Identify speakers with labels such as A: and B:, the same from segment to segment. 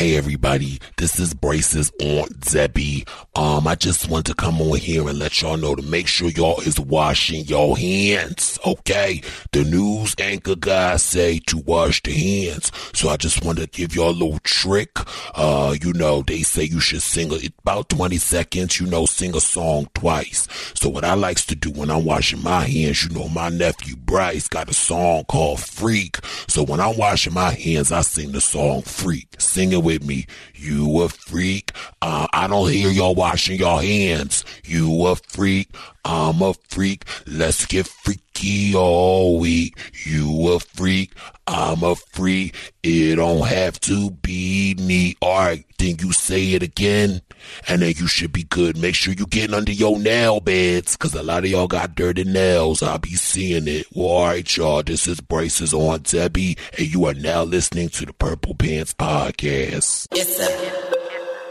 A: Hey everybody, this is Bryce's Aunt Debbie. Um, I just want to come on here and let y'all know to make sure y'all is washing your hands, okay? The news anchor guys say to wash the hands, so I just want to give y'all a little trick. Uh, you know, they say you should sing a, about 20 seconds, you know, sing a song twice. So what I likes to do when I'm washing my hands, you know, my nephew Bryce got a song called Freak. So when I'm washing my hands, I sing the song Freak. Sing it with me. You a freak. Uh, I don't hear y'all washing your hands. You a freak. I'm a freak. Let's get freaky all week. You a freak. I'm a freak. It don't have to be me. Alright, then you say it again. And then you should be good. Make sure you getting under your nail beds. Cause a lot of y'all got dirty nails. I'll be seeing it. Well, alright, y'all. This is Bryce's Aunt Debbie. And you are now listening to the Purple Pants Podcast.
B: It's a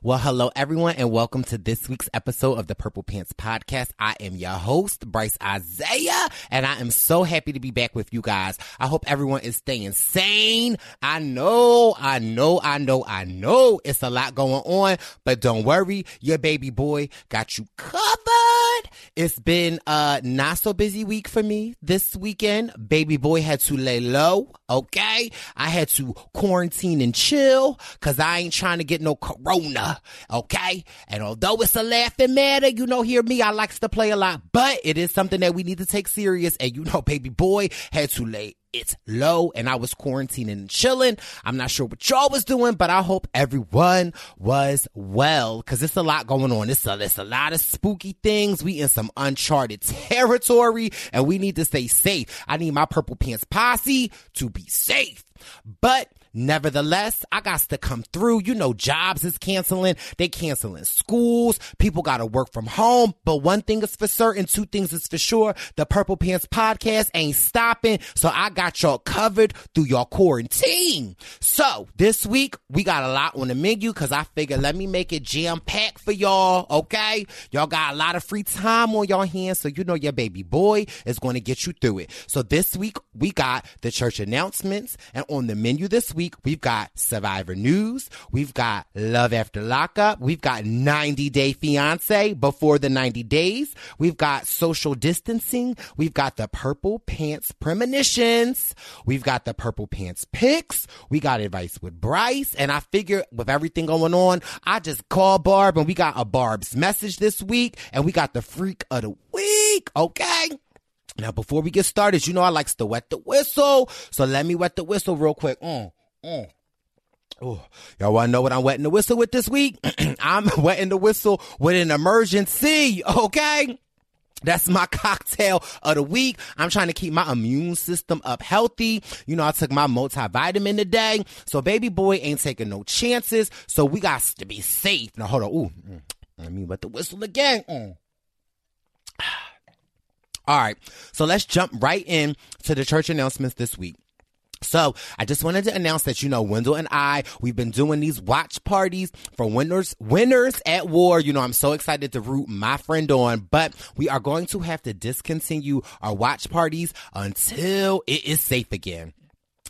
C: Well, hello everyone and welcome to this week's episode of the Purple Pants Podcast. I am your host, Bryce Isaiah, and I am so happy to be back with you guys. I hope everyone is staying sane. I know, I know, I know, I know it's a lot going on, but don't worry, your baby boy got you covered. It's been a not so busy week for me this weekend. Baby boy had to lay low, okay? I had to quarantine and chill cause I ain't trying to get no corona okay? And although it's a laughing matter, you know, hear me, I likes to play a lot, but it is something that we need to take serious. And you know, baby boy had to lay it's low and I was quarantining and chilling. I'm not sure what y'all was doing, but I hope everyone was well because it's a lot going on. It's a, it's a lot of spooky things. We in some uncharted territory and we need to stay safe. I need my purple pants posse to be safe. But Nevertheless, I got to come through. You know, jobs is canceling. They canceling schools. People got to work from home. But one thing is for certain, two things is for sure. The Purple Pants podcast ain't stopping. So I got y'all covered through your quarantine. So this week we got a lot on the menu because I figured let me make it jam packed for y'all. Okay. Y'all got a lot of free time on your hands. So you know your baby boy is going to get you through it. So this week we got the church announcements and on the menu this week, we've got Survivor News. We've got Love After Lockup. We've got 90 Day Fiance before the 90 days. We've got social distancing. We've got the Purple Pants Premonitions. We've got the Purple Pants Picks. We got advice with Bryce. And I figure with everything going on, I just call Barb and we got a Barb's message this week and we got the freak of the week. Okay. Now, before we get started, you know I likes to wet the whistle. So let me wet the whistle real quick. Mm, Oh, y'all want to know what I'm wetting the whistle with this week? I'm wetting the whistle with an emergency. Okay. That's my cocktail of the week. I'm trying to keep my immune system up healthy. You know, I took my multivitamin today. So baby boy ain't taking no chances. So we got to be safe. Now hold on. Ooh, mm, let me wet the whistle again. Mm. All right. So let's jump right in to the church announcements this week. So I just wanted to announce that, you know, Wendell and I, we've been doing these watch parties for winners, winners at war. You know, I'm so excited to root my friend on, but we are going to have to discontinue our watch parties until it is safe again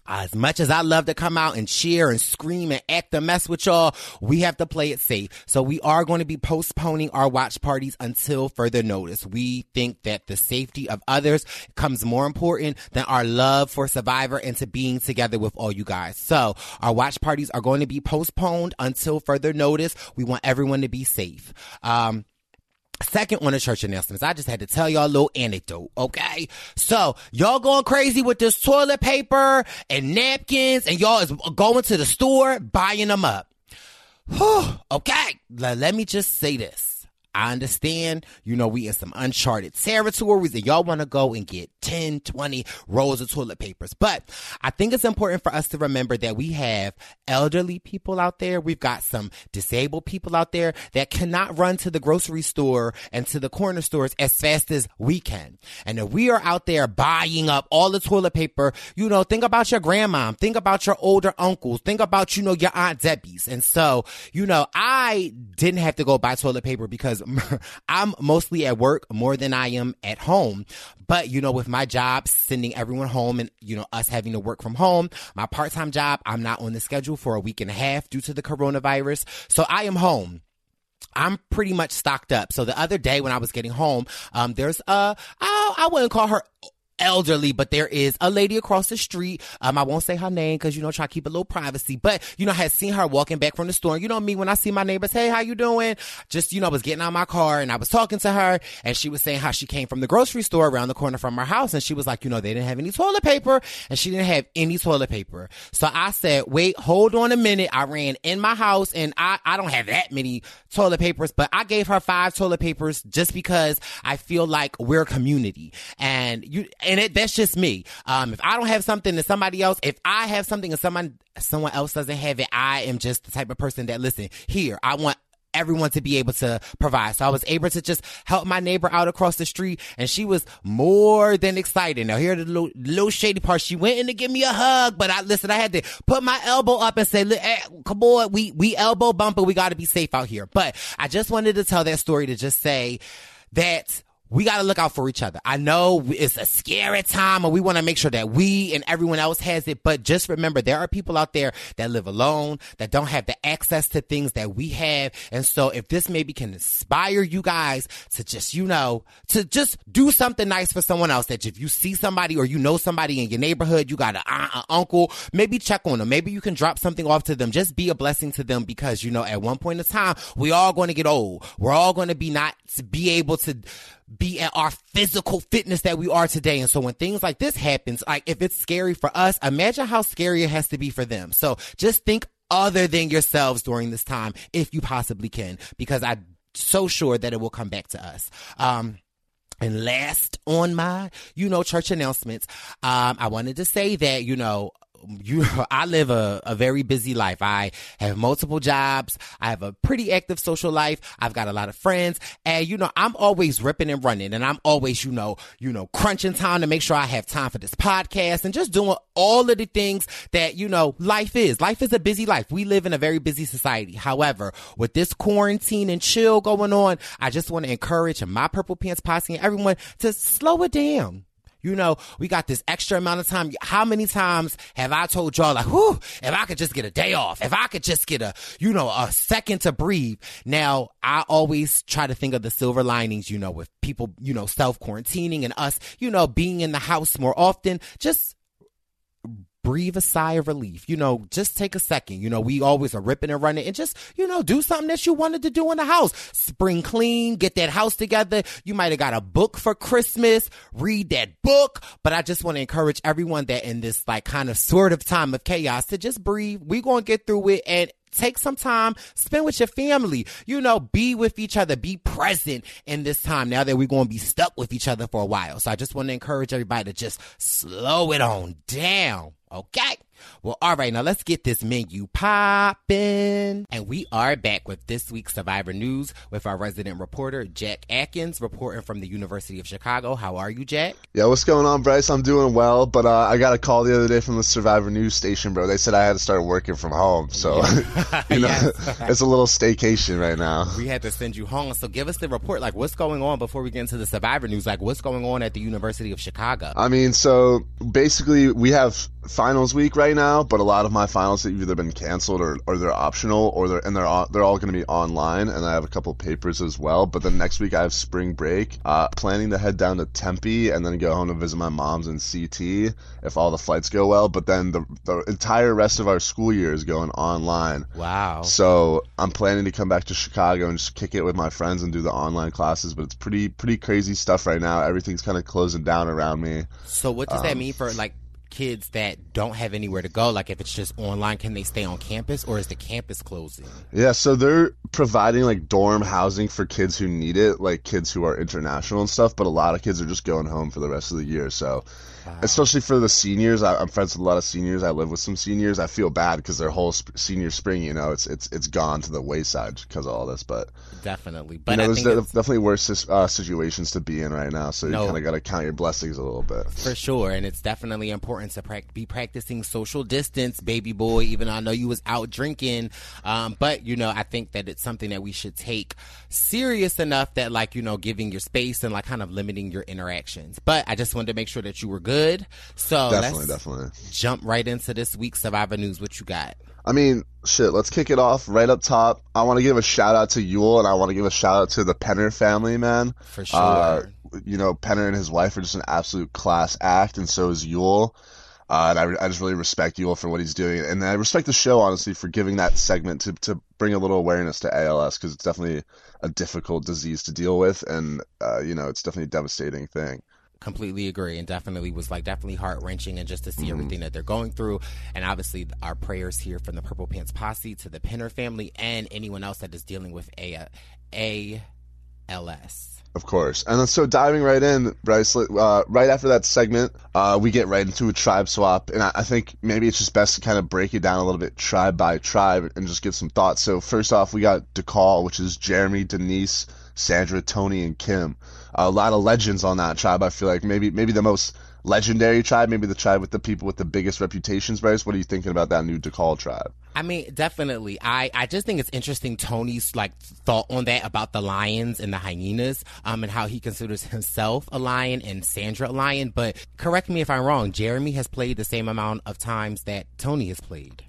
C: as much as I love to come out and cheer and scream and act a mess with y'all, we have to play it safe. So we are going to be postponing our watch parties until further notice. We think that the safety of others comes more important than our love for Survivor and to being together with all you guys. So our watch parties are going to be postponed until further notice. We want everyone to be safe. Um, Second on the church announcements, I just had to tell y'all a little anecdote, okay? So, y'all going crazy with this toilet paper and napkins, and y'all is going to the store buying them up. Whew, okay, let, let me just say this. I understand, you know, we in some uncharted territories and y'all want to go and get 10, 20 rolls of toilet papers. But I think it's important for us to remember that we have elderly people out there. We've got some disabled people out there that cannot run to the grocery store and to the corner stores as fast as we can. And if we are out there buying up all the toilet paper, you know, think about your grandma, think about your older uncles, think about, you know, your aunt Debbie's. And so, you know, I didn't have to go buy toilet paper because I'm mostly at work more than I am at home. But, you know, with my job, sending everyone home and, you know, us having to work from home, my part-time job, I'm not on the schedule for a week and a half due to the coronavirus. So I am home. I'm pretty much stocked up. So the other day when I was getting home, um, there's a, I, I wouldn't call her elderly, but there is a lady across the street. Um, I won't say her name because, you know, try to keep a little privacy, but, you know, I had seen her walking back from the store. You know me, when I see my neighbors, hey, how you doing? Just, you know, I was getting out my car and I was talking to her and she was saying how she came from the grocery store around the corner from her house. And she was like, you know, they didn't have any toilet paper and she didn't have any toilet paper. So I said, wait, hold on a minute. I ran in my house and I, I don't have that many toilet papers, but I gave her five toilet papers just because I feel like we're a community and you, and it, that's just me. Um, if I don't have something and somebody else, if I have something and someone, someone else doesn't have it, I am just the type of person that listen here. I want everyone to be able to provide. So I was able to just help my neighbor out across the street and she was more than excited. Now here the little, little shady part. She went in to give me a hug, but I listen, I had to put my elbow up and say, hey, come on, we, we elbow bump, but We got to be safe out here. But I just wanted to tell that story to just say that we got to look out for each other. I know it's a scary time and we want to make sure that we and everyone else has it, but just remember there are people out there that live alone, that don't have the access to things that we have. And so if this maybe can inspire you guys to just, you know, to just do something nice for someone else that if you see somebody or you know somebody in your neighborhood, you got an aunt, an uncle, maybe check on them. Maybe you can drop something off to them. Just be a blessing to them because, you know, at one point in time, we all going to get old. We're all going to be not to be able to be at our physical fitness that we are today. And so when things like this happens, like if it's scary for us, imagine how scary it has to be for them. So just think other than yourselves during this time if you possibly can, because I'm so sure that it will come back to us. Um, and last on my, you know, church announcements, um, I wanted to say that, you know, you I live a, a very busy life. I have multiple jobs. I have a pretty active social life. I've got a lot of friends. And you know, I'm always ripping and running and I'm always, you know, you know, crunching time to make sure I have time for this podcast and just doing all of the things that, you know, life is. Life is a busy life. We live in a very busy society. However, with this quarantine and chill going on, I just want to encourage my Purple Pants Posse and everyone to slow it down you know, we got this extra amount of time. How many times have I told y'all like, whew, if I could just get a day off, if I could just get a, you know, a second to breathe. Now, I always try to think of the silver linings, you know, with people, you know, self quarantining and us, you know, being in the house more often. Just breathe a sigh of relief. You know, just take a second. You know, we always are ripping and running and just, you know, do something that you wanted to do in the house. Spring clean, get that house together. You might have got a book for Christmas, read that book. But I just want to encourage everyone that in this like kind of sort of time of chaos to just breathe. we going to get through it and take some time, spend with your family, you know, be with each other, be present in this time now that we're going to be stuck with each other for a while. So I just want to encourage everybody to just slow it on down. Okay. Well, all right, now let's get this menu popping. And we are back with this week's Survivor News with our resident reporter, Jack Atkins, reporting from the University of Chicago. How are you, Jack?
D: Yeah, what's going on, Bryce? I'm doing well, but uh, I got a call the other day from the Survivor News station, bro. They said I had to start working from home, so yeah. you know, yes. it's a little staycation right now.
C: We had to send you home, so give us the report. Like, what's going on before we get into the Survivor News? Like, what's going on at the University of Chicago?
D: I mean, so basically, we have finals week right now, but a lot of my finals have either been canceled or, or they're optional or they're and they're all, they're all going to be online. And I have a couple papers as well. But then next week I have spring break. Uh, planning to head down to Tempe and then go home to visit my mom's in CT if all the flights go well. But then the the entire rest of our school year is going online.
C: Wow.
D: So I'm planning to come back to Chicago and just kick it with my friends and do the online classes. But it's pretty pretty crazy stuff right now. Everything's kind of closing down around me.
C: So what does um, that mean for like kids that don't have anywhere to go? Like if it's just online, can they stay on campus or is the campus closing?
D: Yeah, so they're providing like dorm housing for kids who need it, like kids who are international and stuff, but a lot of kids are just going home for the rest of the year. So especially for the seniors. I, I'm friends with a lot of seniors. I live with some seniors. I feel bad because their whole sp- senior spring, you know, it's it's it's gone to the wayside because of all this. But
C: Definitely.
D: you
C: But
D: know,
C: I
D: there's
C: think
D: de- definitely worse uh, situations to be in right now. So you
C: No.
D: kind of got to count your blessings a little bit.
C: For sure, and it's definitely important to prac- be practicing social distance, baby boy. Even though I know you was out drinking, um, but you know, I think that it's something that we should take serious enough that, like, you know, giving your space and like kind of limiting your interactions. But I just wanted to make sure that you were good. So
D: Definitely,
C: let's
D: definitely.
C: jump right into this week's Survivor News. What you got?
D: I mean, shit, let's kick it off right up top. I want to give a shout out to Yul and I want to give a shout out to the Penner family, man.
C: For sure.
D: Uh, you know, Penner and his wife are just an absolute class act, and so is Yul. Uh, and I, I just really respect Yul for what he's doing. And I respect the show, honestly, for giving that segment to, to bring a little awareness to ALS because it's definitely a difficult disease to deal with. And, uh, you know, it's definitely a devastating thing.
C: Completely agree and definitely was like definitely heart wrenching and just to see everything that they're going through and obviously our prayers here from the purple pants posse to the Penner family and anyone else that is dealing with a a ls
D: Of course. And so diving right in, Bryce, uh, right after that segment, uh, we get right into a tribe swap. And I, I think maybe it's just best to kind of break it down a little bit tribe by tribe and just give some thoughts. So, first off, we got Dakal, which is Jeremy, Denise, Sandra, Tony, and Kim. A lot of legends on that tribe. I feel like maybe maybe the most legendary tribe, maybe the tribe with the people with the biggest reputations. Bryce, what are you thinking about that new Dakal tribe?
C: I mean, definitely. I, I just think it's interesting Tony's like thought on that about the lions and the hyenas, um, and how he considers himself a lion and Sandra a lion. But correct me if I'm wrong. Jeremy has played the same amount of times that Tony has played.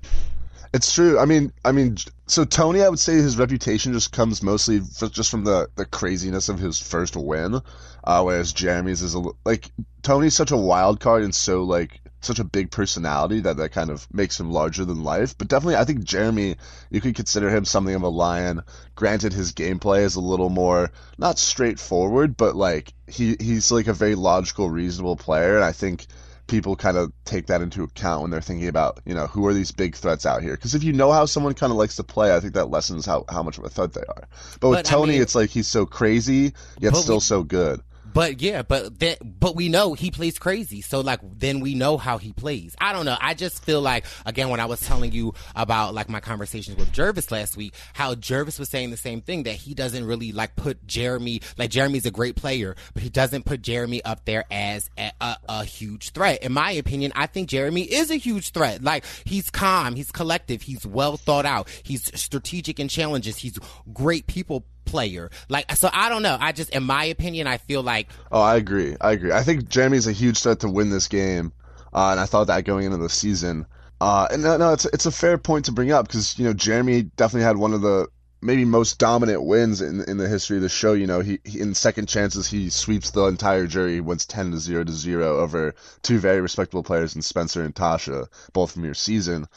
D: It's true. I mean, I mean, so Tony, I would say his reputation just comes mostly just from the the craziness of his first win, uh, whereas Jeremy's is a like Tony's such a wild card and so like such a big personality that that kind of makes him larger than life. But definitely, I think Jeremy, you could consider him something of a lion. Granted, his gameplay is a little more not straightforward, but like he he's like a very logical, reasonable player, and I think people kind of take that into account when they're thinking about, you know, who are these big threats out here? Because if you know how someone kind of likes to play, I think that lessens how, how much of a threat they are. But with
C: But, I
D: Tony,
C: mean-
D: it's like he's so crazy, yet still
C: we-
D: so good.
C: But yeah, but that, but we know he plays crazy. So like, then we know how he plays. I don't know. I just feel like again when I was telling you about like my conversations with Jervis last week, how Jervis was saying the same thing that he doesn't really like put Jeremy like Jeremy's a great player, but he doesn't put Jeremy up there as a, a, a huge threat. In my opinion, I think Jeremy is a huge threat. Like he's calm, he's collective, he's well thought out, he's strategic in challenges, he's great people player. Like so I don't know. I just in my opinion I feel like
D: Oh, I agree. I agree. I think Jeremy's a huge threat to win this game, uh, and I thought that going into the season. Uh, and no, no, it's it's a fair point to bring up because you know Jeremy definitely had one of the maybe most dominant wins in in the history of the show. You know, he, he in second chances he sweeps the entire jury, wins ten to zero to zero over two very respectable players in Spencer and Tasha, both from your season.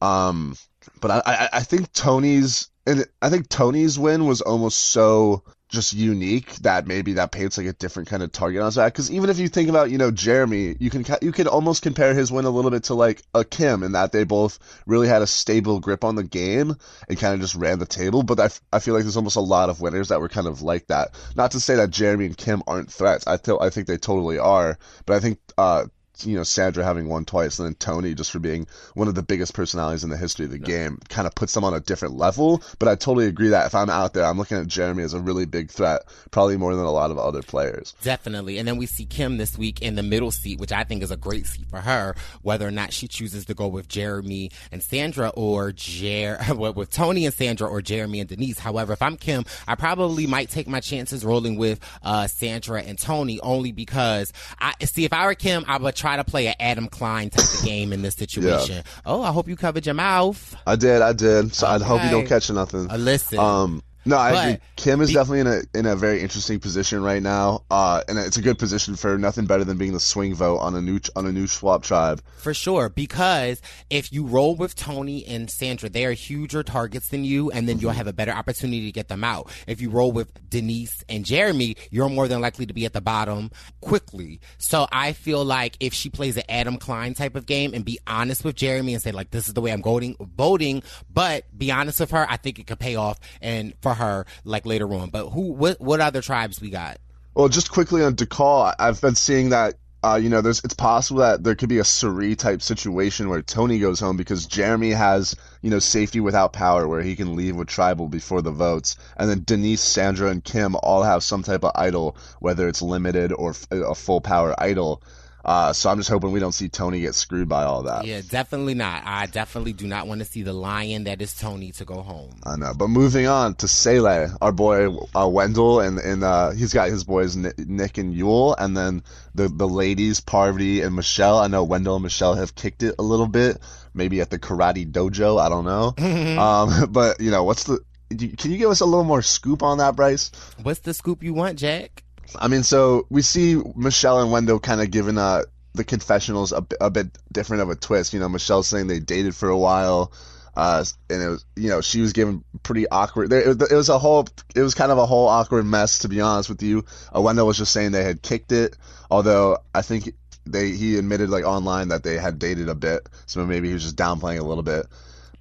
D: Um, but I, I, I think Tony's and I think Tony's win was almost so just unique that maybe that paints like a different kind of target on his back. Because even if you think about you know Jeremy, you can you can almost compare his win a little bit to like a Kim in that they both really had a stable grip on the game and kind of just ran the table. But I, f- I feel like there's almost a lot of winners that were kind of like that. Not to say that Jeremy and Kim aren't threats. I th- I think they totally are. But I think uh you know Sandra having won twice, and then Tony just for being one of the biggest personalities in the history of the game, kind of puts them on a different level. But I totally agree that if I'm out there, I'm looking at Jeremy as a really big threat, probably more than a lot of other players.
C: Definitely. And then we see Kim this week in the middle seat, which I think is a great seat for her, whether or not she chooses to go with Jeremy and Sandra or Jer with Tony and Sandra or Jeremy and Denise. However, if I'm Kim, I probably might take my chances rolling with uh, Sandra and Tony only because I see if I were Kim, I would try to play an Adam Klein type of game in this situation. Oh, I hope you covered your mouth.
D: I did, I did. So I hope you don't catch nothing.
C: Uh, listen.
D: Um, no, I
C: But-
D: agree. Kim is definitely in a in a very interesting position right now, uh, and it's a good position for nothing better than being the swing vote on a new on a new swap tribe.
C: For sure, because if you roll with Tony and Sandra, they are huger targets than you, and then you'll have a better opportunity to get them out. If you roll with Denise and Jeremy, you're more than likely to be at the bottom quickly. So I feel like if she plays an Adam Klein type of game and be honest with Jeremy and say like, "This is the way I'm voting," voting, but be honest with her, I think it could pay off and for her like later on. But who, what, what other tribes we got?
D: Well, just quickly on Dakal, I've been seeing that uh, you know, there's it's possible that there could be a Cirie type situation where Tony goes home because Jeremy has, you know, safety without power where he can leave with tribal before the votes, and then Denise, Sandra, and Kim all have some type of idol, whether it's limited or a full power idol. Uh, so I'm just hoping we don't see Tony get screwed by all that.
C: Yeah, definitely not. I definitely do not want to see the lion that is Tony to go home.
D: I know. But moving on to Sele, our boy uh, Wendell, and and uh, he's got his boys Nick and Yul, and then the the ladies Parvati and Michelle. I know Wendell and Michelle have kicked it a little bit, maybe at the karate dojo. I don't know. um, but you know, what's the? Can you give us a little more scoop on that, Bryce?
C: What's the scoop you want, Jack?
D: I mean, so we see Michelle and Wendell kind of giving uh, the confessionals a, a bit different of a twist. You know, Michelle saying they dated for a while, uh, and it was, you know, she was given pretty awkward. It, it was a whole, it was kind of a whole awkward mess, to be honest with you. Uh, Wendell was just saying they had kicked it, although I think they he admitted like online that they had dated a bit, so maybe he was just downplaying a little bit.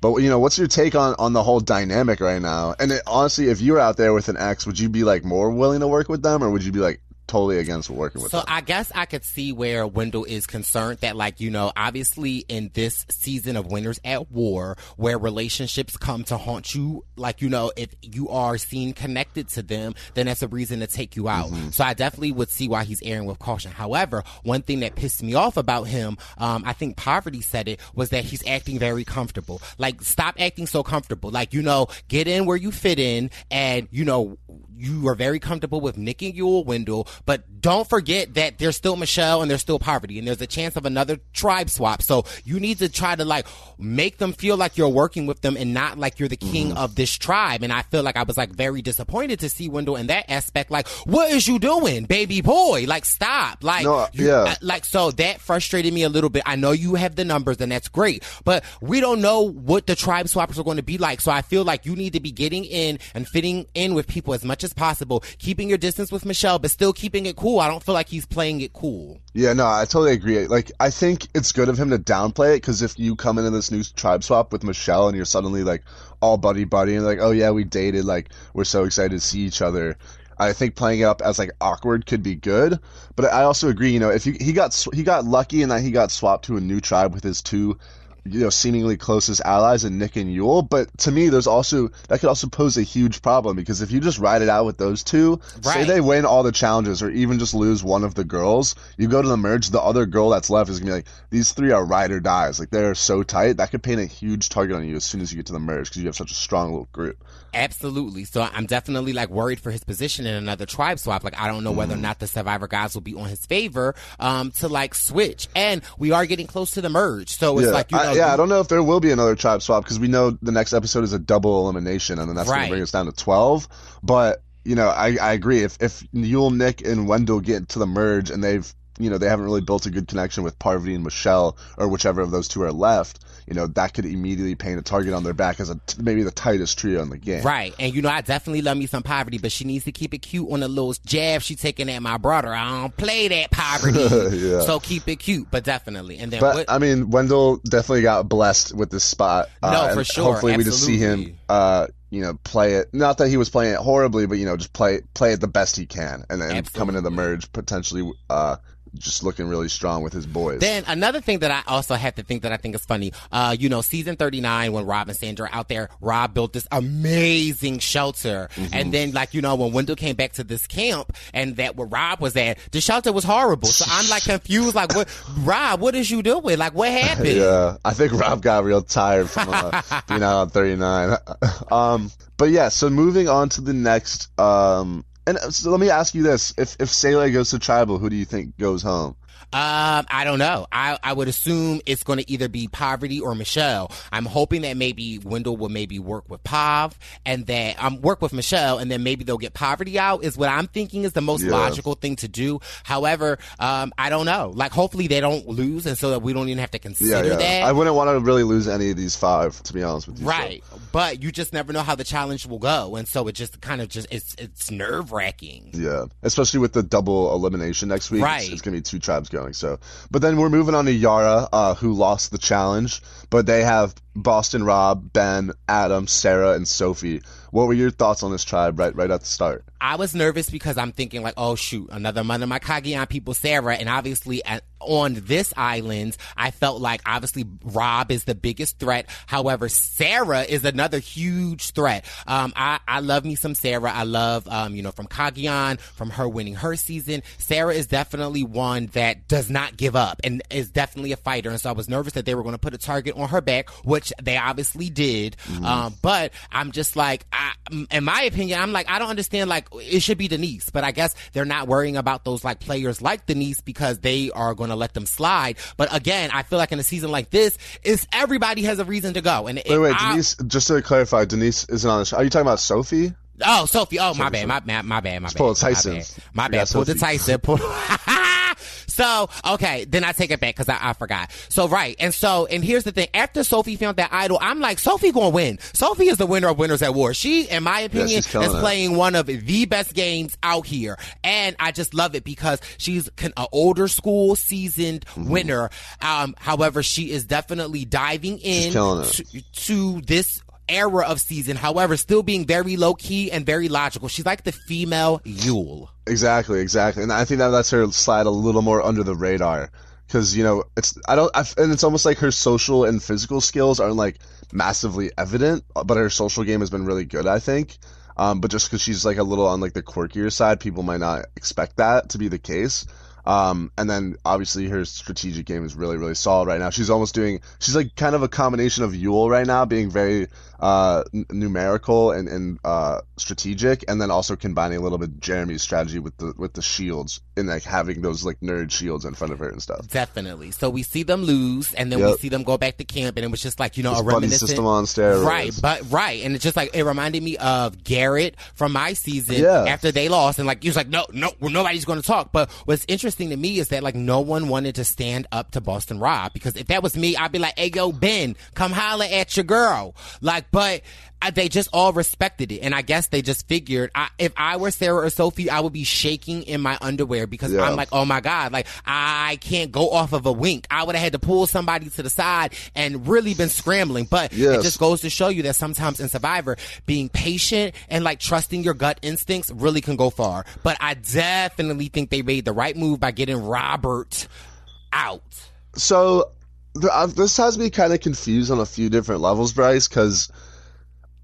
D: But you know, what's your take on on the whole dynamic right now? And it, honestly, if you were out there with an ex, would you be like more willing to work with them, or would you be like, totally against working with
C: so
D: them.
C: I guess I could see where Wendell is concerned that like, you know, obviously in this season of Winners at War, where relationships come to haunt you, like, you know, if you are seen connected to them, then that's a reason to take you out. Mm-hmm. So I definitely would see why he's airing with caution. However, one thing that pissed me off about him, um, I think Parvati said it, was that he's acting very comfortable. Like, stop acting so comfortable. Like, you know, get in where you fit in and, you know, you are very comfortable with Nick and Yul Wendell, but don't forget that there's still Michelle and there's still Parvati and there's a chance of another tribe swap. So you need to try to like make them feel like you're working with them and not like you're the king mm-hmm. of this tribe. And I feel like I was like very disappointed to see Wendell in that aspect. Like, what is you doing, baby boy? Like, stop. Like,
D: no,
C: you,
D: yeah.
C: Uh, like so that frustrated me a little bit. I know you have the numbers and that's great, but we don't know what the tribe swappers are going to be like. So I feel like you need to be getting in and fitting in with people as much as possible, keeping your distance with Michelle, but still keeping it cool. I don't feel like he's playing it cool.
D: Yeah, no, I totally agree. Like, I think it's good of him to downplay it because if you come into this new tribe swap with Michelle and you're suddenly like all buddy buddy and like, oh yeah, we dated, like we're so excited to see each other. I think playing it up as like awkward could be good, but I also agree. You know, if he, he got he got lucky in that he got swapped to a new tribe with his two you know seemingly closest allies in Nick and Yul. But to me, there's also that could also pose a huge problem because if you just ride it out with those two, right. say they win all the challenges or even just lose one of the girls, you go to the merge, the other girl that's left is gonna be like these three are ride or dies. Like they're so tight that could paint a huge target on you as soon as you get to the merge because you have such a strong little group.
C: Absolutely. So I'm definitely like worried for his position in another tribe swap. Like I don't know whether or mm. not the Survivor guys will be on his favor um, to like switch. And we are getting close to the merge, so it's
D: yeah.
C: like you know,
D: I, yeah. I don't know if there will be another tribe swap because we know the next episode is a double elimination, and then that's right. going to bring us down to twelve. But you know, I, I agree. If if Yul, Nick, and Wendell get to the merge and they've you know they haven't really built a good connection with Parvati and Michelle or whichever of those two are left you know that could immediately paint a target on their back as a maybe the tightest trio in the game.
C: Right, and you know I definitely love me some Parvati, but she needs to keep it cute on the little jab she taking at my brother. I don't play that Parvati, yeah. so keep it cute, but definitely. And then,
D: but
C: what,
D: I mean, Wendell definitely got blessed with this spot.
C: No,
D: uh,
C: for sure.
D: Hopefully,
C: Absolutely.
D: we just see him. Uh, you know, play it. Not that he was playing it horribly, but you know, just play play it the best he can, and then come into the merge potentially uh, just looking really strong with his boys.
C: Then another thing that I also have to think that I think is funny, uh, you know, season 39 when Rob and Sandra out there, Rob built this amazing shelter. Mm-hmm. And then like, you know, when Wendell came back to this camp and that where Rob was at, the shelter was horrible. So I'm like confused, like what, Rob, what is you doing? Like what happened?
D: yeah. I think Rob got real tired from uh, being out on 39. um, but yeah, so moving on to the next, um, and uh, so let me ask you this: if if Sele goes to tribal, who do you think goes home?
C: Um, I don't know. I, I would assume it's going to either be Parvati or Michelle. I'm hoping that maybe Wendell will maybe work with Pav and that um work with Michelle and then maybe they'll get Parvati out is what I'm thinking is the most
D: Yeah.
C: logical thing to do. However, um, I don't know. Like hopefully they don't lose and so that we don't even have to consider
D: Yeah, yeah.
C: that.
D: I wouldn't want to really lose any of these five, to be honest with you. so-
C: Right, but you just never know how the challenge will go, and so it just kind of just it's it's nerve wracking.
D: Yeah, especially with the double elimination next week.
C: Right.
D: It's, it's gonna be two tribes going. So, but then we're moving on to Yara, uh, who lost the challenge, but they have Boston Rob, Ben, Adam, Sarah, and Sophie. What were your thoughts on this tribe right right at the start?
C: I was nervous because I'm thinking like, oh shoot, another Mother of my Cagayan people, Sarah, and obviously at, on this island, I felt like obviously Rob is the biggest threat. However, Sarah is another huge threat. Um, I, I love me some Sarah. I love, um, you know, from Cagayan, from her winning her season. Sarah is definitely one that does not give up and is definitely a fighter. And so I was nervous that they were going to put a target on her back, which they obviously did. Um, but I'm just like, I, in my opinion, I'm like, I don't understand. Like, it should be Denise, but I guess they're not worrying about those like players like Denise because they are going to let them slide. But again, I feel like in a season like this, is everybody has a reason to go. And
D: Wait, wait,
C: I-
D: Denise. Just to clarify, Denise isn't on the show. Are you talking about Sophie?
C: Oh, Sophie. Oh, my bad. My, my, my bad. My bad.
D: pull a
C: My
D: Tyson.
C: bad. My bad. Pull the Tyson. Pull. so, okay. Then I take it back because I, I forgot. So, right. And so, and here's the thing. After Sophie found that idol, I'm like, Sophie gonna win. Sophie is the winner of Winners at War. She, in my opinion,
D: killing
C: is
D: it.
C: playing one of the best games out here. And I just love it because she's an older school seasoned
D: Mm-hmm.
C: winner. Um, however, she is definitely diving in to, to this era of season, however, still being very low key and very logical. She's like the female Yul.
D: Exactly, exactly, and I think that lets her slide a little more under the radar because you know it's I don't I, and it's almost like her social and physical skills aren't like massively evident, but her social game has been really good. I think, um, but just because she's like a little on like the quirkier side, people might not expect that to be the case. Um, and then obviously her strategic game is really, really solid right now. She's almost doing, she's like kind of a combination of Yul right now, being very, uh, n- numerical and, and, uh, strategic, and then also combining a little bit Jeremy's strategy with the, with the shields and like having those like nerd shields in front of her and stuff.
C: Definitely. So we see them lose, and then we see them go back to camp, and it was just like you know
D: This
C: a reminiscent
D: system on steroids.
C: Right, but right, and it's just like it reminded me of Garrett from my season
D: Yeah.
C: after they lost, and like he was like, no, no, well, nobody's going to talk. But what's interesting to me is that like no one wanted to stand up to Boston Rob because if that was me, I'd be like, hey yo, Ben, come holler at your girl. Like, but. I, they just all respected it, and I guess they just figured I, if I were Sarah or Sophie, I would be shaking in my underwear because
D: Yeah.
C: I'm like, oh my god, like I can't go off of a wink. I would have had to pull somebody to the side and really been scrambling. But it just goes to show you that sometimes in Survivor, being patient and like trusting your gut instincts really can go far. But I definitely think they made the right move by getting Robert out.
D: So uh, Uh, this has me kind of confused on a few different levels, Bryce, because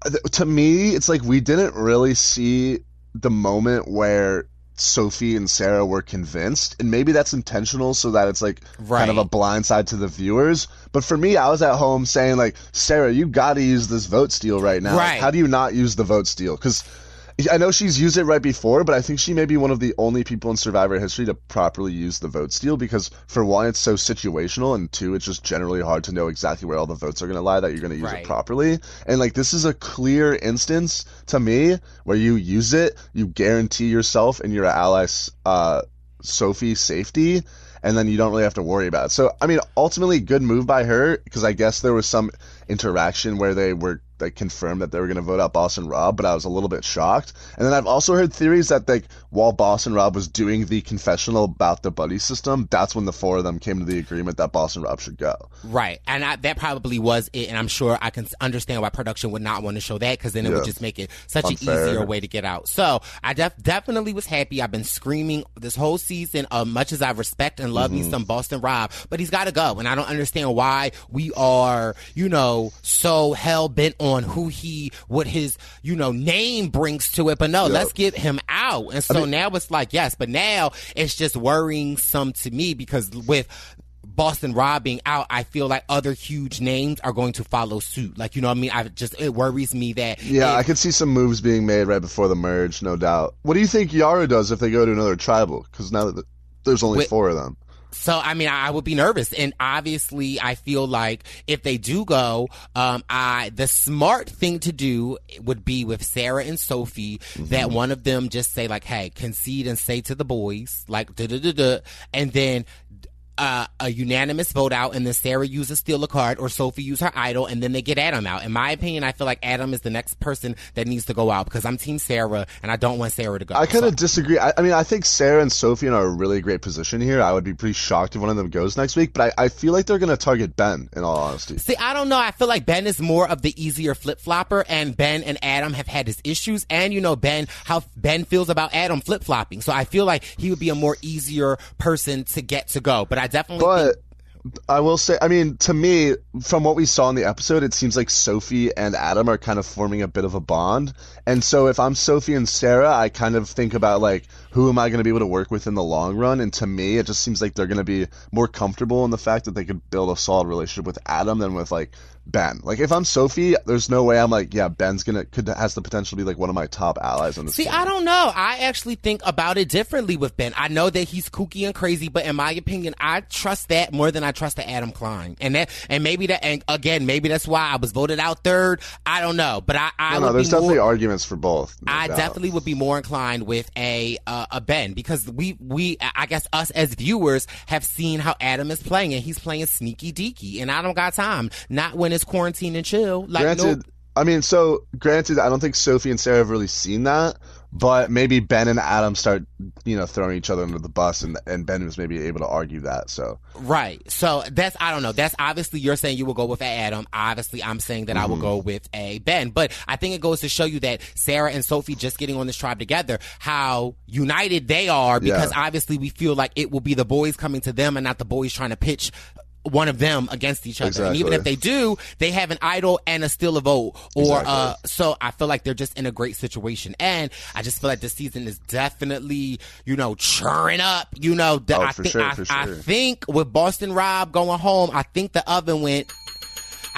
D: uh, to me, it's like we didn't really see the moment where Sophie and Sarah were convinced, and maybe that's intentional so that it's like kind of a blind side to the viewers. But for me, I was at home saying like, Sarah, you got to use this vote steal right now. Like,
C: Right.
D: how do you not use the vote steal? Because I know she's used it right before, but I think she may be one of the only people in Survivor history to properly use the vote steal because, for one, it's so situational, and two, it's just generally hard to know exactly where all the votes are going to lie that you're going to use
C: Right.
D: it properly. And, like, this is a clear instance to me where you use it, you guarantee yourself and your allies, uh, Sophie safety, and then you don't really have to worry about it. So, I mean, ultimately, good move by her because I guess there was some interaction where they were like confirmed that they were going to vote out Boston Rob, but I was a little bit shocked. And then I've also heard theories that like while Boston Rob was doing the confessional about the buddy system, that's when the four of them came to the agreement that Boston Rob should go.
C: Right. And I, that probably was it. And I'm sure I can understand why production would not want to show that because then it would just make it such
D: Unfair.
C: an easier way to get out. So I def- definitely was happy. I've been screaming this whole season, uh, much as I respect and love
D: Mm-hmm.
C: me some Boston Rob, but he's got to go. And I don't understand why we are, you know, so hell bent on who he, what his, you know, name brings to it. But no,
D: Yeah.
C: let's get him out. And so now it's like, yes, but now it's just worrying some to me because with, Boston Rob being out, I feel like other huge names are going to follow suit. Like, you know what I mean? I just, it worries me that.
D: Yeah,
C: if-
D: I could see some moves being made right before the merge, no doubt. What do you think Yara does if they go to another tribal? Because now that there's only
C: Wait-
D: four of them.
C: So I mean, I would be nervous, and obviously, I feel like if they do go, um, I the smart thing to do would be with Sarah and Sophie that one of them just say like, "Hey, concede and say to the boys like da da da da," and then. Uh, a unanimous vote out, and then Sarah uses steal a card, or Sophie use her idol, and then they get Adam out. In my opinion, I feel like Adam is the next person that needs to go out because I'm Team Sarah, and I don't want Sarah to go.
D: I kind
C: So-
D: of disagree. I, I mean, I think Sarah and Sophie are in a really great position here. I would be pretty shocked if one of them goes next week, but I, I feel like they're going to target Ben, in all honesty.
C: See, I don't know. I feel like Ben is more of the easier flip flopper, and Ben and Adam have had his issues, and you know Ben how Ben feels about Adam flip flopping. So I feel like he would be a more easier person to get to go. But I definitely
D: But
C: think,
D: I will say, I mean, to me, from what we saw in the episode, it seems like Sophie and Adam are kind of forming a bit of a bond. And so if I'm Sophie and Sarah, I kind of think about like, who am I going to be able to work with in the long run? And to me, it just seems like they're going to be more comfortable in the fact that they could build a solid relationship with Adam than with like Ben. Like if I'm Sophie, there's no way I'm like, yeah, Ben's gonna could has the potential to be like one of my top allies on this.
C: See,
D: team.
C: I don't know. I actually think about it differently with Ben. I know that he's kooky and crazy, but in my opinion, I trust that more than I trust the Adam Klein. And that, and maybe that, and again, maybe that's why I was voted out third. I don't know, but I, I
D: No, no, there's
C: be more-
D: definitely arguments for both. no
C: I
D: doubt.
C: definitely would be more inclined with a uh, a Ben because we we I guess us as viewers have seen how Adam is playing and he's playing sneaky deaky and I don't got time not when it's quarantine and chill like
D: granted,
C: nope.
D: I mean, so granted, I don't think Sophie and Sarah have really seen that, but maybe Ben and Adam start, you know, throwing each other under the bus, and and Ben was maybe able to argue that. So
C: right so that's I don't know that's obviously you're saying you will go with Adam obviously I'm saying that I
D: Mm-hmm.
C: will go with a Ben but I think it goes to show you that Sarah and Sophie just getting on this tribe together how united they are because
D: Yeah.
C: obviously we feel like it will be the boys coming to them and not the boys trying to pitch one of them against each other. And even if they do, they have an idol and a still a vote. Or
D: Exactly.
C: uh so I feel like they're just in a great situation. And I just feel like this season is definitely, you know, churning up. You know, the,
D: Oh,
C: I think
D: sure,
C: I,
D: for
C: I think with Boston Rob going home, I think the oven went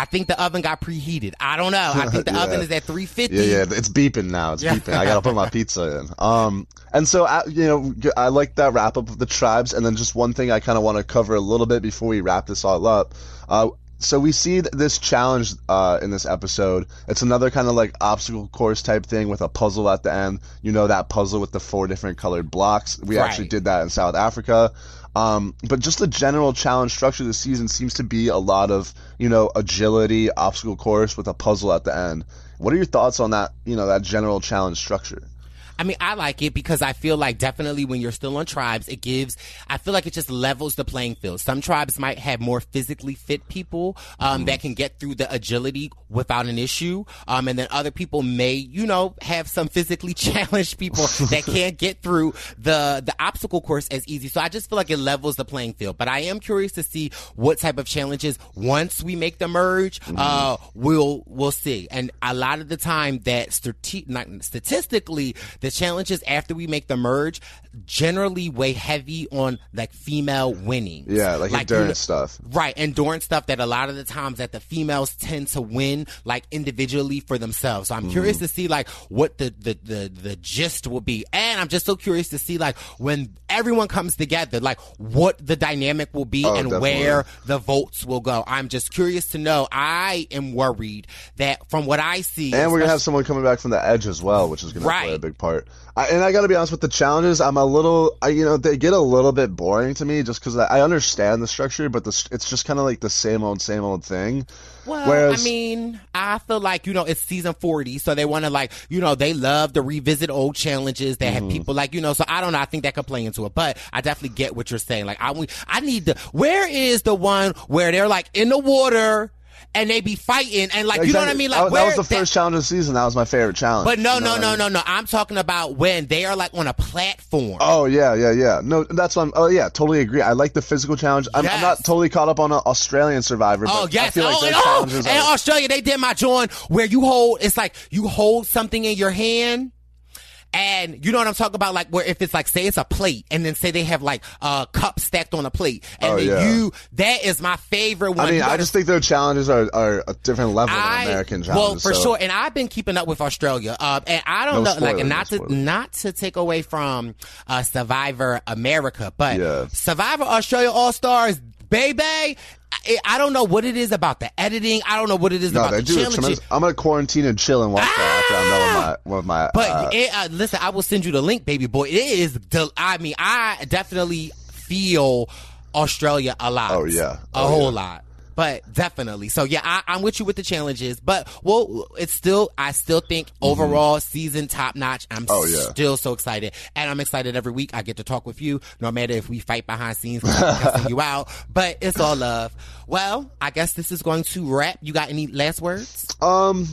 C: I think the oven got preheated. I don't know. I think the
D: Yeah.
C: oven is at 350.
D: yeah, yeah, it's beeping now. It's beeping. I gotta put my pizza in. Um, and so uh, you know, I like that wrap up of the tribes, and then just one thing I kind of want to cover a little bit before we wrap this all up. Uh, so we see this challenge uh, in this episode. It's another kind of like obstacle course type thing with a puzzle at the end. You know that puzzle with the four different colored blocks. We
C: Right.
D: actually did that in South Africa. Um, but just the general challenge structure this season seems to be a lot of you know agility, obstacle course with a puzzle at the end. What are your thoughts on that? You know that general challenge structure.
C: I mean, I like it because I feel like definitely when you're still on tribes, it gives, I feel like it just levels the playing field. Some tribes might have more physically fit people, um, that can get through the agility without an issue. Um, and then other people may, you know, have some physically challenged people that can't get through the, the obstacle course as easy. So I just feel like it levels the playing field. But I am curious to see what type of challenges once we make the merge, uh, we'll, we'll see. And a lot of the time that strate- not, statistically, the challenges after we make the merge generally weigh heavy on like female winning.
D: Yeah, like,
C: you
D: endurance
C: know-
D: stuff.
C: Right, endurance stuff that a lot of the times that the females tend to win like individually for themselves. So I'm curious
D: Mm-hmm.
C: to see like what the, the the the gist will be. And I'm just so curious to see like when everyone comes together, like what the dynamic will be
D: Oh,
C: and
D: definitely.
C: where the votes will go. I'm just curious to know. I am worried that from what I see
D: And we're gonna have someone coming back from the edge as well, which is gonna play a big part. I, and I gotta be honest with the challenges. I'm a little, I, you know, they get a little bit boring to me just because I, I understand the structure, but the, it's just kind of like the same old, same old thing.
C: Well,
D: Whereas-
C: I mean, I feel like, you know, it's season 40, so they want to, like, you know, they love to revisit old challenges. They
D: Mm-hmm.
C: have people, like, you know, so I don't know. I think that could play into it, but I definitely get what you're saying. Like, I, I need the, where is the one where they're, like, in the water and they be fighting and, like, you know what I mean? Like,
D: that, that was the first challenge of the season. That was my favorite challenge.
C: but no,
D: You know
C: no,
D: what I
C: no,
D: mean?
C: no, no. I'm talking about when they are, like, on a platform.
D: Oh yeah, yeah, yeah. No, that's what I'm. Oh yeah, totally agree. I like the physical challenge. I'm, I'm not totally caught up on an Australian Survivor.
C: Oh
D: but
C: yes!
D: I feel like
C: oh, and, oh, and Australia, they did my joint where you hold. It's like you hold something in your hand, And you know what I'm talking about? Like where if it's like say it's a plate and then say they have like a cup stacked on a plate and
D: Oh,
C: then
D: yeah.
C: you that is my favorite one.
D: I mean, I just think their challenges are, are a different level than
C: I-
D: American
C: well, for
D: so-
C: sure, and I've been keeping up with Australia. Uh, and I don't
D: No
C: know, like,
D: spoilers,
C: not
D: no
C: to not to take away from uh, Survivor America, but
D: Yeah.
C: Survivor Australia All Stars, baby. I, don't know what it is about the editing. I don't know what it is
D: No,
C: about the
D: do.
C: challenges.
D: I'm gonna quarantine and chill and watch that after I'm done my with my.
C: But
D: uh,
C: it, uh, listen, I will send you the link, baby boy. It is. Del- I mean, I definitely feel Australia a lot.
D: Oh, yeah.
C: a
D: Oh,
C: whole
D: yeah.
C: lot. But definitely, so yeah, I, I'm with you with the challenges. But well, it's still, I still think overall season top notch. I'm
D: Mm-hmm. Oh, yeah.
C: still so excited, and I'm excited every week. I get to talk with you, no matter if we fight behind scenes, cussing you out. But it's all love. Well, I guess this is going to wrap. You got any last words?
D: Um,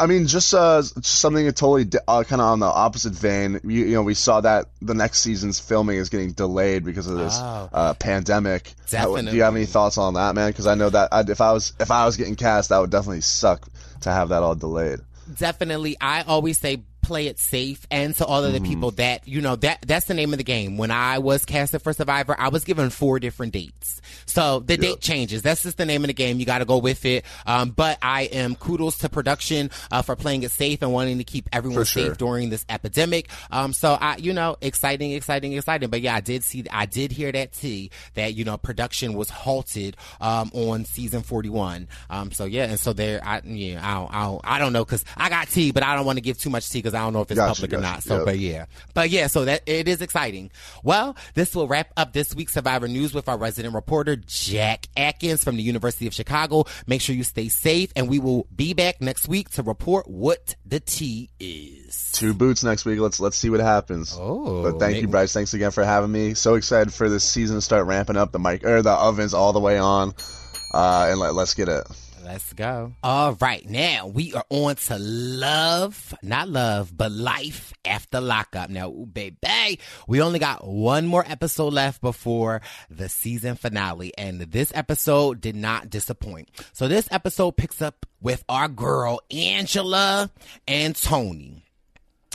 D: I mean, just uh, something totally di- uh, kind of on the opposite vein. You, you know, we saw that the next season's filming is getting delayed because of this
C: Oh.
D: uh, pandemic. How- Do you have any thoughts on that, man? Because I know that I'd, if I was if I was getting cast, that would definitely suck to have that all delayed.
C: definitely i always say play it safe and to all of the people that you know that that's the name of the game. When i was casted for survivor i was given four different dates. So the date changes. That's just the name of the game. You got to go with it. Um, but i am kudos to production uh, for playing it safe and wanting to keep everyone safe during this epidemic. Um, so i you know exciting exciting exciting. But yeah i did see i did hear that tea that you know production was halted um, on season 41 um, so yeah and so there i yeah i don't, I don't, I don't know because i got tea but i don't want to give too much tea because i don't know if it's
D: Gotcha,
C: public or not so
D: Yep.
C: but yeah but yeah so that it is exciting well this will wrap up this week's survivor news with our resident reporter jack atkins from the university of chicago make sure you stay safe and we will be back next week to report what the tea is
D: Two boots next week. Let's let's see what happens.
C: Oh,
D: but thank you, Bryce. Thanks again for having me. So excited for this season to start ramping up. The mic or the ovens all the way on, uh, and let, let's get it.
C: Let's go. All right, now we are on to love, not love, but life after lockup. Now, ooh, baby, we only got one more episode left before the season finale, and this episode did not disappoint. So this episode picks up with our girl Angela and Tony.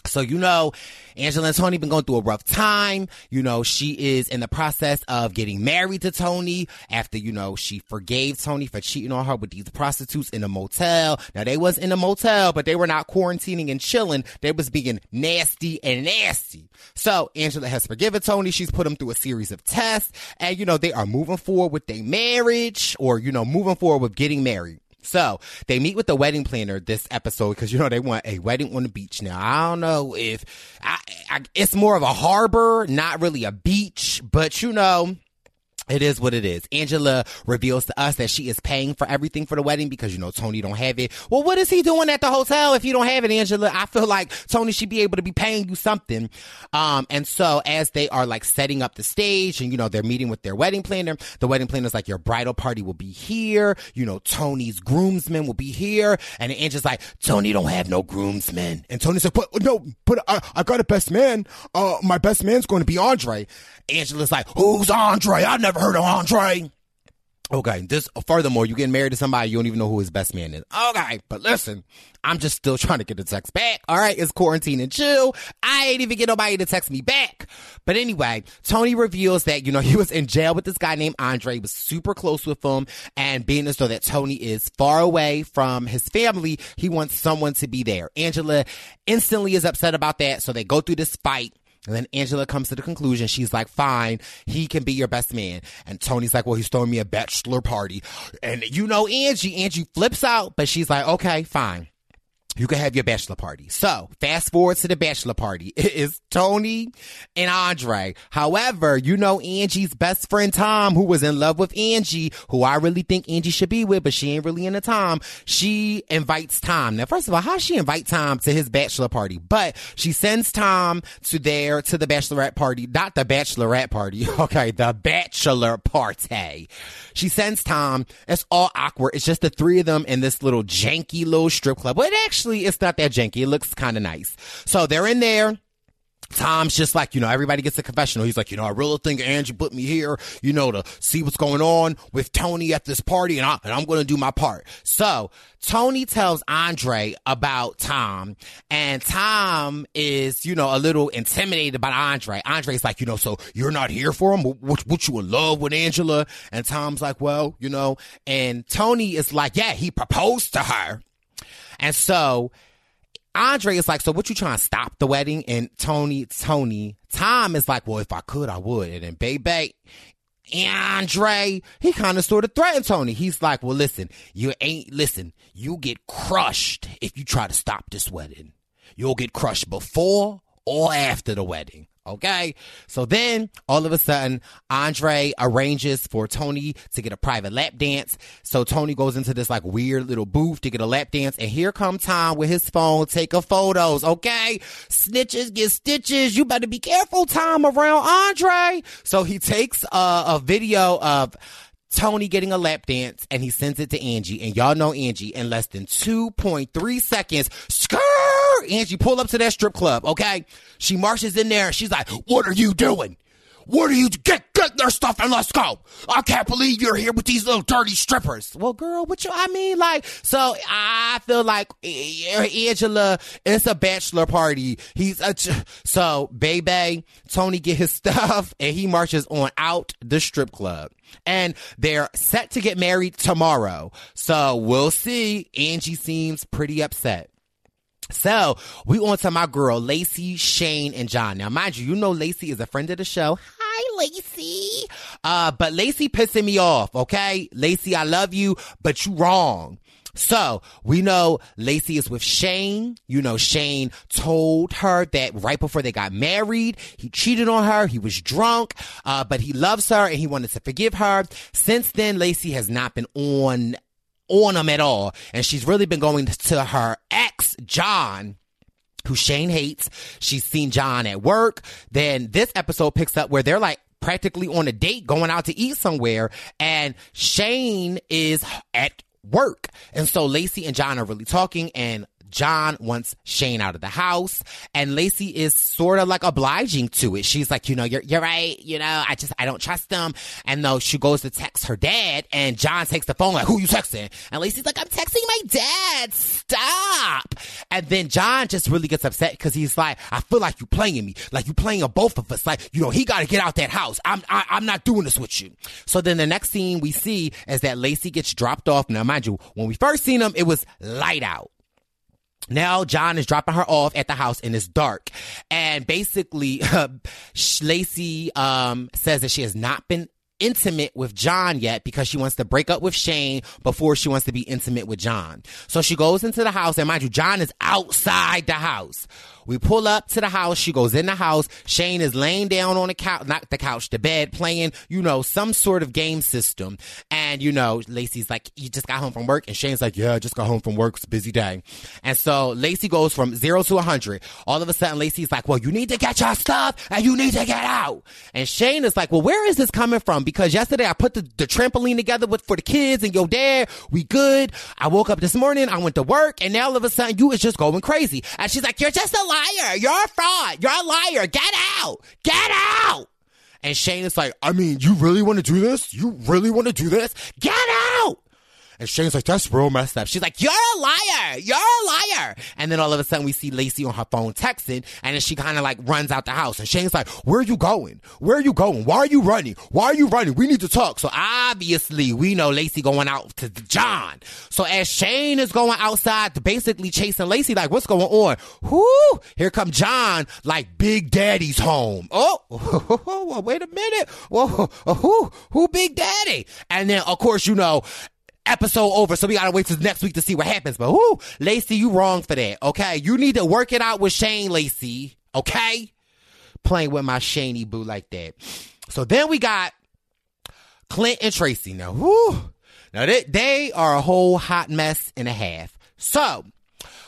C: So you know, Angela and Tony been going through a rough time. You know, she is in the process of getting married to Tony after you know she forgave Tony for cheating on her with these prostitutes in a motel. Now they was in a motel, but they were not quarantining and chilling. They was being nasty and nasty. So Angela has forgiven Tony. She's put him through a series of tests, and you know they are moving forward with their marriage, or you know moving forward with getting married. So they meet with the wedding planner this episode because you know they want a wedding on the beach. Now I don't know if I, I, it's more of a harbor, not really a beach, but you know. It is what it is. Angela reveals to us that she is paying for everything for the wedding because, you know, Tony don't have it. Well, what is he doing at the hotel if you don't have it, Angela? I feel like Tony should be able to be paying you something. Um, and so as they are like setting up the stage and, you know, they're meeting with their wedding planner, the wedding planner's like, your bridal party will be here. You know, Tony's groomsmen will be here. And Angela's like, Tony don't have no groomsmen. And Tony's like, but no, but I, I got a best man. Uh, my best man's going to be Andre. Angela's like, who's Andre? I never heard of Andre. Okay, this furthermore, you getting married to somebody you don't even know who his best man is. Okay, but listen, I'm just still trying to get the text back. All right, it's quarantine and chill. I ain't even get nobody to text me back. But anyway, Tony reveals that you know he was in jail with this guy named Andre. Was super close with him, and being as though that Tony is far away from his family, he wants someone to be there. Angela instantly is upset about that, so they go through this fight. And then Angela comes to the conclusion. She's like, fine, he can be your best man. And Tony's like, well, he's throwing me a bachelor party. And you know, Angie, Angie flips out, but she's like, okay, fine. You can have your bachelor party. So, fast forward to the bachelor party. It is Tony and Andre. However, you know Angie's best friend Tom, who was in love with Angie, who I really think Angie should be with, but she ain't really into Tom. She invites Tom. Now, first of all, how she invite Tom to his bachelor party? But she sends Tom to there to the bachelorette party, not the bachelorette party. Okay, the bachelor party. She sends Tom. It's all awkward. It's just the three of them in this little janky little strip club. But actually, it's not that janky. It looks kind of nice. So they're in there. Tom's just like, you know, everybody gets a confessional. He's like, you know, I really think Angie put me here, you know, to see what's going on with Tony at this party and, I, and I'm going to do my part. So Tony tells Andre about Tom and Tom is, you know, a little intimidated by Andre. Andre's like, you know, so you're not here for him? What, what you in love with Angela? And Tom's like, well, you know, and Tony is like, yeah, he proposed to her. And so Andre is like, so what you trying to stop the wedding? And Tony, Tony, Tom is like, well, if I could, I would. And then baby, Andre, he kind of sort of threatened Tony. He's like, well, listen, you ain't, listen, you get crushed if you try to stop this wedding. You'll get crushed before or after the wedding. Okay. So then all of a sudden, Andre arranges for Tony to get a private lap dance. So Tony goes into this like weird little booth to get a lap dance. And here come Tom with his phone taking photos. Okay. Snitches get stitches. You better be careful, Tom, around Andre. So he takes a, a video of Tony getting a lap dance and he sends it to Angie. And y'all know Angie in less than 2.3 seconds. Skirt! Angie pull up to that strip club, okay? She marches in there and she's like, What are you doing? What are you get get their stuff and let's go? I can't believe you're here with these little dirty strippers. Well, girl, what you? I mean, like, so I feel like eh, eh, Angela, it's a bachelor party. He's a so baby Tony get his stuff and he marches on out the strip club. And they're set to get married tomorrow. So we'll see. Angie seems pretty upset. So we on to my girl, Lacey, Shane, and John. Now, mind you, you know Lacey is a friend of the show. Hi, Lacey. Uh, but Lacey pissing me off, okay? Lacey, I love you, but you wrong. So we know Lacey is with Shane. You know, Shane told her that right before they got married, he cheated on her. He was drunk, uh, but he loves her and he wanted to forgive her. Since then, Lacey has not been on on him at all. And she's really been going to her ex, John, who Shane hates. She's seen John at work. Then this episode picks up where they're like, practically on a date going out to eat somewhere and Shane is at work. And so Lacey and John are really talking and John wants Shane out of the house and Lacey is sort of like obliging to it. She's like, you know, you're, you're right. You know, I just, I don't trust him. And though she goes to text her dad and John takes the phone like, who you texting? And Lacey's like, I'm texting my dad. Stop. And then John just really gets upset because he's like, I feel like you're playing me. Like you're playing on both of us. Like, you know, he got to get out that house. I'm, I, am i am not doing this with you. So then the next scene we see is that Lacey gets dropped off. Now, mind you, when we first seen him, it was light out. Now John is dropping her off at the house and it's dark. And basically, uh, Lacey um, says that she has not been intimate with John yet because she wants to break up with Shane before she wants to be intimate with John. So she goes into the house and mind you, John is outside the house. We pull up to the house. She goes in the house. Shane is laying down on the couch, not the couch, the bed, playing, you know, some sort of game system. And, you know, Lacey's like, you just got home from work. And Shane's like, yeah, I just got home from work. It's a busy day. And so Lacey goes from zero to a 100. All of a sudden, Lacey's like, well, you need to get your stuff and you need to get out. And Shane is like, well, where is this coming from? Because yesterday I put the, the trampoline together with, for the kids and your dad. We good. I woke up this morning. I went to work and now all of a sudden you is just going crazy. And she's like, you're just a liar. You're a fraud. You're a liar. Get out. Get out. And Shane is like, I mean, you really want to do this? You really want to do this? Get out. And Shane's like, that's real messed up. She's like, you're a liar. You're a liar. And then all of a sudden we see Lacey on her phone texting and then she kind of like runs out the house and Shane's like, where are you going? Where are you going? Why are you running? Why are you running? We need to talk. So obviously we know Lacey going out to John. So as Shane is going outside to basically chasing Lacey, like, what's going on? Whoo! Here come John, like Big Daddy's home. Oh, wait a minute. Whoa, who, who Big Daddy? And then of course, you know, episode over, so we gotta wait till next week to see what happens. But whoo, Lacey, you wrong for that. Okay, you need to work it out with Shane Lacey. Okay, playing with my Shaney boo like that. So then we got Clint and Tracy. Now, whoo, now they they are a whole hot mess and a half. So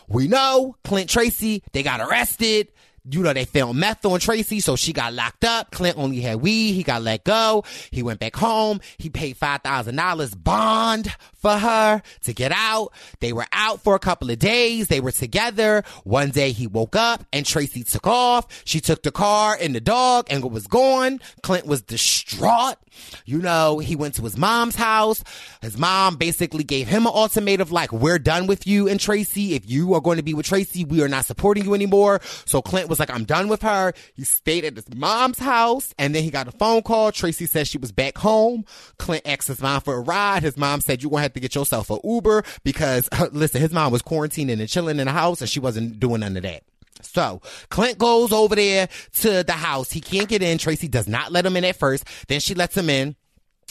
C: we know Clint Tracy, they got arrested. You know, they found meth on Tracy, so she got locked up. Clint only had weed. He got let go. He went back home. He paid $5,000 bond for her to get out. They were out for a couple of days. They were together. One day he woke up and Tracy took off. She took the car and the dog and was gone. Clint was distraught. You know, he went to his mom's house. His mom basically gave him an ultimatum like, we're done with you and Tracy. If you are going to be with Tracy, we are not supporting you anymore. So Clint was like, I'm done with her. He stayed at his mom's house and then he got a phone call. Tracy said she was back home. Clint asked his mom for a ride. His mom said, you're going to have to get yourself an Uber because listen, his mom was quarantining and chilling in the house and she wasn't doing none of that. So Clint goes over there to the house. He can't get in. Tracy does not let him in at first. Then she lets him in.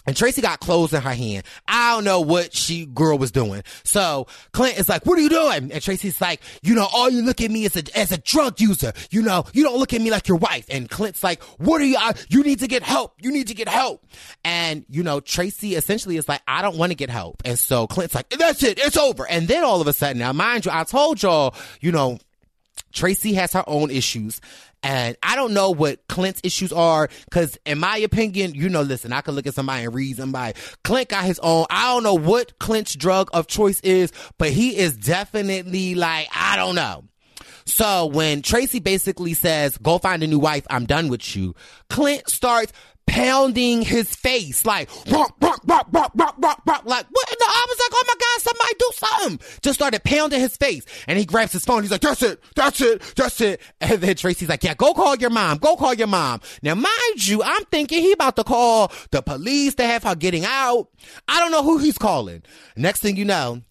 C: And Tracy got clothes in her hand. I don't know what she girl was doing. So Clint is like, "What are you doing?" And Tracy's like, "You know, all you look at me as a as a drug user. You know, you don't look at me like your wife." And Clint's like, "What are you? I, you need to get help. You need to get help." And you know, Tracy essentially is like, "I don't want to get help." And so Clint's like, "That's it. It's over." And then all of a sudden, now mind you, I told y'all, you know, Tracy has her own issues. And I don't know what Clint's issues are, because in my opinion, you know, listen, I can look at somebody and read somebody. Clint got his own. I don't know what Clint's drug of choice is, but he is definitely like, I don't know. So when Tracy basically says, go find a new wife, I'm done with you, Clint starts pounding his face like rock, rock, rock, rock, rock, rock, rock, like what in the I was like, oh my god, somebody do something. Just started pounding his face. And he grabs his phone. He's like, that's it, that's it, that's it. And then Tracy's like, yeah, go call your mom. Go call your mom. Now mind you, I'm thinking he about to call the police to have her getting out. I don't know who he's calling. Next thing you know,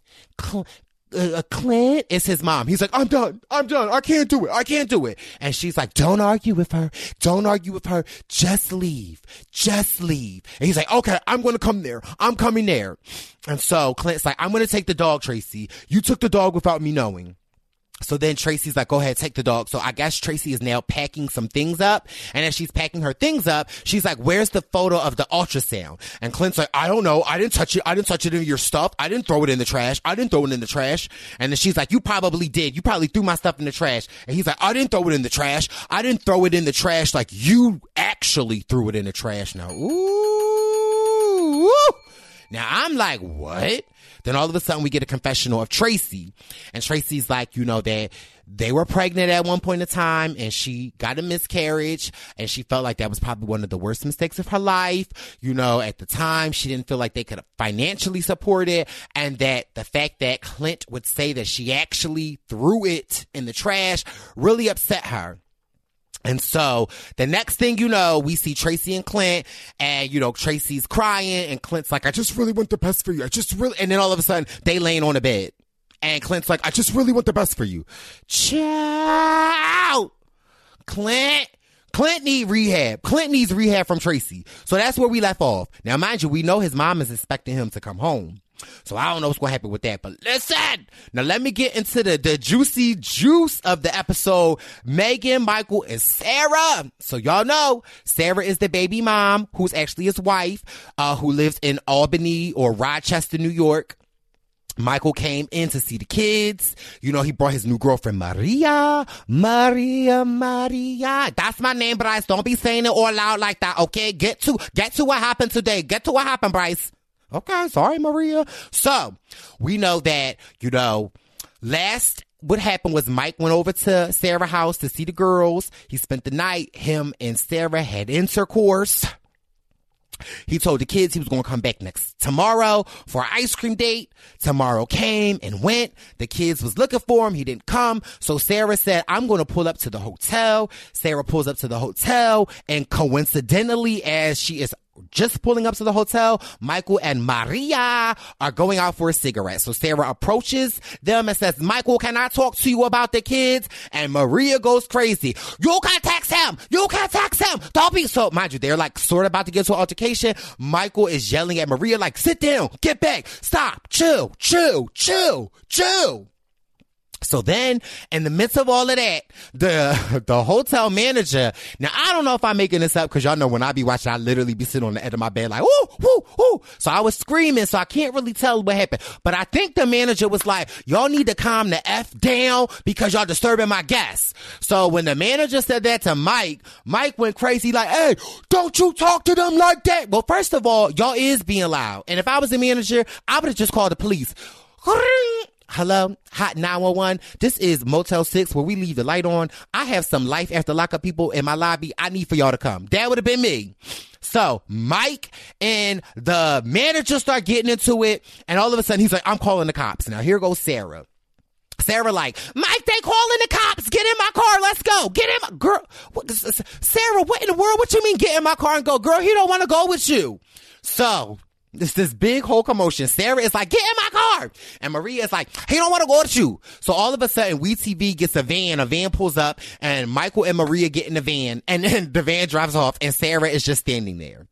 C: uh, Clint is his mom. He's like, I'm done. I'm done. I can't do it. I can't do it. And she's like, don't argue with her. Don't argue with her. Just leave. Just leave. And he's like, okay, I'm going to come there. I'm coming there. And so Clint's like, I'm going to take the dog, Tracy. You took the dog without me knowing. So then Tracy's like, go ahead, take the dog. So I guess Tracy is now packing some things up. And as she's packing her things up, she's like, where's the photo of the ultrasound? And Clint's like, I don't know. I didn't touch it. I didn't touch it in your stuff. I didn't throw it in the trash. I didn't throw it in the trash. And then she's like, you probably did. You probably threw my stuff in the trash. And he's like, I didn't throw it in the trash. I didn't throw it in the trash like you actually threw it in the trash. Now, ooh. Now I'm like, what? Then all of a sudden we get a confessional of Tracy. And Tracy's like, you know, that they were pregnant at one point in time and she got a miscarriage and she felt like that was probably one of the worst mistakes of her life. You know, at the time she didn't feel like they could financially support it and that the fact that Clint would say that she actually threw it in the trash really upset her. And so the next thing you know, we see Tracy and Clint and, you know, Tracy's crying and Clint's like, I just really want the best for you. I just really, and then all of a sudden they laying on a bed and Clint's like, I just really want the best for you. Ciao. Clint, Clint need rehab. Clint needs rehab from Tracy. So that's where we left off. Now, mind you, we know his mom is expecting him to come home. So I don't know what's going to happen with that. But listen, now let me get into the, the juicy juice of the episode. Megan, Michael, and Sarah. So y'all know Sarah is the baby mom who's actually his wife, uh, who lives in Albany or Rochester, New York. Michael came in to see the kids. You know, he brought his new girlfriend, Maria. Maria, Maria. That's my name, Bryce. Don't be saying it all loud like that, okay? Get to, get to what happened today. Get to what happened, Bryce. Okay, sorry, Maria. So we know that, you know, last what happened was Mike went over to Sarah's house to see the girls. He spent the night. Him and Sarah had intercourse. He told the kids he was going to come back next tomorrow for an ice cream date. Tomorrow came and went. The kids was looking for him. He didn't come. So Sarah said, I'm going to pull up to the hotel. Sarah pulls up to the hotel and coincidentally, as she is just pulling up to the hotel, Michael and Maria are going out for a cigarette. So Sarah approaches them and says, Michael, can I talk to you about the kids? And Maria goes crazy. You can't him. You can't him. Don't be so, mind you, they're like sort of about to get to an altercation. Michael is yelling at Maria like, sit down, get back, stop, chill, chill, chill, chill. So then, in the midst of all of that, the the hotel manager. Now I don't know if I'm making this up because y'all know when I be watching, I literally be sitting on the edge of my bed like, whoo, whoo, whoo. So I was screaming, so I can't really tell what happened. But I think the manager was like, y'all need to calm the f down because y'all disturbing my guests. So when the manager said that to Mike, Mike went crazy like, hey, don't you talk to them like that. Well, first of all, y'all is being loud, and if I was the manager, I would have just called the police. Hello, hot 911. This is Motel 6 where we leave the light on. I have some life after lockup people in my lobby. I need for y'all to come. That would have been me. So Mike and the manager start getting into it. And all of a sudden he's like, I'm calling the cops. Now here goes Sarah. Sarah like, Mike, they calling the cops. Get in my car. Let's go. Get in my girl. What, Sarah, what in the world? What you mean get in my car and go? Girl, he don't want to go with you. So it's this big whole commotion. Sarah is like, get in my car. And Maria is like, he don't want to go with you. So all of a sudden, WeTV gets a van. A van pulls up and Michael and Maria get in the van and then the van drives off and Sarah is just standing there.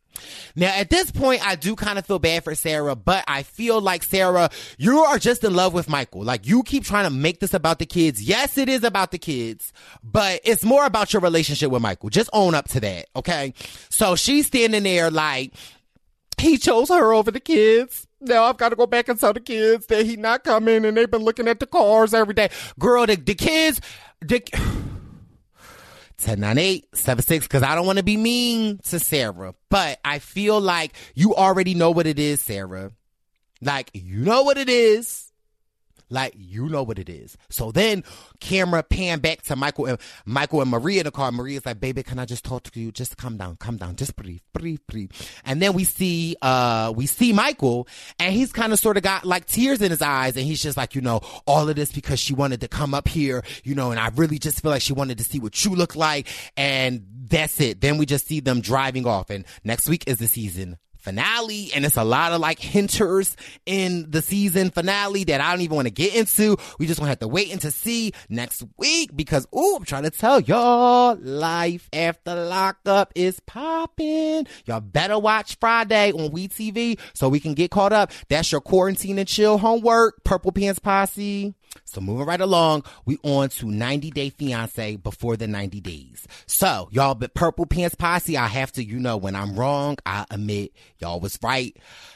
C: Now, at this point, I do kind of feel bad for Sarah, but I feel like Sarah, you are just in love with Michael. Like you keep trying to make this about the kids. Yes, it is about the kids, but it's more about your relationship with Michael. Just own up to that. Okay. So she's standing there like, he chose her over the kids. Now I've got to go back and tell the kids that he not coming and they've been looking at the cars every day. Girl, the, the kids, the, 109876 because I don't want to be mean to Sarah, but I feel like you already know what it is, Sarah. Like, you know what it is. Like you know what it is. So then camera pan back to Michael and Michael and Maria in the car. Maria's like, baby, can I just talk to you? Just calm down, calm down, just breathe, breathe, breathe. And then we see uh we see Michael and he's kind of sort of got like tears in his eyes and he's just like, you know, all of this because she wanted to come up here, you know, and I really just feel like she wanted to see what you look like and that's it. Then we just see them driving off and next week is the season finale and it's a lot of like hinters in the season finale that I don't even want to get into. We just gonna have to wait and to see next week because ooh, I'm trying to tell y'all life after lockup is popping. Y'all better watch Friday on WeTV so we can get caught up. That's your quarantine and chill homework. Purple Pants Posse. So moving right along, we on to 90 Day Fiance before the 90 days. So y'all, but Purple Pants Posse, I have to, you know, when I'm wrong, I admit y'all was right.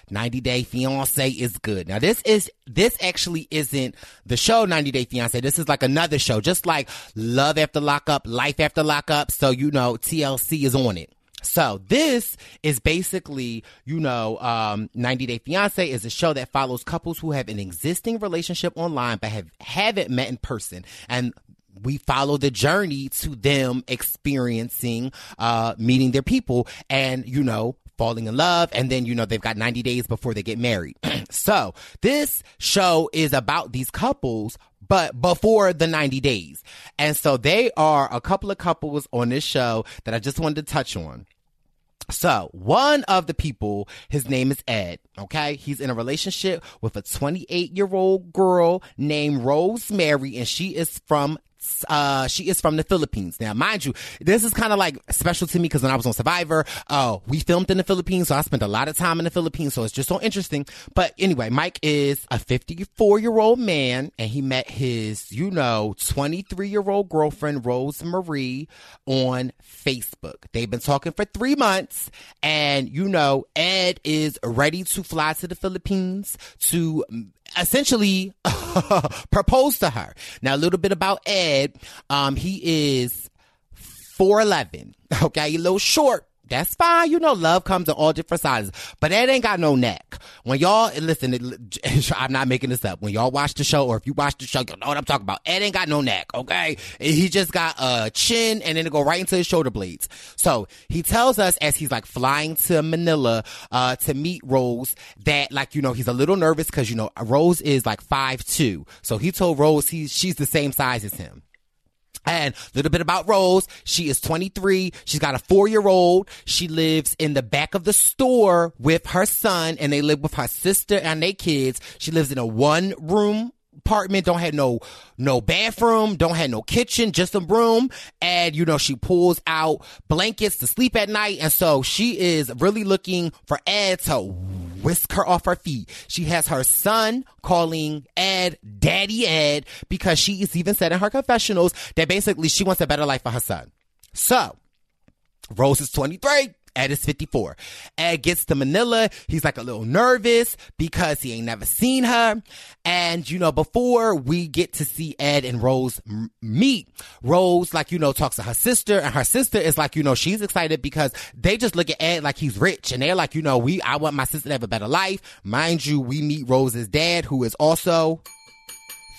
C: 90 Day Fiance is good. Now this is, this actually isn't the show 90 Day Fiance. This is like another show, just like Love After Lockup, Life After Lockup. So, you know, TLC is on it. So this is basically, you know, um, 90 Day Fiance is a show that follows couples who have an existing relationship online but have haven't met in person, and we follow the journey to them experiencing, uh, meeting their people, and you know, falling in love and then you know they've got 90 days before they get married. so, this show is about these couples but before the 90 days. And so they are a couple of couples on this show that I just wanted to touch on. So, one of the people, his name is Ed, okay? He's in a relationship with a 28 year old girl named Rosemary, and she is from uh, she is from the Philippines. Now, mind you, this is kind of like special to me because when I was on Survivor, uh, we filmed in the Philippines, so I spent a lot of time in the Philippines, so it's just so interesting. But anyway, Mike is a 54 year old man, and he met his, you know, 23 year old girlfriend, Rose Marie, on Facebook. They've been talking for three months, and you know, Ed is ready to fly to the Philippines to essentially proposed to her. Now, a little bit about Ed. Um, he is 4'11. Okay, a little short, that's fine. You know, love comes in all different sizes, but that ain't got no neck. When y'all listen, I'm not making this up. When y'all watch the show, or if you watch the show, you know what I'm talking about. Ed ain't got no neck. Okay, he just got a chin, and then it go right into his shoulder blades. So he tells us as he's like flying to Manila uh, to meet Rose that like you know he's a little nervous because you know Rose is like five two. So he told Rose he's she's the same size as him. And a little bit about Rose. She is 23. She's got a four year old. She lives in the back of the store with her son and they live with her sister and their kids. She lives in a one room apartment, don't have no, no bathroom, don't have no kitchen, just a room. And, you know, she pulls out blankets to sleep at night. And so she is really looking for Ed to whisk her off her feet. She has her son calling Ed Daddy Ed because she is even said in her confessionals that basically she wants a better life for her son. So, Rose is 23. Ed is 54. Ed gets to Manila. He's like a little nervous because he ain't never seen her. And, you know, before we get to see Ed and Rose meet, Rose, like, you know, talks to her sister and her sister is like, you know, she's excited because they just look at Ed like he's rich and they're like, you know, we, I want my sister to have a better life. Mind you, we meet Rose's dad who is also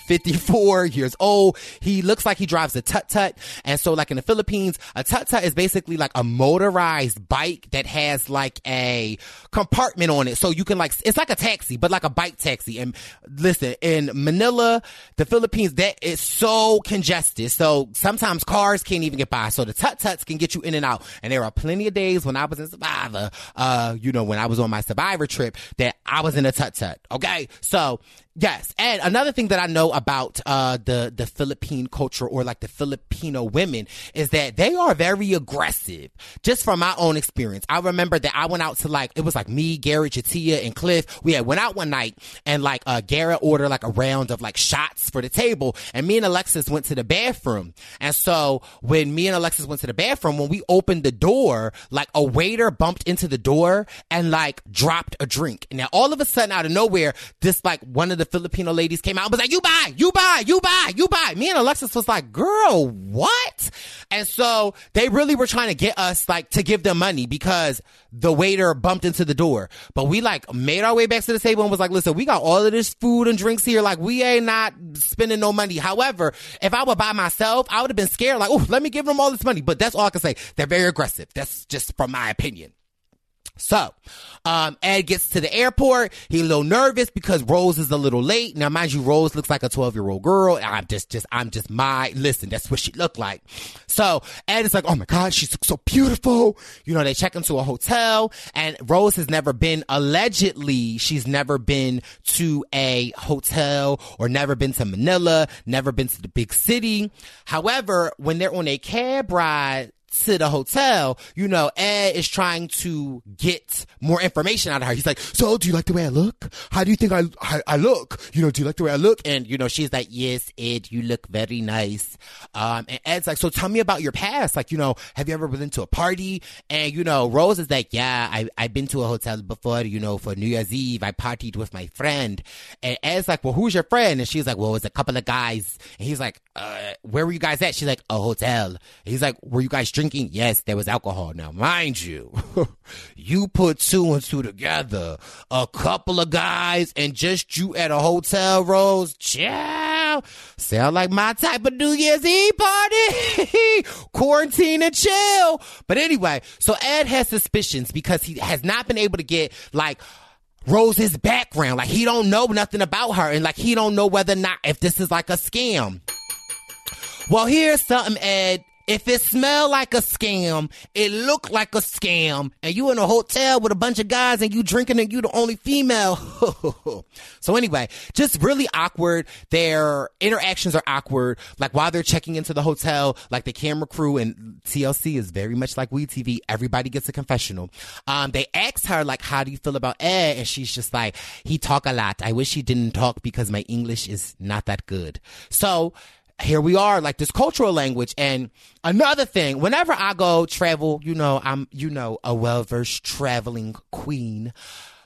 C: 54 years old. He looks like he drives a tuk tuk. And so like in the Philippines, a tuk tuk is basically like a motorized bike that has like a compartment on it. So you can like, it's like a taxi, but like a bike taxi. And listen, in Manila, the Philippines, that is so congested. So sometimes cars can't even get by. So the tuk tuks can get you in and out. And there are plenty of days when I was in Survivor, uh, you know, when I was on my Survivor trip that I was in a tuk tuk. Okay. So Yes, and another thing that I know about uh, the the Philippine culture or like the Filipino women is that they are very aggressive. Just from my own experience, I remember that I went out to like it was like me, Garrett, J'Tia, and Cliff. We had went out one night and like uh, Garrett ordered like a round of like shots for the table, and me and Alexis went to the bathroom. And so when me and Alexis went to the bathroom, when we opened the door, like a waiter bumped into the door and like dropped a drink. And now all of a sudden, out of nowhere, this like one of the the Filipino ladies came out and was like, you buy, you buy, you buy, you buy. Me and Alexis was like, girl, what? And so they really were trying to get us like to give them money because the waiter bumped into the door. But we like made our way back to the table and was like, listen, we got all of this food and drinks here. Like we ain't not spending no money. However, if I were by myself, I would have been scared. Like, oh, let me give them all this money. But that's all I can say. They're very aggressive. That's just from my opinion. So, um, Ed gets to the airport. He's a little nervous because Rose is a little late. Now, mind you, Rose looks like a 12 year old girl. I'm just, just, I'm just my, listen, that's what she looked like. So Ed is like, oh my God, she looks so beautiful. You know, they check into a hotel and Rose has never been, allegedly, she's never been to a hotel or never been to Manila, never been to the big city. However, when they're on a cab ride, to the hotel, you know, Ed is trying to get more information out of her. He's like, so do you like the way I look? How do you think I, I, I look? You know, do you like the way I look? And, you know, she's like, yes, Ed, you look very nice. Um, and Ed's like, so tell me about your past. Like, you know, have you ever been to a party? And, you know, Rose is like, yeah, I, I've been to a hotel before, you know, for New Year's Eve. I partied with my friend. And Ed's like, well, who's your friend? And she's like, well, it's a couple of guys. And he's like, uh, where were you guys at? She's like, a hotel. And he's like, were you guys drinking? Drinking, yes, there was alcohol. Now, mind you, you put two and two together, a couple of guys and just you at a hotel, Rose, chow, sound like my type of New Year's Eve party. Quarantine and chill. But anyway, so Ed has suspicions because he has not been able to get like, Rose's background. Like he don't know nothing about her and like he don't know whether or not if this is like a scam. Well, here's something, Ed, if it smell like a scam, it look like a scam, and you in a hotel with a bunch of guys and you drinking and you the only female. so anyway, just really awkward. Their interactions are awkward. Like while they're checking into the hotel, like the camera crew and TLC is very much like We TV. Everybody gets a confessional. Um, they ask her like, how do you feel about Ed? And she's just like, he talk a lot. I wish he didn't talk because my English is not that good. So, here we are, like this cultural language. And another thing, whenever I go travel, you know, I'm, you know, a well versed traveling queen.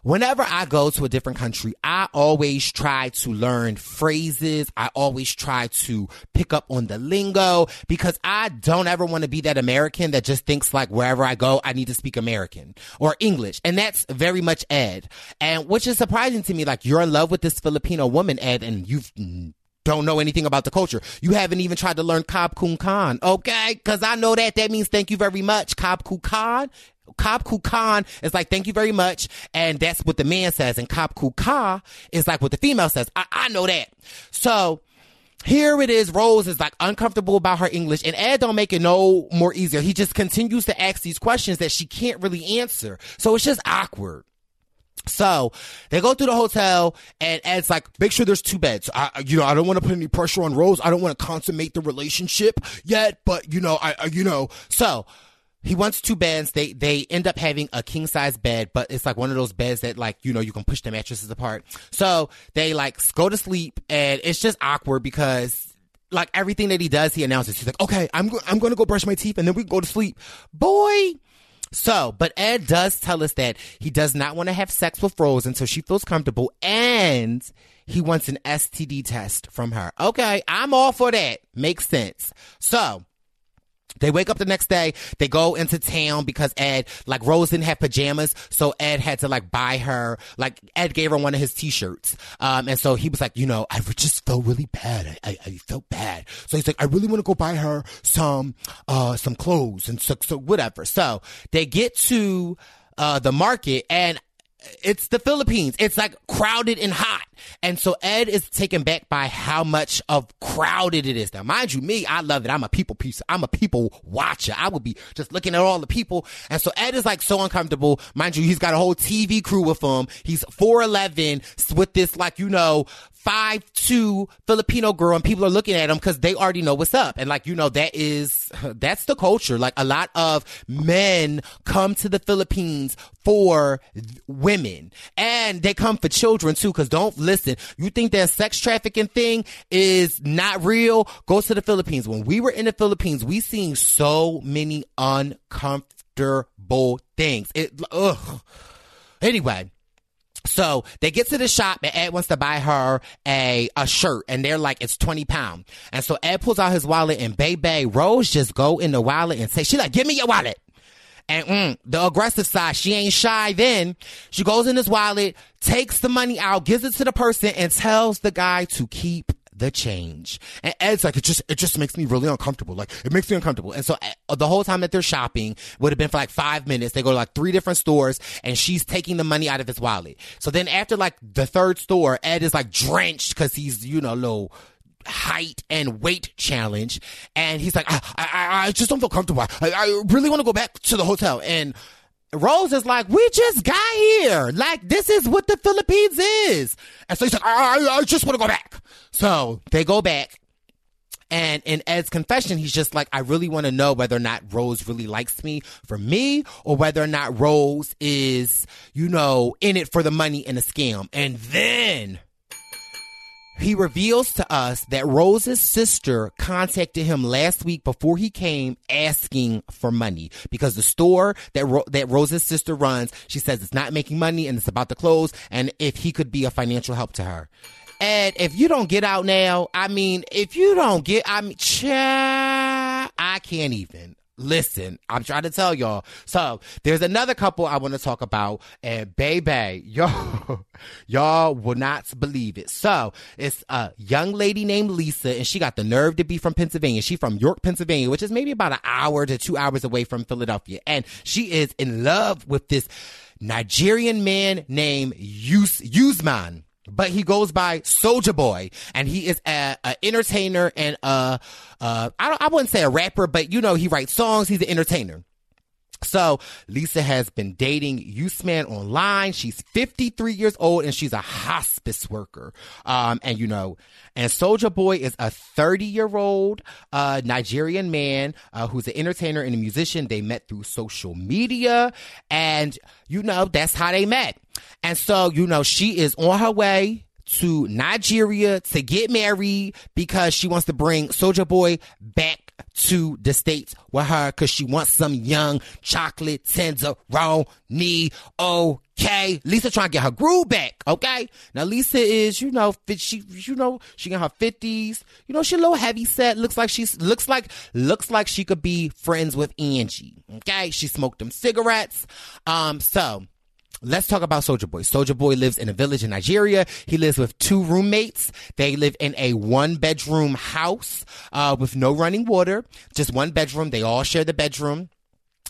C: Whenever I go to a different country, I always try to learn phrases. I always try to pick up on the lingo because I don't ever want to be that American that just thinks like wherever I go, I need to speak American or English. And that's very much Ed. And which is surprising to me. Like you're in love with this Filipino woman, Ed, and you've don't know anything about the culture. You haven't even tried to learn Kab Kun Kan, okay? Cause I know that that means thank you very much. Kab Kun Kan. Kab Kun Kan is like thank you very much, and that's what the man says, and Kab Kun Ka is like what the female says. I, I know that. So here it is. Rose is like uncomfortable about her English, and Ed don't make it no more easier. He just continues to ask these questions that she can't really answer. So it's just awkward. So they go through the hotel and Ed's like, make sure there's two beds. I, you know, I don't want to put any pressure on Rose. I don't want to consummate the relationship yet, but you know, I, you know, so he wants two beds. They they end up having a king size bed, but it's like one of those beds that like you know you can push the mattresses apart. So they like go to sleep, and it's just awkward because like everything that he does, he announces. He's like, "Okay, I'm go- I'm going to go brush my teeth, and then we go to sleep." Boy. So, but Ed does tell us that he does not want to have sex with Rose until she feels comfortable, and he wants an STD test from her. Okay, I'm all for that. Makes sense. So they wake up the next day. They go into town because Ed, like Rose didn't have pajamas. So Ed had to like buy her, like Ed gave her one of his t-shirts. Um, and so he was like, you know, I just felt really bad. I, I, I felt bad. So he's like, I really want to go buy her some, uh, some clothes and so, so whatever. So they get to, uh, the market and it's the Philippines. It's like crowded and hot. And so Ed is taken back by how much of crowded it is. Now, mind you, me, I love it. I'm a people piece. I'm a people watcher. I would be just looking at all the people. And so Ed is like so uncomfortable. Mind you, he's got a whole TV crew with him. He's 4'11 with this like, you know, five two Filipino girl and people are looking at him because they already know what's up. And like, you know, that is, that's the culture. Like a lot of men come to the Philippines for women and they come for children too. Cause don't listen. You think that sex trafficking thing is not real? Go to the Philippines. When we were in the Philippines, we seen so many uncomfortable things. It, ugh. Anyway, so they get to the shop and Ed wants to buy her a, a shirt and they're like, it's 20 pound. And so Ed pulls out his wallet and Baby Rose just go in the wallet and say, she like, give me your wallet. And mm, the aggressive side, she ain't shy then. She goes in his wallet, takes the money out, gives it to the person and tells the guy to keep the change. And Ed's like, it just, it just makes me really uncomfortable. Like, it makes me uncomfortable. And so uh, the whole time that they're shopping would have been for like five minutes. They go to like three different stores and she's taking the money out of his wallet. So then after like the third store, Ed is like drenched because he's, you know, low height and weight challenge. And he's like, I, I, I just don't feel comfortable. I, I really want to go back to the hotel. And Rose is like, we just got here. Like, this is what the Philippines is. And so he's like, I, I just want to go back. So they go back. And in Ed's confession, he's just like, I really want to know whether or not Rose really likes me for me or whether or not Rose is, you know, in it for the money and a scam. And then he reveals to us that Rose's sister contacted him last week before he came asking for money because the store that Ro- that Rose's sister runs, she says it's not making money and it's about to close and if he could be a financial help to her. And if you don't get out now, I mean, if you don't get, I mean, cha, I can't even. Listen, I'm trying to tell y'all. So there's another couple I want to talk about, and baby, y'all, y'all will not believe it. So it's a young lady named Lisa, and she got the nerve to be from Pennsylvania. She's from York, Pennsylvania, which is maybe about an hour to two hours away from Philadelphia, and she is in love with this Nigerian man named Yus Yusman but he goes by Soldier Boy, and he is a, a entertainer and a, I I wouldn't say a rapper, but you know, he writes songs. He's an entertainer. So Lisa has been dating Usman online. She's 53 years old and she's a hospice worker. Um, and you know, and Soldier Boy is a 30 year old, uh, Nigerian man, uh, who's an entertainer and a musician. They met through social media and you know, that's how they met. And so, you know, she is on her way to Nigeria to get married because she wants to bring Soldier Boy back to the States with her because she wants some young chocolate tenderoni. Okay. Lisa trying to get her groove back. Okay. Now Lisa is, you know, she, you know, she in her fifties. You know, she a little heavy set. Looks like she's, looks like, looks like she could be friends with Angie. Okay. She smoked them cigarettes. Um, so Let's talk about Soldier Boy. Soldier Boy lives in a village in Nigeria. He lives with two roommates. They live in a one bedroom house uh, with no running water, just one bedroom. They all share the bedroom.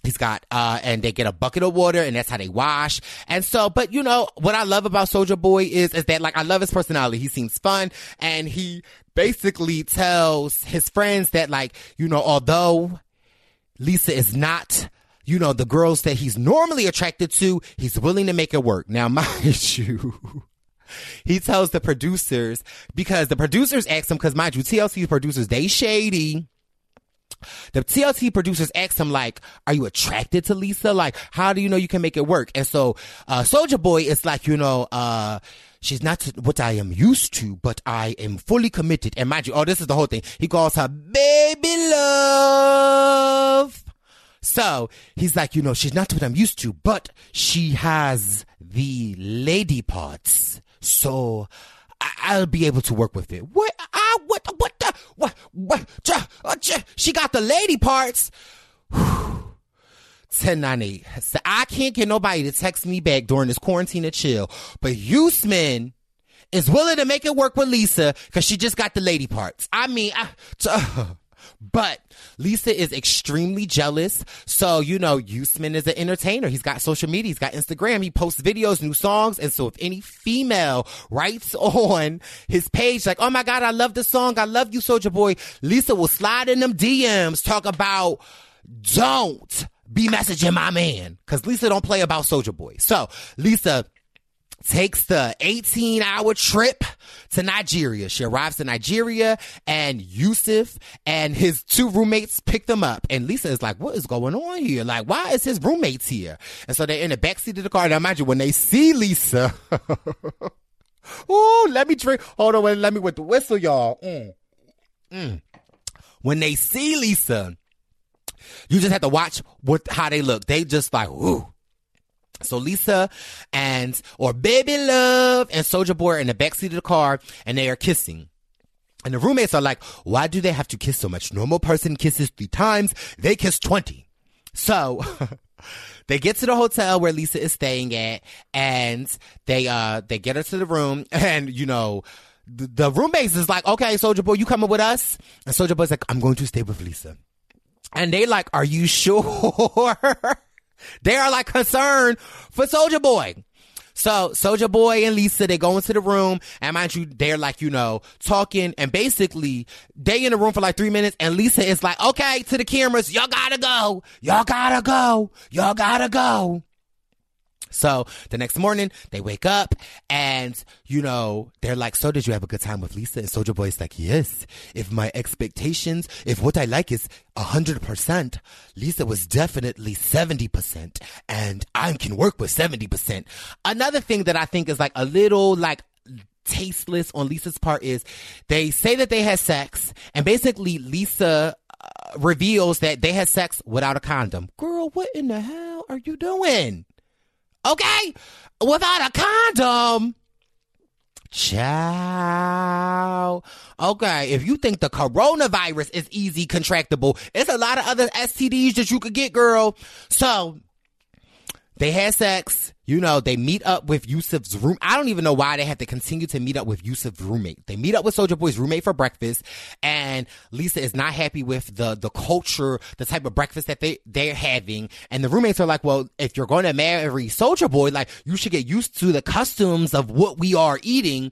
C: He's got, uh, and they get a bucket of water and that's how they wash. And so, but you know, what I love about Soldier Boy is, is that like, I love his personality. He seems fun and he basically tells his friends that like, you know, although Lisa is not you know, the girls that he's normally attracted to, he's willing to make it work. Now, mind you, he tells the producers because the producers ask him, because mind you, TLC's producers, they shady. the TLC producers asked him like, "Are you attracted to Lisa? Like, how do you know you can make it work?" And so, uh, Soldier Boy is like, you know, uh, she's not what I am used to, but I am fully committed. And mind you, oh, this is the whole thing. He calls her baby love. So he's like, you know, she's not what I'm used to, but she has the lady parts. So I- will be able to work with it. What? I, what? What? The, what? What? Uh, she got the lady parts. 1098. So I can't get nobody to text me back during this quarantine and chill, but Usman is willing to make it work with Lisa because she just got the lady parts. I mean, I, uh, but Lisa is extremely jealous. So, you know, Usman is an entertainer. He's got social media. He's got Instagram. He posts videos, new songs. And so if any female writes on his page, like, oh my God, I love the song. I love you, Soldier Boy. Lisa will slide in them DMs, talk about don't be messaging my man. Cause Lisa don't play about Soldier Boy. So Lisa takes the 18 hour trip to Nigeria. She arrives to Nigeria and Yusuf and his two roommates pick them up. And Lisa is like, what is going on here? Like, why is his roommates here? And so they're in the backseat of the car. Now, imagine when they see Lisa. oh, let me drink. Hold on, let me with the whistle, y'all. Mm. Mm. When they see Lisa, you just have to watch what how they look. They just like, ooh. So Lisa and or Baby Love and Soldier Boy are in the backseat of the car and they are kissing. And the roommates are like, why do they have to kiss so much? Normal person kisses three times. They kiss 20. So they get to the hotel where Lisa is staying at and they, uh, they get her to the room and, you know, the, the roommates is like, okay, Soldier Boy, you coming with us? And Soldier Boy's like, I'm going to stay with Lisa. And they like, are you sure? They are like concerned for Soldier Boy. So Soldier Boy and Lisa, they go into the room and mind you, they're like, you know, talking and basically they in the room for like three minutes and Lisa is like, okay, to the cameras, y'all gotta go. Y'all gotta go. Y'all gotta go. So the next morning, they wake up and, you know, they're like, so did you have a good time with Lisa? And Soldier Boy's like, yes. If my expectations, if what I like is a hundred percent, Lisa was definitely 70% and I can work with 70%. Another thing that I think is like a little like tasteless on Lisa's part is they say that they had sex and basically Lisa uh, reveals that they had sex without a condom. Girl, what in the hell are you doing? Okay? Without a condom. Ciao. Okay, if you think the coronavirus is easy contractable, it's a lot of other STDs that you could get, girl. So, they had sex. You know, they meet up with Yusuf's room. I don't even know why they had to continue to meet up with Yusuf's roommate. They meet up with Soldier Boy's roommate for breakfast, and Lisa is not happy with the the culture, the type of breakfast that they they're having. And the roommates are like, "Well, if you're going to marry Soldier Boy, like you should get used to the customs of what we are eating."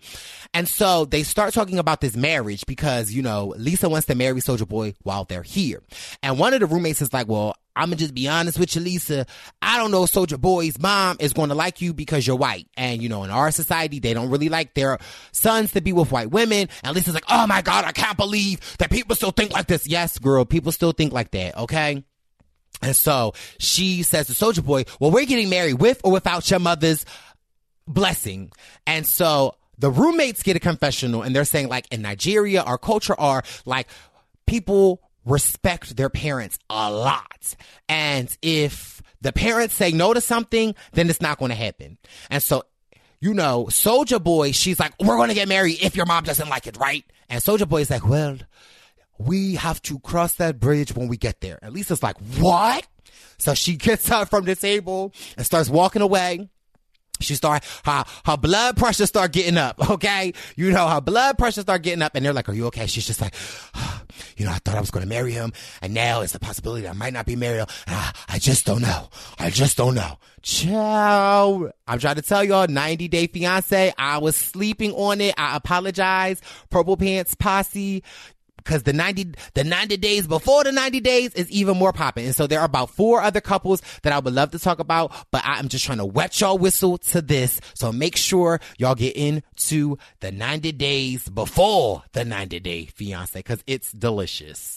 C: And so they start talking about this marriage because you know Lisa wants to marry Soldier Boy while they're here, and one of the roommates is like, "Well, I'm gonna just be honest with you, Lisa. I don't know if Soldier Boy's mom is to like you because you're white. And, you know, in our society, they don't really like their sons to be with white women. And Lisa's like, oh my God, I can't believe that people still think like this. Yes, girl, people still think like that, okay? And so she says to Soldier Boy, well, we're getting married with or without your mother's blessing. And so the roommates get a confessional and they're saying like in Nigeria, our culture are like people respect their parents a lot. And if the parents say no to something, then it's not going to happen. And so, you know, Soldier Boy, she's like, we're going to get married if your mom doesn't like it, right? And Soldier Boy is like, well, we have to cross that bridge when we get there. Least it's like, what? So she gets up from the table and starts walking away she start her her blood pressure start getting up okay? You know her blood pressure start getting up and they're like are you okay? She's just like you know i thought i was going to marry him and now it's the possibility i might not be married I, I just don't know. I just don't know. Ciao i'm trying to tell y'all 90 day fiance i was sleeping on it. I apologize. Purple pants posse because the 90, the 90 days before the 90 days is even more popping. And so there are about four other couples that I would love to talk about, but I'm just trying to wet y'all whistle to this. So make sure y'all get into the 90 days before the 90 day fiance because it's delicious.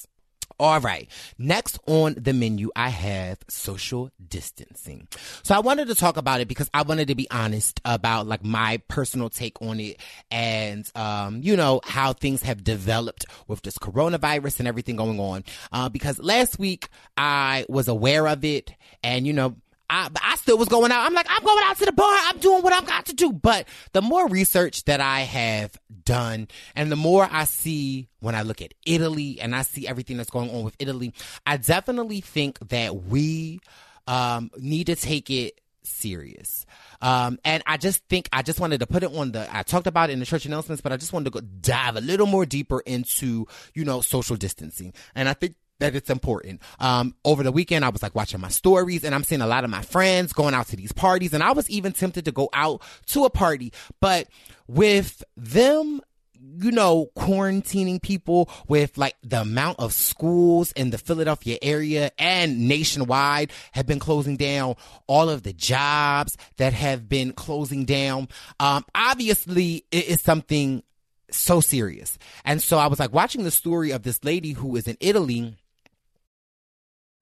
C: All right. Next on the menu, I have social distancing. So I wanted to talk about it because I wanted to be honest about like my personal take on it and, um, you know, how things have developed with this coronavirus and everything going on. Uh, because last week I was aware of it and, you know, I, I still was going out. I'm like, I'm going out to the bar. I'm doing what I've got to do. But the more research that I have done and the more I see when I look at Italy and I see everything that's going on with Italy, I definitely think that we um, need to take it serious. Um, and I just think I just wanted to put it on the. I talked about it in the church announcements, but I just wanted to go dive a little more deeper into you know social distancing. And I think that it's important. Um, over the weekend, I was like watching my stories and I'm seeing a lot of my friends going out to these parties. And I was even tempted to go out to a party, but with them you know, quarantining people with like the amount of schools in the Philadelphia area and nationwide have been closing down, all of the jobs that have been closing down. Um, obviously it is something so serious. And so I was like watching the story of this lady who is in Italy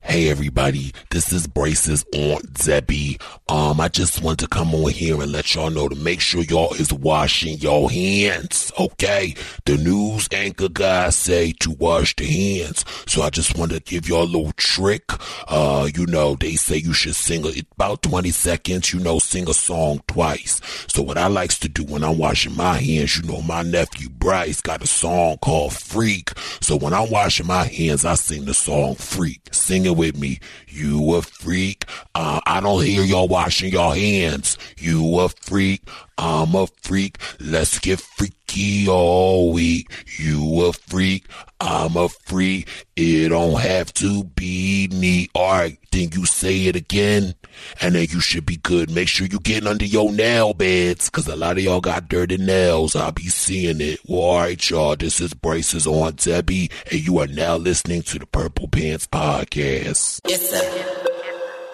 A: Hey everybody, this is Bryce's Aunt Debbie. Um, I just want to come on here and let y'all know to make sure y'all is washing your hands, okay? The news anchor guys say to wash the hands, so I just want to give y'all a little trick. Uh, you know, they say you should sing a, about 20 seconds, you know, sing a song twice. So what I likes to do when I'm washing my hands, you know, my nephew Bryce got a song called Freak. So when I'm washing my hands, I sing the song Freak. Sing it with me. You a freak. Uh, I don't hear y'all washing your hands. You a freak. I'm a freak. Let's get freaky all week. You a freak. I'm a freak. It don't have to be neat. Alright, then you say it again. And then you should be good. Make sure you getting under your nail beds. Cause a lot of y'all got dirty nails. I'll be seeing it. Well, alright, y'all. This is Bryce's Aunt Debbie. And you are now listening to the Purple Pants Podcast.
B: It's a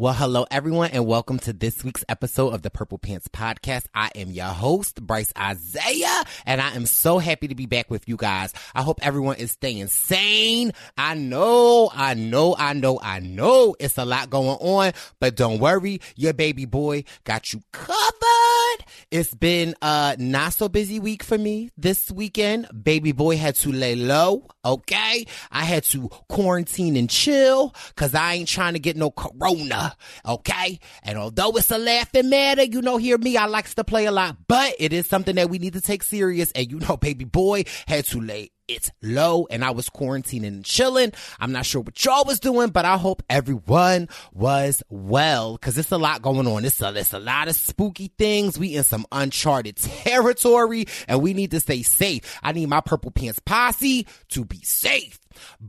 C: Well, hello everyone and welcome to this week's episode of the Purple Pants Podcast. I am your host, Bryce Isaiah, and I am so happy to be back with you guys. I hope everyone is staying sane. I know, I know, I know, I know it's a lot going on, but don't worry, your baby boy got you covered. It's been a not so busy week for me this weekend. Baby boy had to lay low, okay? I had to quarantine and chill cause I ain't trying to get no corona okay? And although it's a laughing matter, you know, hear me, I likes to play a lot, but it is something that we need to take serious. And you know, baby boy had to lay it's low and I was quarantining and chilling. I'm not sure what y'all was doing, but I hope everyone was well because it's a lot going on. It's a, it's a lot of spooky things. We in some uncharted territory and we need to stay safe. I need my purple pants posse to be safe.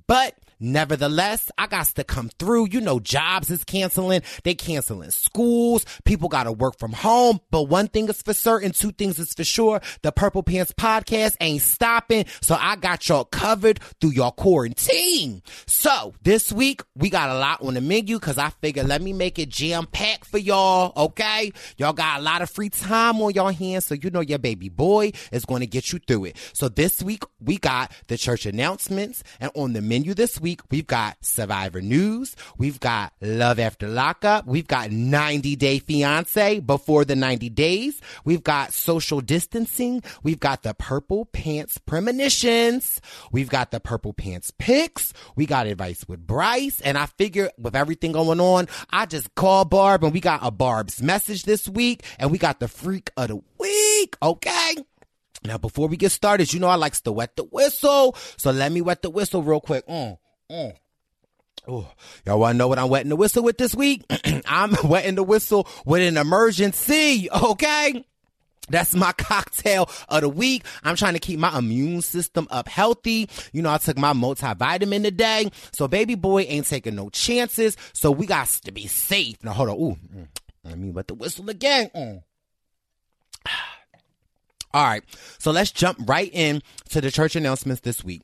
C: But Nevertheless, I got to come through. You know, jobs is canceling. They canceling schools. People got to work from home. But one thing is for certain, two things is for sure. The Purple Pants podcast ain't stopping. So I got y'all covered through your quarantine. So this week we got a lot on the menu because I figured let me make it jam packed for y'all. Okay. Y'all got a lot of free time on your hands. So you know your baby boy is going to get you through it. So this week we got the church announcements and on the menu this week, week, we've got Survivor News. We've got Love After Lockup. We've got 90 Day Fiance before the 90 days. We've got social distancing. We've got the Purple Pants Premonitions. We've got the Purple Pants Picks. We got advice with Bryce. And I figure with everything going on, I just call Barb and we got a Barb's message this week and we got the freak of the week. Okay. Now, before we get started, you know I likes to wet the whistle. So let me wet the whistle real quick. Mm. Mm. Oh, y'all want to know what I'm wetting the whistle with this week? I'm wetting the whistle with an emergency, okay? That's my cocktail of the week. I'm trying to keep my immune system up healthy. You know, I took my multivitamin today. So baby boy ain't taking no chances. So we got to be safe. Now hold on. Ooh, mm, let me wet the whistle again. Mm. All right. So let's jump right in to the church announcements this week.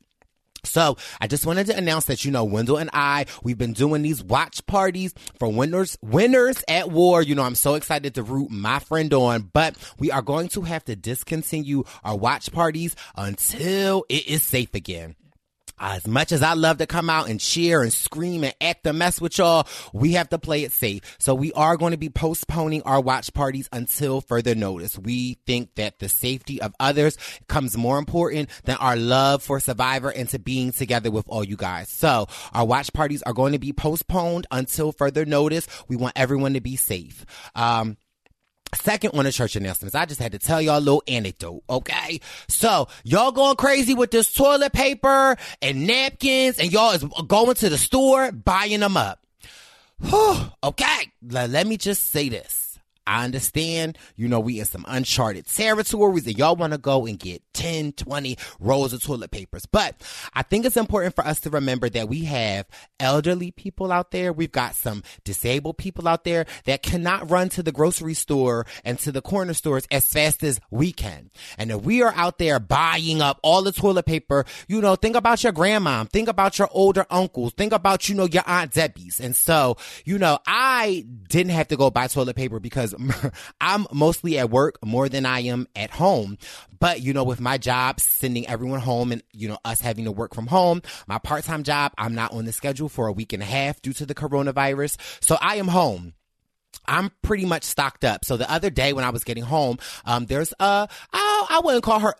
C: So I just wanted to announce that you know Wendell and I we've been doing these watch parties for winners winners at war. You know I'm so excited to root my friend on, but we are going to have to discontinue our watch parties until it is safe again as much as I love to come out and cheer and scream and act a mess with y'all, we have to play it safe. So we are going to be postponing our watch parties until further notice. We think that the safety of others comes more important than our love for Survivor and to being together with all you guys. So our watch parties are going to be postponed until further notice. We want everyone to be safe. Um, Second on the church announcements, I just had to tell y'all a little anecdote, okay? So, y'all going crazy with this toilet paper and napkins, and y'all is going to the store buying them up. Whew, okay, let me just say this. I understand, you know, we in some uncharted territories and y'all want to go and get 10, 20 rolls of toilet papers. But I think it's important for us to remember that we have elderly people out there. We've got some disabled people out there that cannot run to the grocery store and to the corner stores as fast as we can. And if we are out there buying up all the toilet paper, you know, think about your grandma, think about your older uncles, think about, you know, your aunt Debbie's. And so, you know, I didn't have to go buy toilet paper because I'm mostly at work more than I am at home. But, you know, with my job sending everyone home and, you know, us having to work from home, my part time job, I'm not on the schedule for a week and a half due to the coronavirus. So I am home. I'm pretty much stocked up. So the other day when I was getting home, um, there's a, I, I wouldn't call her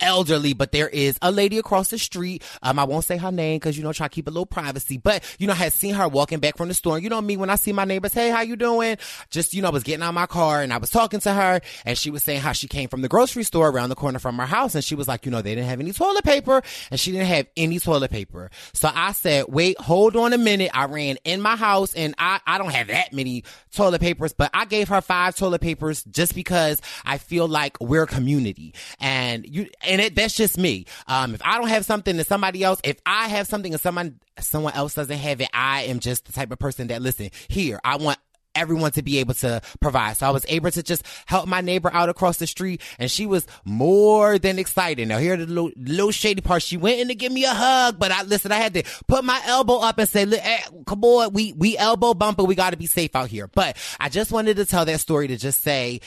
C: elderly, but there is a lady across the street. Um, I won't say her name because, you know, try to keep a little privacy, but, you know, I had seen her walking back from the store. You know me, when I see my neighbors, hey, how you doing? Just, you know, I was getting out my car and I was talking to her and she was saying how she came from the grocery store around the corner from her house. And she was like, you know, they didn't have any toilet paper and she didn't have any toilet paper. So I said, wait, hold on a minute. I ran in my house and I, I don't have that many toilet papers, but I gave her five toilet papers just because I feel like we're a community and you, it, that's just me. Um, if I don't have something and somebody else, if I have something and someone, someone else doesn't have it, I am just the type of person that listen here. I want everyone to be able to provide. So I was able to just help my neighbor out across the street and she was more than excited. Now here the little, little shady part. She went in to give me a hug, but I listen, I had to put my elbow up and say, hey, come on, we, we elbow bump, but we got to be safe out here. But I just wanted to tell that story to just say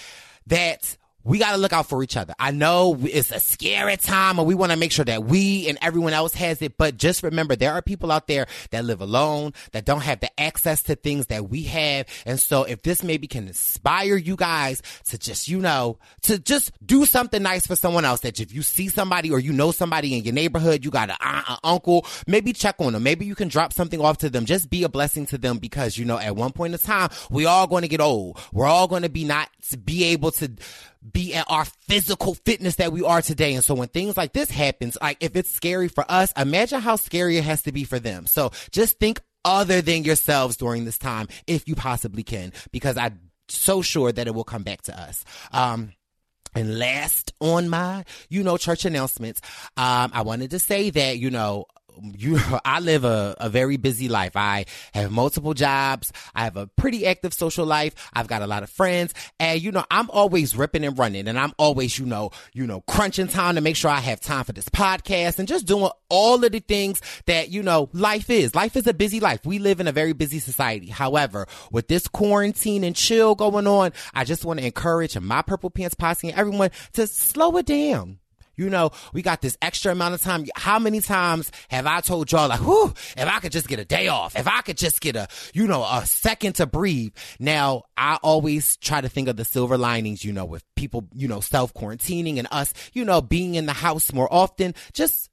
C: that we got to look out for each other. I know it's a scary time and we want to make sure that we and everyone else has it, but just remember there are people out there that live alone, that don't have the access to things that we have. And so if this maybe can inspire you guys to just, you know, to just do something nice for someone else, that if you see somebody or you know somebody in your neighborhood, you got an aunt, an uncle, maybe check on them. Maybe you can drop something off to them. Just be a blessing to them because, you know, at one point in time, we all going to get old. We're all going to be not be able to be at our physical fitness that we are today. And so when things like this happens, like if it's scary for us, imagine how scary it has to be for them. So just think other than yourselves during this time, if you possibly can, because I'm so sure that it will come back to us. Um, and last on my, you know, church announcements, um, I wanted to say that, you know, you I live a, a very busy life. I have multiple jobs. I have a pretty active social life. I've got a lot of friends. And you know, I'm always ripping and running and I'm always, you know, you know, crunching time to make sure I have time for this podcast and just doing all of the things that, you know, life is. Life is a busy life. We live in a very busy society. However, with this quarantine and chill going on, I just want to encourage my Purple Pants Posse and everyone to slow it down you know, we got this extra amount of time. How many times have I told y'all like, whew, if I could just get a day off, if I could just get a, you know, a second to breathe. Now, I always try to think of the silver linings, you know, with people, you know, self quarantining and us, you know, being in the house more often. Just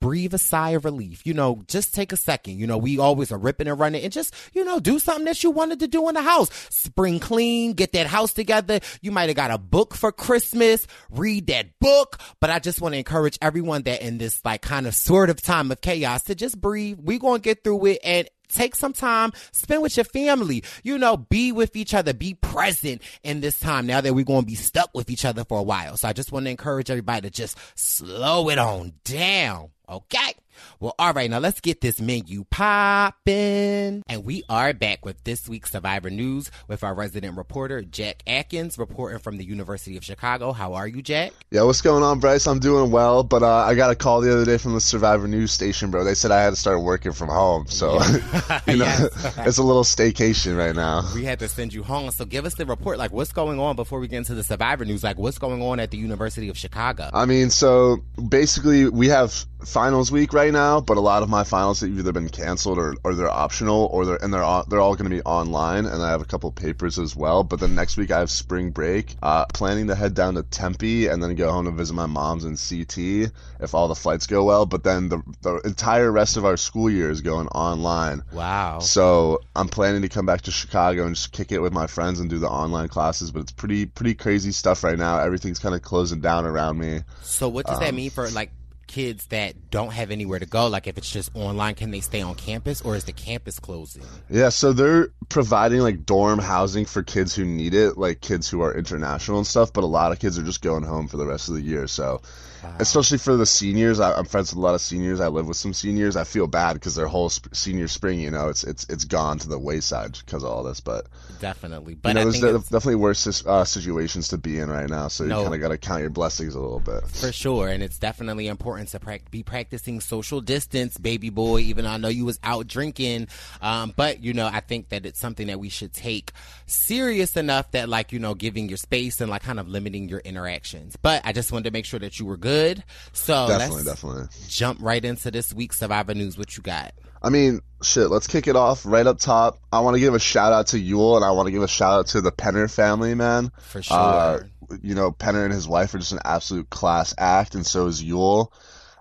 C: breathe a sigh of relief. You know, just take a second. You know, we always are ripping and running and just, you know, do something that you wanted to do in the house. Spring clean, get that house together. You might have got a book for Christmas, read that book. But I just want to encourage everyone that in this like kind of sort of time of chaos to just breathe. We're going to get through it and take some time, spend with your family, you know, be with each other, be present in this time now that we're going to be stuck with each other for a while. So I just want to encourage everybody to just slow it on down. Okay. Well, all right, now let's get this menu popping. And we are back with this week's Survivor News with our resident reporter, Jack Atkins, reporting from the University of Chicago. How are you, Jack?
D: Yeah, what's going on, Bryce? I'm doing well, but uh, I got a call the other day from the Survivor News station, bro. They said I had to start working from home, so you know, yes. it's a little staycation right now.
C: We had to send you home, so give us the report. Like, what's going on before we get into the Survivor News? Like, what's going on at the University of Chicago?
D: I mean, so basically, we have finals week right now, but a lot of my finals have either been canceled or, or they're optional or they're and they're all, they're all going to be online. And I have a couple papers as well. But then next week I have spring break. Uh, planning to head down to Tempe and then go home to visit my mom's in CT if all the flights go well. But then the the entire rest of our school year is going online.
C: Wow.
D: So I'm planning to come back to Chicago and just kick it with my friends and do the online classes. But it's pretty pretty crazy stuff right now. Everything's kind of closing down around me.
C: So what does um, that mean for like kids that don't have anywhere to go? Like if it's just online, can they stay on campus or is the campus closing?
D: Yeah, so they're providing like dorm housing for kids who need it, like kids who are international and stuff, but a lot of kids are just going home for the rest of the year. So Wow. Especially for the seniors, I, am friends with a lot of seniors. I live with some seniors. I feel bad because their whole sp- senior spring, you know, it's it's it's gone to the wayside because of all this. But
C: definitely, but
D: you know, there's definitely worse uh, situations to be in right now. So no, you kind of got to count your blessings a little bit.
C: For sure, and it's definitely important to pra- be practicing social distance, baby boy. Even though I know you was out drinking, um, but you know, I think that it's something that we should take serious enough that, like, you know, giving your space and like kind of limiting your interactions. But I just wanted to make sure that you were good good. So
D: definitely, definitely
C: jump right into this week's Survivor News. What you got?
D: I mean, shit, let's kick it off right up top. I want to give a shout out to Yul and I want to give a shout out to the Penner family, man.
C: For sure. Uh,
D: you know, Penner and his wife are just an absolute class act, and so is Yul.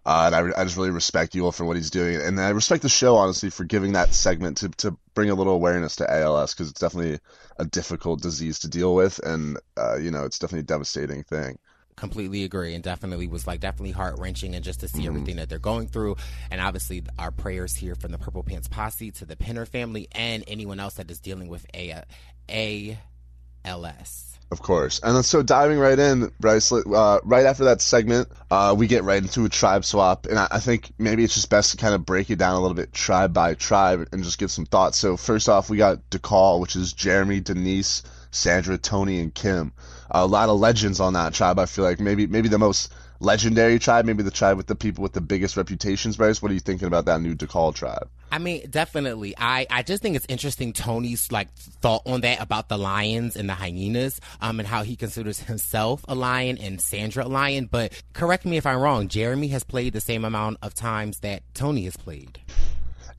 D: Uh, and I, I just really respect Yul for what he's doing. And I respect the show, honestly, for giving that segment to, to bring a little awareness to ALS because it's definitely a difficult disease to deal with. And, uh, you know, it's definitely a devastating thing
C: completely agree and definitely was like definitely heart wrenching and just to see mm-hmm. everything that they're going through and obviously our prayers here from the Purple Pants posse to the Penner family and anyone else that is dealing with a a ALS.
D: Of course. And so diving right in, Bryce, uh, right after that segment, uh, we get right into a tribe swap. And I, I, think maybe it's just best to kind of break it down a little bit tribe by tribe and just give some thoughts. So, first off, we got Dakal, which is Jeremy, Denise, Sandra, Tony, and Kim. A lot of legends on that tribe. I feel like maybe maybe the most legendary tribe, maybe the tribe with the people with the biggest reputations. Bryce, what are you thinking about that new Dakal tribe?
C: I mean, definitely. I, I just think it's interesting Tony's like thought on that about the lions and the hyenas, um, and how he considers himself a lion and Sandra a lion. But correct me if I'm wrong. Jeremy has played the same amount of times that Tony has played.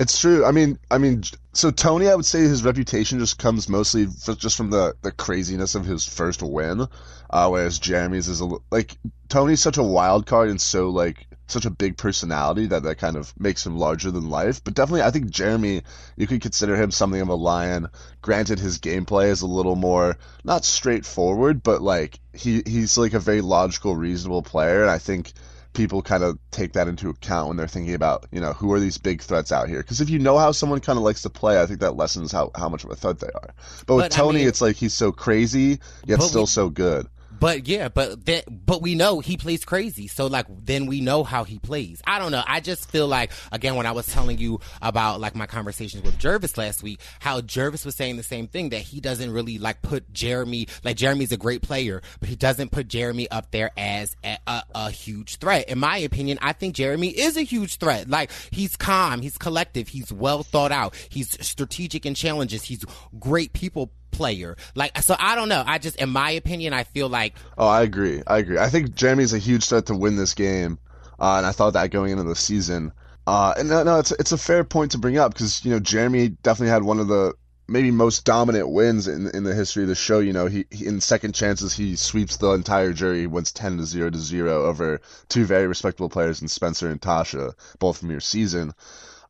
D: It's true. I mean, I mean, so Tony, I would say his reputation just comes mostly just from the the craziness of his first win, uh, whereas Jeremy's is a like Tony's such a wild card and so like such a big personality that that kind of makes him larger than life. But definitely, I think Jeremy, you could consider him something of a lion. Granted, his gameplay is a little more not straightforward, but like he he's like a very logical, reasonable player, and I think people kind of take that into account when they're thinking about, you know, who are these big threats out here? Because if you know how someone kind of likes to play, I think that lessens how, how much of a threat they are. But with but, Tony, I mean, it's like he's so crazy, yet still we, so good.
C: But yeah, but that, but we know he plays crazy. So like, then we know how he plays. I don't know. I just feel like, again, when I was telling you about like my conversations with Jervis last week, how Jervis was saying the same thing that he doesn't really like put Jeremy, like Jeremy's a great player, but he doesn't put Jeremy up there as a, a, a huge threat. In my opinion, I think Jeremy is a huge threat. Like he's calm, he's collective, he's well thought out, he's strategic in challenges, he's great people player. Like, so I don't know. I just, in my opinion, I feel like.
D: Oh, I agree. I agree. I think Jeremy's a huge threat to win this game, uh, and I thought that going into the season. Uh, and no, no, it's it's a fair point to bring up because you know Jeremy definitely had one of the maybe most dominant wins in in the history of the show. You know, he, he in second chances he sweeps the entire jury, wins ten to zero to zero over two very respectable players in Spencer and Tasha, both from your season.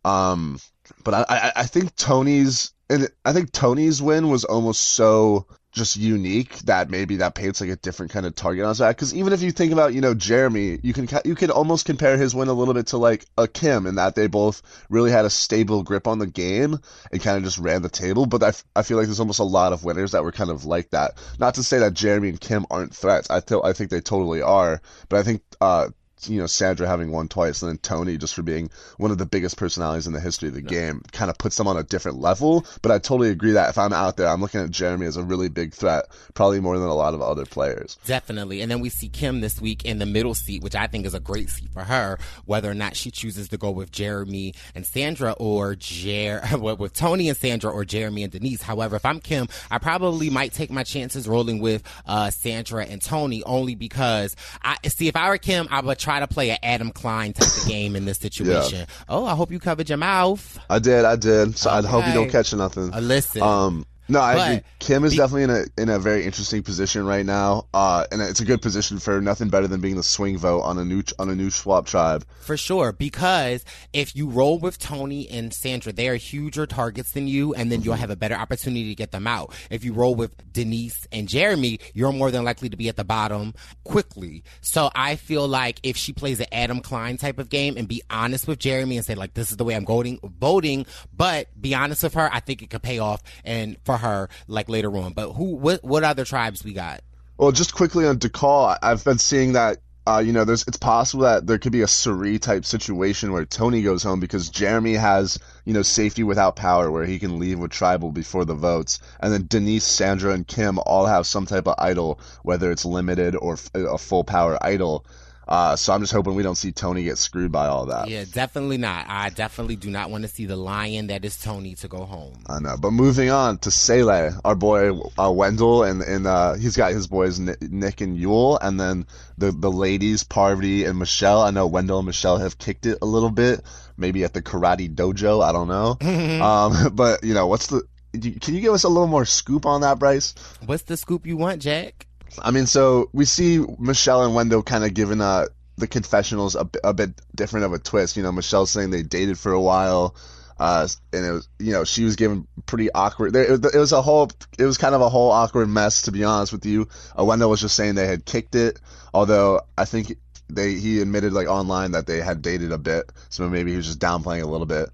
D: Um, but I, I, I think Tony's and I think Tony's win was almost so just unique that maybe that paints like a different kind of target on his back. Because even if you think about you know Jeremy, you can you can almost compare his win a little bit to like a Kim in that they both really had a stable grip on the game and kind of just ran the table. But I, I feel like there's almost a lot of winners that were kind of like that. Not to say that Jeremy and Kim aren't threats. I th- I think they totally are. But I think uh, you know Sandra having won twice, and then Tony just for being one of the biggest personalities in the history of the game, kind of puts them on a different level. But I totally agree that if I'm out there, I'm looking at Jeremy as a really big threat, probably more than a lot of other players.
C: Definitely. And then we see Kim this week in the middle seat, which I think is a great seat for her, whether or not she chooses to go with Jeremy and Sandra or Jer with Tony and Sandra or Jeremy and Denise. However, if I'm Kim, I probably might take my chances rolling with uh, Sandra and Tony only because I see if I were Kim, I would try try to play an Adam Klein type of game in this situation. Yeah. Oh, I hope you covered your mouth.
D: I did, I did. So okay. I hope you don't catch nothing.
C: Uh, listen.
D: Um, no, I agree. Kim is be- definitely in a in a very interesting position right now, uh, and it's a good position for nothing better than being the swing vote on a new on a new swap tribe.
C: For sure, because if you roll with Tony and Sandra, they are huger targets than you, and then you'll mm-hmm. have a better opportunity to get them out. If you roll with Denise and Jeremy, you're more than likely to be at the bottom quickly. So I feel like if she plays an Adam Klein type of game and be honest with Jeremy and say like, "This is the way I'm voting," voting, but be honest with her, I think it could pay off and for her like later on. But who what what other tribes we got?
D: Well, just quickly on Dakal, I've been seeing that uh, you know, there's it's possible that there could be a Cirie type situation where Tony goes home because Jeremy has, you know, safety without power where he can leave with tribal before the votes, and then Denise, Sandra, and Kim all have some type of idol, whether it's limited or a full power idol. Uh, so I'm just hoping we don't see Tony get screwed by all that.
C: Yeah, definitely not. I definitely do not want to see the lion that is Tony to go home.
D: I know. But moving on to Sele, our boy uh, Wendell, and and uh, he's got his boys Nick and Yul, and then the the ladies Parvati and Michelle. I know Wendell and Michelle have kicked it a little bit, maybe at the karate dojo. I don't know. um, but you know, what's the? Can you give us a little more scoop on that, Bryce?
C: What's the scoop you want, Jack?
D: I mean, so we see Michelle and Wendell kind of giving uh, the confessionals a, a bit different of a twist. You know, Michelle saying they dated for a while. Uh, and it was, you know, she was given pretty awkward. It, it, was a whole, it was kind of a whole awkward mess, to be honest with you. Uh, Wendell was just saying they had kicked it, although I think they, he admitted like online that they had dated a bit, so maybe he was just downplaying a little bit.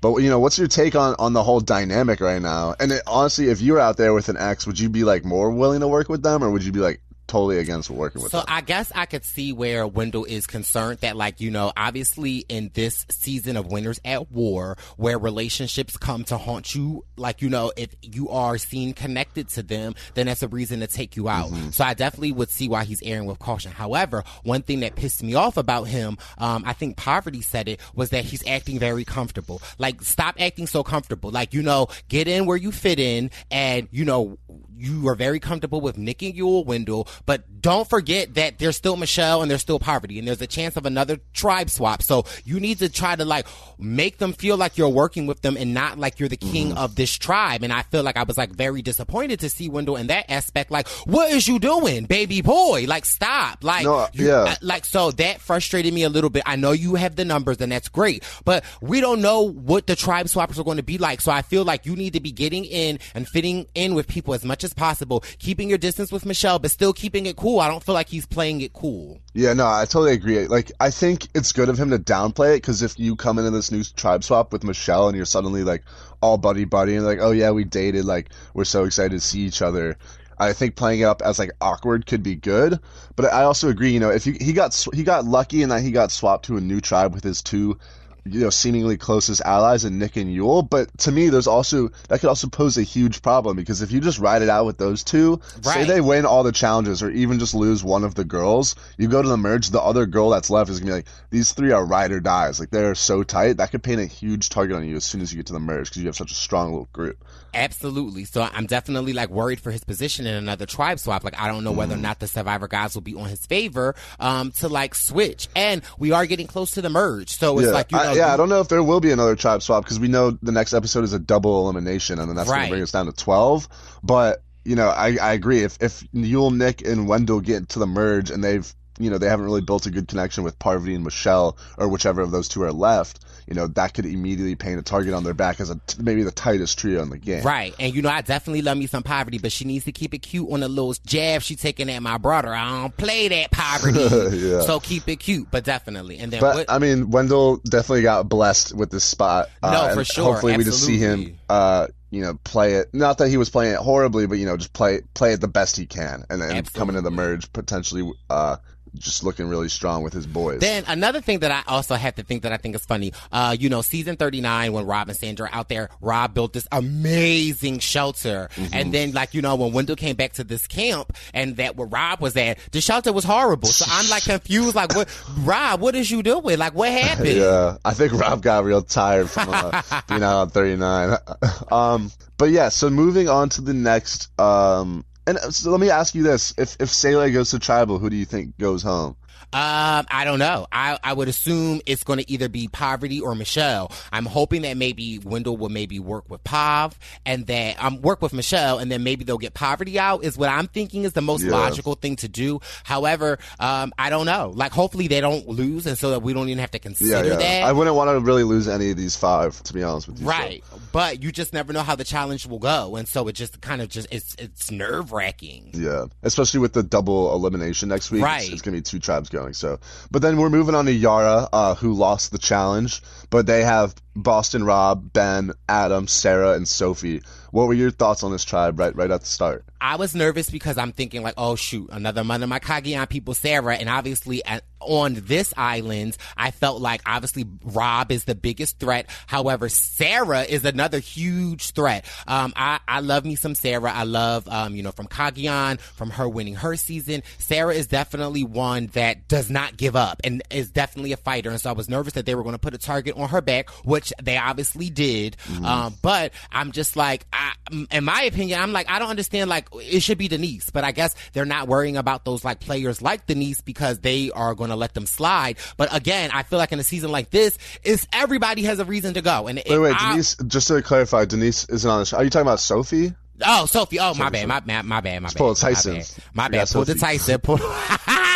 D: But you know, what's your take on on the whole dynamic right now? And it, honestly, if you were out there with an ex, would you be like more willing to work with them, or would you be like, totally against working with
C: so
D: them.
C: I guess I could see where Wendell is concerned that like, you know, obviously in this season of Winners at War, where relationships come to haunt you, like, you know, if you are seen connected to them, then that's a reason to take you out. Mm-hmm. So I definitely would see why he's airing with caution. However, one thing that pissed me off about him, um, I think Parvati said it, was that he's acting very comfortable. Like, stop acting so comfortable. Like, you know, get in where you fit in and, you know, you are very comfortable with Nick and Yul Wendell, but don't forget that there's still Michelle and there's still Parvati and there's a chance of another tribe swap. So you need to try to like make them feel like you're working with them and not like you're the king mm. of this tribe. And I feel like I was like very disappointed to see Wendell in that aspect. Like, what is you doing, baby boy? Like, stop. Like,
D: no,
C: you,
D: yeah.
C: like, so that frustrated me a little bit. I know you have the numbers and that's great, but we don't know what the tribe swappers are going to be like. So I feel like you need to be getting in and fitting in with people as much as possible, keeping your distance with Michelle, but still keeping it cool. I don't feel like he's playing it cool.
D: Yeah, no, I totally agree. Like, I think it's good of him to downplay it because if you come into this new tribe swap with Michelle and you're suddenly like all buddy buddy and like, oh yeah, we dated, like we're so excited to see each other. I think playing it up as like awkward could be good, but I also agree. You know, if you, he got he got lucky in that he got swapped to a new tribe with his two you know seemingly closest allies in Nick and Yul. But to me, there's also that could also pose a huge problem because if you just ride it out with those two, right. say they win all the challenges or even just lose one of the girls, you go to the merge, the other girl that's left is gonna be like these three are ride or dies. Like they're so tight that could paint a huge target on you as soon as you get to the merge because you have such a strong little group.
C: Absolutely. So I'm definitely like worried for his position in another tribe swap. Like I don't know whether or mm. not the Survivor guys will be on his favor um, to like switch. And we are getting close to the merge, so it's
D: yeah.
C: like you know.
D: I, yeah, I don't know if there will be another tribe swap because we know the next episode is a double elimination, and then that's right. going to bring us down to twelve. But you know, I, I agree. If if Yul, Nick, and Wendell get to the merge and they've you know they haven't really built a good connection with Parvati and Michelle or whichever of those two are left you know that could immediately paint a target on their back as a t- maybe the tightest trio in the game.
C: Right. And you know, I definitely love me some Parvati, but she needs to keep it cute on the little jab she taking at my brother. I don't play that Parvati.
D: Yeah.
C: So keep it cute, but definitely. And then
D: But
C: what,
D: I mean, Wendell definitely got blessed with this spot.
C: No,
D: uh,
C: for sure,
D: Hopefully, we just see him, uh, you know, play it. Not that he was playing it horribly, but you know, just play play it the best he can, and then come into the merge potentially, uh, just looking really strong with his boys.
C: Then another thing that I also have to think that I think is funny, uh, you know, season 39 when Rob and Sandra are out there, Rob built this amazing shelter.
D: Mm-hmm.
C: And then like, you know, when Wendell came back to this camp and that where Rob was at, the shelter was horrible. So I'm like confused, like what, Rob, what is you doing? Like what happened?
D: Yeah, I think Rob got real tired from uh, being out on 39. um, but yeah, so moving on to the next. Um, and so let me ask you this: If if Sele goes to tribal, who do you think goes home?
C: Um, I don't know. I, I would assume it's going to either be Parvati or Michelle. I'm hoping that maybe Wendell will maybe work with Pav and that um work with Michelle and then maybe they'll get Parvati out is what I'm thinking is the most
D: Yeah.
C: logical thing to do. However, um, I don't know. Like hopefully they don't lose and so that we don't even have to consider
D: yeah.
C: that.
D: I wouldn't want to really lose any of these five, to be honest with you. so-
C: Right, but you just never know how the challenge will go, and so it just kind of just it's it's nerve
D: Yeah, especially with the double elimination next week.
C: Right.
D: It's, it's gonna be two tribes going. So, but then we're moving on to Yara, uh, who lost the challenge, but they have Boston Rob, Ben, Adam, Sarah, and Sophie. What were your thoughts on this tribe right right at the start?
C: I was nervous because I'm thinking like, oh shoot, another one of my Cagayan people, Sarah, and obviously at, on this island, I felt like obviously Rob is the biggest threat. However, Sarah is another huge threat. Um, I, I love me some Sarah. I love, um, you know, from Cagayan, from her winning her season. Sarah is definitely one that does not give up and is definitely a fighter. And so I was nervous that they were going to put a target on her back, which they obviously did. Um, but I'm just like, I, in my opinion, I'm like, I don't understand. Like, it should be Denise, but I guess they're not worrying about those like players like Denise because they are going to let them slide. But again, I feel like in a season like this, is everybody has a reason to go. And
D: Wait, wait,
C: I-
D: Denise. Just to clarify, Denise isn't on the show. Are you talking about Sophie?
C: Oh, Sophie. Oh, my bad. My, my, my bad. My bad.
D: pull Tyson.
C: My bad. My bad. Pull the Tyson. Pull.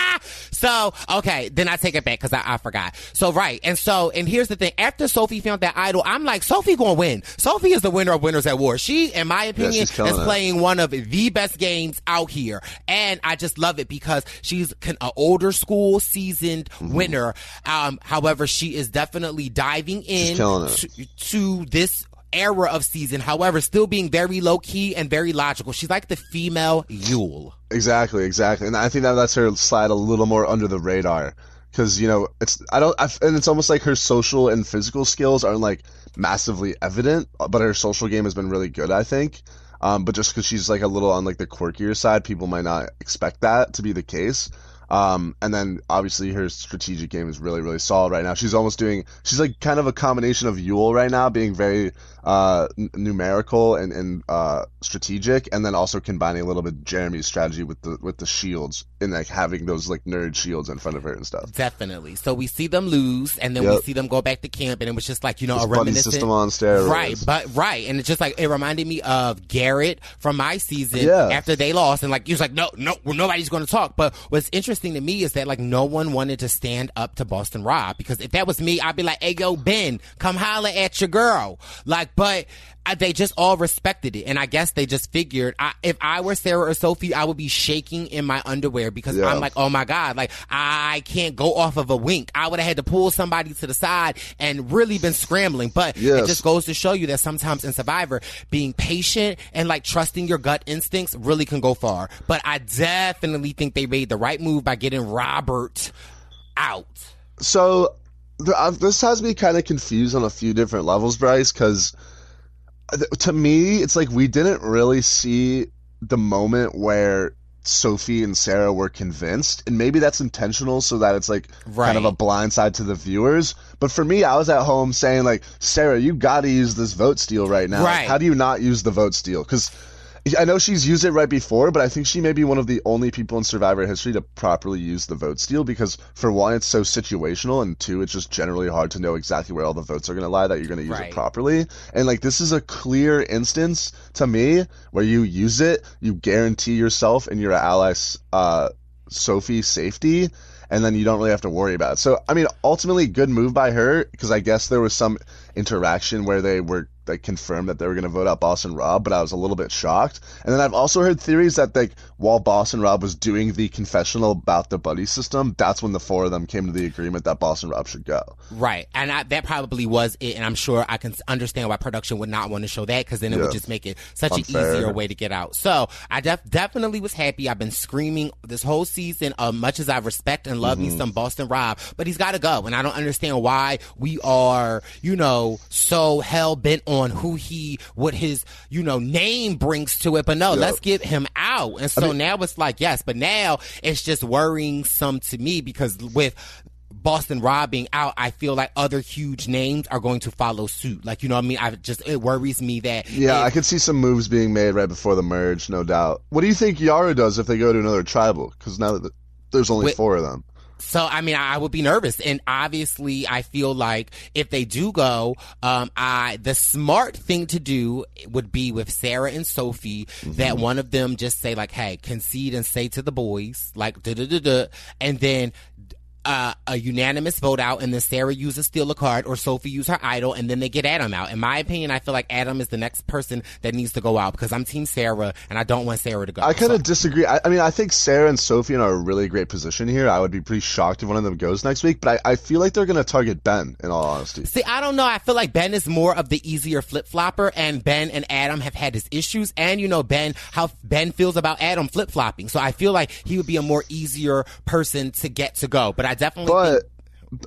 C: so, okay. Then I take it back because I, I forgot. So, right. And so, and here's the thing. After Sophie found that idol, I'm like, Sophie gonna win. Sophie is the winner of Winners at War. She, in my opinion,
D: killing
C: is
D: it.
C: playing one of the best games out here. And I just love it because she's an older school seasoned
D: Mm-hmm.
C: winner. Um, however, she is definitely diving in to, to this era of season. However, still being very low key and very logical. She's like the female Yul.
D: Exactly, exactly, and I think that lets her slide a little more under the radar because you know it's I don't I, and it's almost like her social and physical skills aren't like massively evident, but her social game has been really good. I think, um, but just because she's like a little on like the quirkier side, people might not expect that to be the case. Um, and then obviously her strategic game is really, really solid right now. She's almost doing, she's like kind of a combination of Yul right now, being very, uh, n- numerical and, and, uh, strategic, and then also combining a little bit Jeremy's strategy with the, with the shields and like having those like nerd shields in front of her and stuff.
C: Definitely. So we see them lose, and then we see them go back to camp, and it was just like you know
D: This
C: a reminiscent
D: system on steroids.
C: Right, but right, and it's just like it reminded me of Garrett from my season
D: Yeah.
C: after they lost, and like he was like, no, no, well, nobody's going to talk. But what's interesting to me is that like no one wanted to stand up to Boston Rob because if that was me, I'd be like, hey yo, Ben, come holler at your girl. Like, but. uh, They just all respected it, and I guess they just figured I, if I were Sarah or Sophie, I would be shaking in my underwear because
D: Yeah.
C: I'm like, oh my god, like I can't go off of a wink. I would have had to pull somebody to the side and really been scrambling. But it just goes to show you that sometimes in Survivor, being patient and like trusting your gut instincts really can go far. But I definitely think they made the right move by getting Robert out.
D: So Uh, this has me kind of confused on a few different levels, Bryce, because to me, it's like we didn't really see the moment where Sophie and Sarah were convinced, and maybe that's intentional so that it's like kind of a blind side to the viewers. But for me, I was at home saying like, Sarah, you got to use this vote steal right now. Like,
C: Right.
D: how do you not use the vote steal? Because I know she's used it right before, but I think she may be one of the only people in Survivor history to properly use the vote steal because, for one, it's so situational, and two, it's just generally hard to know exactly where all the votes are going to lie that you're going to use
C: Right.
D: it properly. And, like, this is a clear instance to me where you use it, you guarantee yourself and your allies, uh, Sophie's safety, and then you don't really have to worry about it. So, I mean, ultimately, good move by her because I guess there was some interaction where they were like confirmed that they were going to vote out Boston Rob, but I was a little bit shocked. And then I've also heard theories that like while Boston Rob was doing the confessional about the buddy system, that's when the four of them came to the agreement that Boston Rob should go.
C: Right, and I, that probably was it. And I'm sure I can understand why production would not want to show that because then it
D: Yeah.
C: would just make it such
D: Unfair.
C: an easier way to get out. So I def- definitely was happy. I've been screaming this whole season. Uh, much as I respect and love
D: Mm-hmm.
C: me some Boston Rob, but he's got to go, and I don't understand why we are, you know, so hell bent on who he, what his, you know, name brings to it. But no,
D: Yeah.
C: let's get him out. And so now it's like yes, but now it's just worrying some to me because with Boston Rob being out, I feel like other huge names are going to follow suit. Like, you know what I mean? I just, it worries me that.
D: Yeah,
C: it-
D: I could see some moves being made right before the merge, no doubt. What do you think Yara does if they go to another tribal? Because now that there's only
C: Wait-
D: four of them.
C: So, I mean, I would be nervous. And obviously, I feel like if they do go, um, I, the smart thing to do would be with Sarah and Sophie that one of them just say like, Hey, concede and say to the boys, like, da da da da. And then, uh, a unanimous vote out and then Sarah uses steal a card or Sophie use her idol and then they get Adam out. In my opinion, I feel like Adam is the next person that needs to go out because I'm team Sarah and I don't want Sarah to go.
D: I kind
C: So-
D: of disagree. I, I mean, I think Sarah and Sophie are in a really great position here. I would be pretty shocked if one of them goes next week, but I, I feel like they're going to target Ben, in all honesty.
C: See, I don't know. I feel like Ben is more of the easier flip flopper, and Ben and Adam have had his issues, and you know Ben how Ben feels about Adam flip flopping. So I feel like he would be a more easier person to get to go. But I definitely
D: But
C: think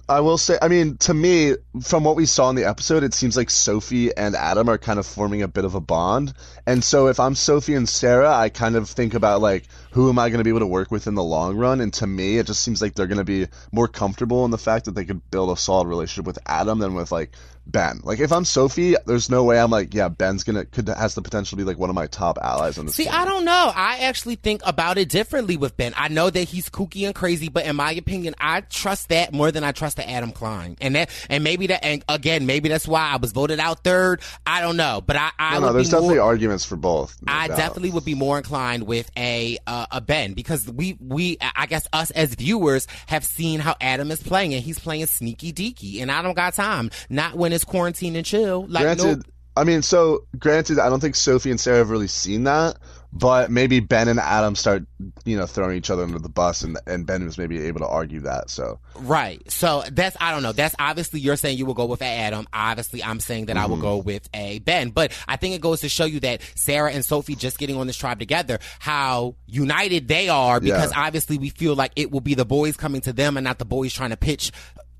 D: I will say, I mean, to me, from what we saw in the episode, it seems like Sophie and Adam are kind of forming a bit of a bond. And so if I'm Sophie and Sarah, I kind of think about like, who am I going to be able to work with in the long run? And to me, it just seems like they're going to be more comfortable in the fact that they could build a solid relationship with Adam than with like Ben. Like if I'm Sophie, there's no way I'm like, yeah, Ben's gonna could has the potential to be like one of my top allies in this.
C: See. I don't know. I actually think about it differently with Ben. I know that he's kooky and crazy, but in my opinion, I trust that more than I trust the Adam Klein. And that, and maybe that, and again, maybe that's why I was voted out third. I don't know, but I, I
D: No, no, there's
C: be more-
D: definitely arguments for both. no
C: I
D: doubt.
C: definitely would be more inclined with a uh, a Ben because we we I guess us as viewers have seen how Adam is playing and he's playing sneaky deaky and I don't got time not when it's quarantine and chill like
D: granted,
C: no
D: I mean, so granted, I don't think Sophie and Sarah have really seen that, but maybe Ben and Adam start, you know, throwing each other under the bus, and and Ben was maybe able to argue that. So
C: right so that's I don't know that's obviously you're saying you will go with a Adam obviously I'm saying that I
D: Mm-hmm.
C: will go with a Ben but I think it goes to show you that Sarah and Sophie just getting on this tribe together how united they are because
D: Yeah.
C: obviously we feel like it will be the boys coming to them and not the boys trying to pitch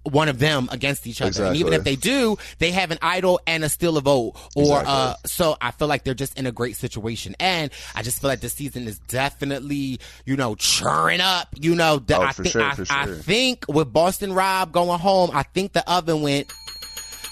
C: one of them against each other. And even if they do, they have an idol and a still a vote. Or
D: Exactly.
C: uh so I feel like they're just in a great situation. And I just feel like this season is definitely, you know, churning up. You know, the,
D: Oh,
C: I think
D: sure,
C: I,
D: for
C: I think with Boston Rob going home, I think the oven went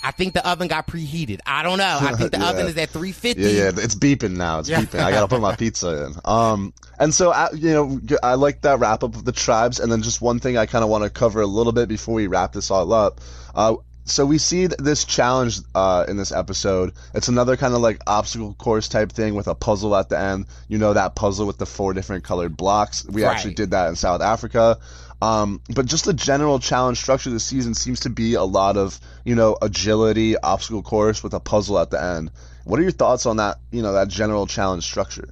C: I think the oven got preheated. I don't know. I think the
D: Yeah.
C: oven is at 350.
D: yeah, yeah, it's beeping now. It's
C: Yeah.
D: beeping. I gotta put my pizza in. Um, and so uh, you know, I like that wrap up of the tribes, and then just one thing I kind of want to cover a little bit before we wrap this all up. Uh, so we see this challenge uh, in this episode. It's another kind of like obstacle course type thing with a puzzle at the end. You know that puzzle with the four different colored blocks. We
C: Right.
D: actually did that in South Africa. Um, but just the general challenge structure this season seems to be a lot of you know agility, obstacle course with a puzzle at the end. What are your thoughts on that? You know that general challenge structure.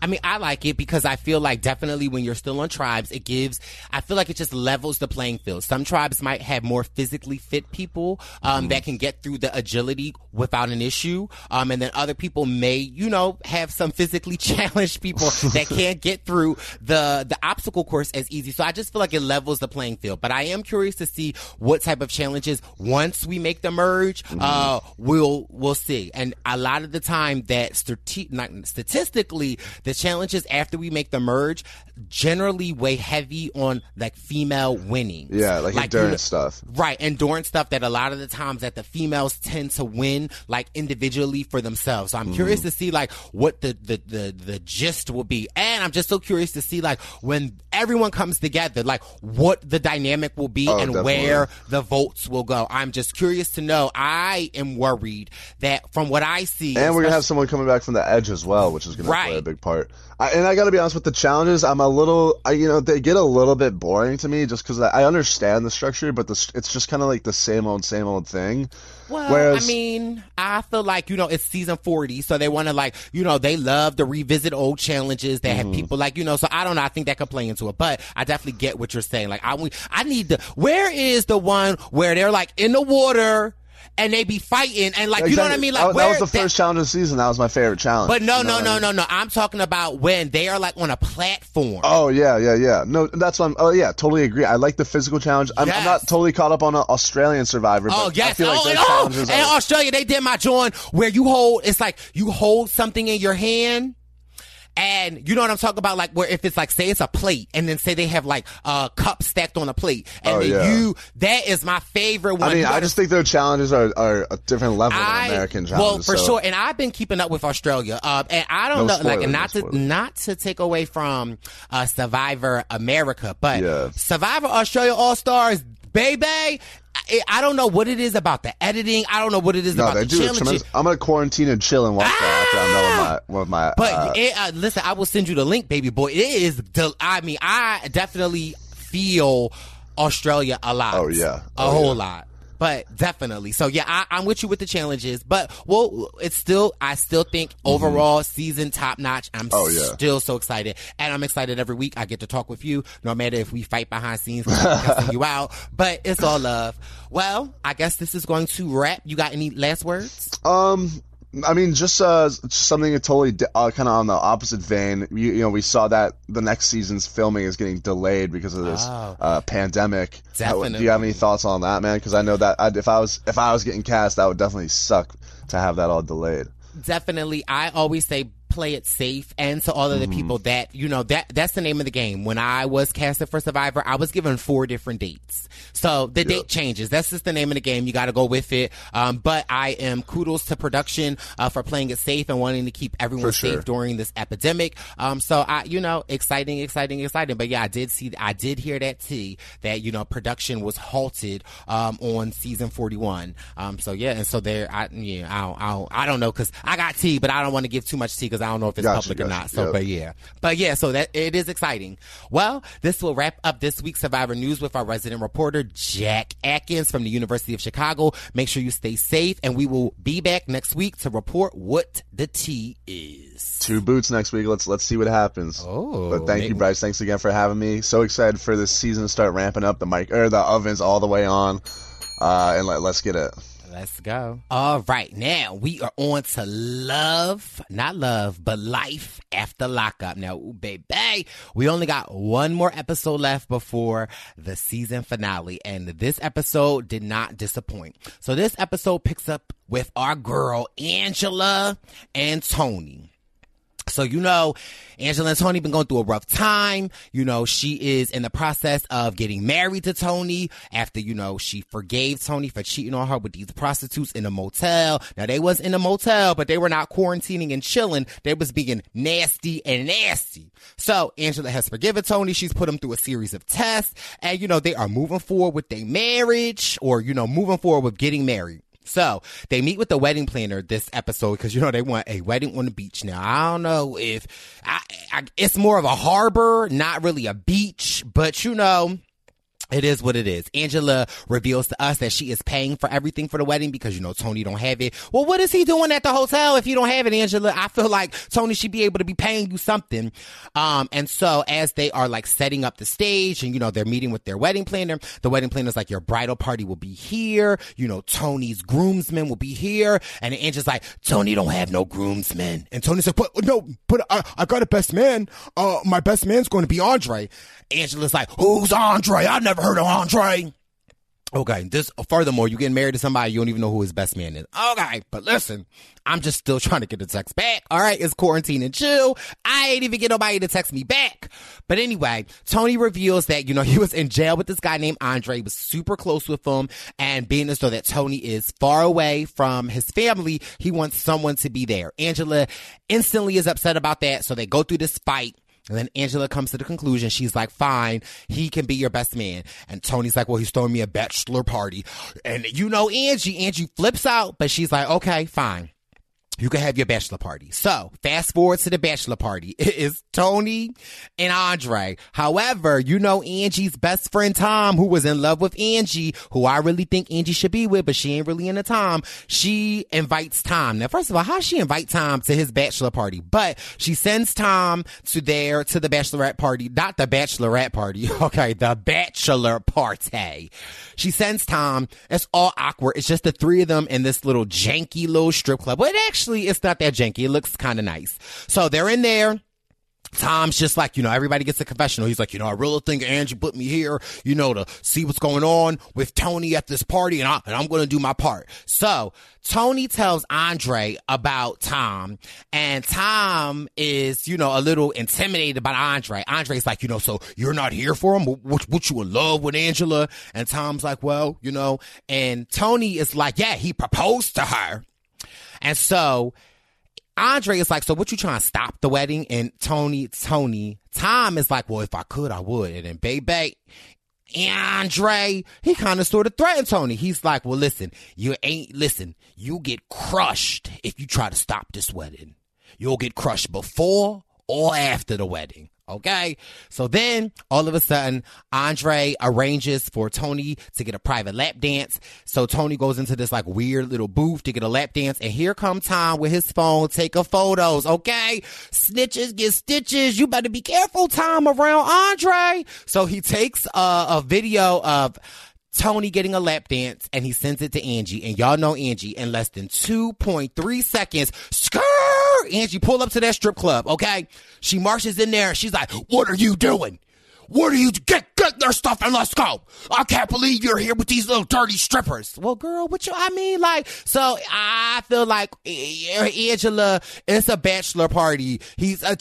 C: I mean, I like it because I feel like definitely when you're still on tribes, it gives, I feel like it just levels the playing field. Some tribes might have more physically fit people, um, that can get through the agility without an issue. Um, and then other people may, you know, have some physically challenged people that can't get through the, the obstacle course as easy. So I just feel like it levels the playing field. But I am curious to see what type of challenges once we make the merge, uh, we'll, we'll see. And a lot of the time that strate- not, statistically, the challenges after we make the merge generally weigh heavy on like female winning.
D: Yeah, like,
C: you
D: endurance
C: know-
D: stuff.
C: Right, endurance stuff that a lot of the times that the females tend to win like individually for themselves. So I'm curious
D: Mm-hmm.
C: to see like what the, the the the gist will be, and I'm just so curious to see like when everyone comes together, like what the dynamic will be
D: Oh,
C: and
D: definitely.
C: where the votes will go. I'm just curious to know. I am worried that from what I see,
D: And we're gonna have someone coming back from the edge as well, which is gonna play a big part. Part. I, and I got to be honest with the challenges. I'm a little, I, you know, they get a little bit boring to me just because I, I understand the structure, but the, it's just kind of like the same old, same old thing.
C: Well,
D: Whereas-
C: I mean, I feel like, you know, it's season 40, so they want to like, you know, they love to revisit old challenges. They
D: Mm-hmm.
C: have people like, you know, so I don't know. I think that could play into it, but I definitely get what you're saying. Like, I, I need the, where is the one where they're like in the water and they be fighting and like, you know what I mean?
D: That-
C: Like,
D: that,
C: where
D: was the first challenge of the season. That was my favorite challenge.
C: But no,
D: You know
C: no,
D: I
C: no,
D: mean?
C: no, no. I'm talking about when they are like on a platform.
D: Oh yeah, yeah, yeah. No, that's what I'm. Oh yeah, totally agree. I like the physical challenge. I'm, I'm not totally caught up on an Australian Survivor.
C: Oh yes!
D: I feel like
C: oh, and, oh,
D: are-
C: Australia, they did my joint where you hold. It's like you hold something in your hand. And you know what I'm talking about? Like where if it's like say it's a plate and then say they have like a cup stacked on a plate and
D: Oh,
C: then
D: yeah.
C: you that is my favorite one.
D: I mean,
C: You
D: I just think their challenges are, are a different level
C: I-
D: than American challenges.
C: well, for
D: so-
C: sure, and I've been keeping up with Australia. Uh, and I don't
D: No
C: know, like,
D: spoilers,
C: not
D: no
C: to not to take away from uh, Survivor America, but
D: Yeah.
C: Survivor Australia All Stars, baby. I, don't know what it is about the editing. I don't know what it is
D: No,
C: about the challenges.
D: I'm gonna quarantine and chill and watch that after I'm with my.
C: But
D: uh,
C: it, uh, listen, I will send you the link, baby boy. It is. Del- I mean, I definitely feel Australia a lot.
D: Oh, yeah.
C: a
D: Oh,
C: whole
D: yeah.
C: lot. But definitely, so yeah, I, I'm with you with the challenges. But well, it's still, I still think overall season top notch. I'm
D: Mm-hmm. Oh, yeah.
C: still so excited, and I'm excited every week. I get to talk with you, no matter if we fight behind scenes, cussing you out. But it's all love. Well, I guess this is going to wrap. You got any last words?
D: Um, I mean, just uh, something totally uh, kind of on the opposite vein. You, you know, we saw that the next season's filming is getting delayed because of this
C: Oh.
D: uh, pandemic. How- Do you have any thoughts on that, man? Because I know that I'd, if I was if I was getting cast, that would definitely suck to have that all delayed.
C: definitely i always say play it safe and to all of the
D: Mm-hmm.
C: people that you know that that's the name of the game when i was casted for survivor i was given four different dates so the date changes. That's just the name of the game. You got to go with it. Um, but i am kudos to production uh, for playing it safe and wanting to keep everyone
D: sure.
C: safe during this epidemic. Um, so i you know exciting exciting exciting. But yeah i did see i did hear that tea that you know production was halted um, on season 41 um, so yeah and so there i yeah i don't i don't, I don't know because i got tea but i don't want to give too much tea because i don't know if it's
D: Gotcha,
C: public or not. So
D: Yep.
C: but yeah. But yeah so that it is exciting. Well this will wrap up this week's survivor news with our resident reporter jack atkins from the university of chicago make sure you stay safe and we will be back next week to report what the tea is
D: Two boots next week. Let's let's see what happens.
C: Oh,
D: but thank
C: make-
D: you, Bryce. Thanks again for having me. So excited for this season to start ramping up. The mic or the ovens all the way on, uh, and let, let's get it.
C: Let's go. All right, now we are on to love, not love, but life after lockup. Now, baby, we only got one more episode left before the season finale, and this episode did not disappoint. So this episode picks up with our girl Angela and Tony. So you know, Angela and Tony been going through a rough time. You know, she is in the process of getting married to Tony after, you know, she forgave Tony for cheating on her with these prostitutes in a motel. Now they was in a motel, but they were not quarantining and chilling. They was being nasty and nasty. So Angela has forgiven Tony. She's put him through a series of tests and, you know, they are moving forward with their marriage or, you know, moving forward with getting married. So they meet with the wedding planner this episode because you know they want a wedding on the beach. Now I don't know if I, I, it's more of a harbor, not really a beach, but you know. It is what it is. Angela reveals to us that she is paying for everything for the wedding because you know Tony don't have it. Well, what is he doing at the hotel if you don't have it, Angela? I feel like Tony should be able to be paying you something. Um, and so as they are like setting up the stage and you know they're meeting with their wedding planner, the wedding planner's like your bridal party will be here. You know Tony's groomsmen will be here, and Angela's like Tony don't have no groomsmen, and Tony's like, but no, but I, I got a best man. Uh, my best man's going to be Andre. Angela's like, who's Andre? I never heard of Andre. Okay, this furthermore, you getting married to somebody you don't even know who his best man is. Okay, but listen, I'm just still trying to get the text back. All right, it's quarantine and chill. I ain't even get nobody to text me back. But anyway, Tony reveals that you know he was in jail with this guy named Andre. He was super close with him, and being as though that Tony is far away from his family, he wants someone to be there. Angela instantly is upset about that, so they go through this fight. And then Angela comes to the conclusion. She's like, fine, he can be your best man. And Tony's like, well, he's throwing me a bachelor party. And you know, Angie, Angie flips out, but she's like, okay, fine. You can have your bachelor party. So fast forward to the bachelor party. It is Tony and Andre. However, you know Angie's best friend Tom, who was in love with Angie, who I really think Angie should be with, but she ain't really into Tom. She invites Tom. Now, first of all, how she invite Tom to his bachelor party? But she sends Tom to there to the bachelorette party, not the bachelorette party. Okay, the bachelor party. She sends Tom. It's all awkward. It's just the three of them in this little janky little strip club. But actually, it's not that janky. It looks kind of nice. So they're in there. Tom's just like, you know, everybody gets a confessional. He's like, you know, I really think Angie put me here, you know, to see what's going on with Tony at this party and, I, and I'm going to do my part. So Tony tells Andre about Tom and Tom is, you know, a little intimidated by Andre. Andre's like, you know, so you're not here for him? What, what you in love with Angela? And Tom's like, well, you know, and Tony is like, yeah, he proposed to her. And so Andre is like, so what you trying to stop the wedding? And Tony, Tony, Tom is like, well, if I could, I would. And then baby, Andre, he kind of sort of threatened Tony. He's like, well, listen, you ain't, listen, you get crushed if you try to stop this wedding. You'll get crushed before or after the wedding. Okay. So then all of a sudden, Andre arranges for Tony to get a private lap dance. So Tony goes into this like weird little booth to get a lap dance. And here come Tom with his phone taking photos. Okay. Snitches get stitches. You better be careful, Tom, around Andre. So he takes a, a video of Tony getting a lap dance and he sends it to Angie. And y'all know Angie in less than 2.3 seconds. Skirt! she pull up to that strip club, okay? She marches in there. She's like, what are you doing? What are you get get their stuff and let's go? I can't believe you're here with these little dirty strippers. Well, girl, what you? I mean, like, so I feel like eh, eh, Angela. It's a bachelor party. He's a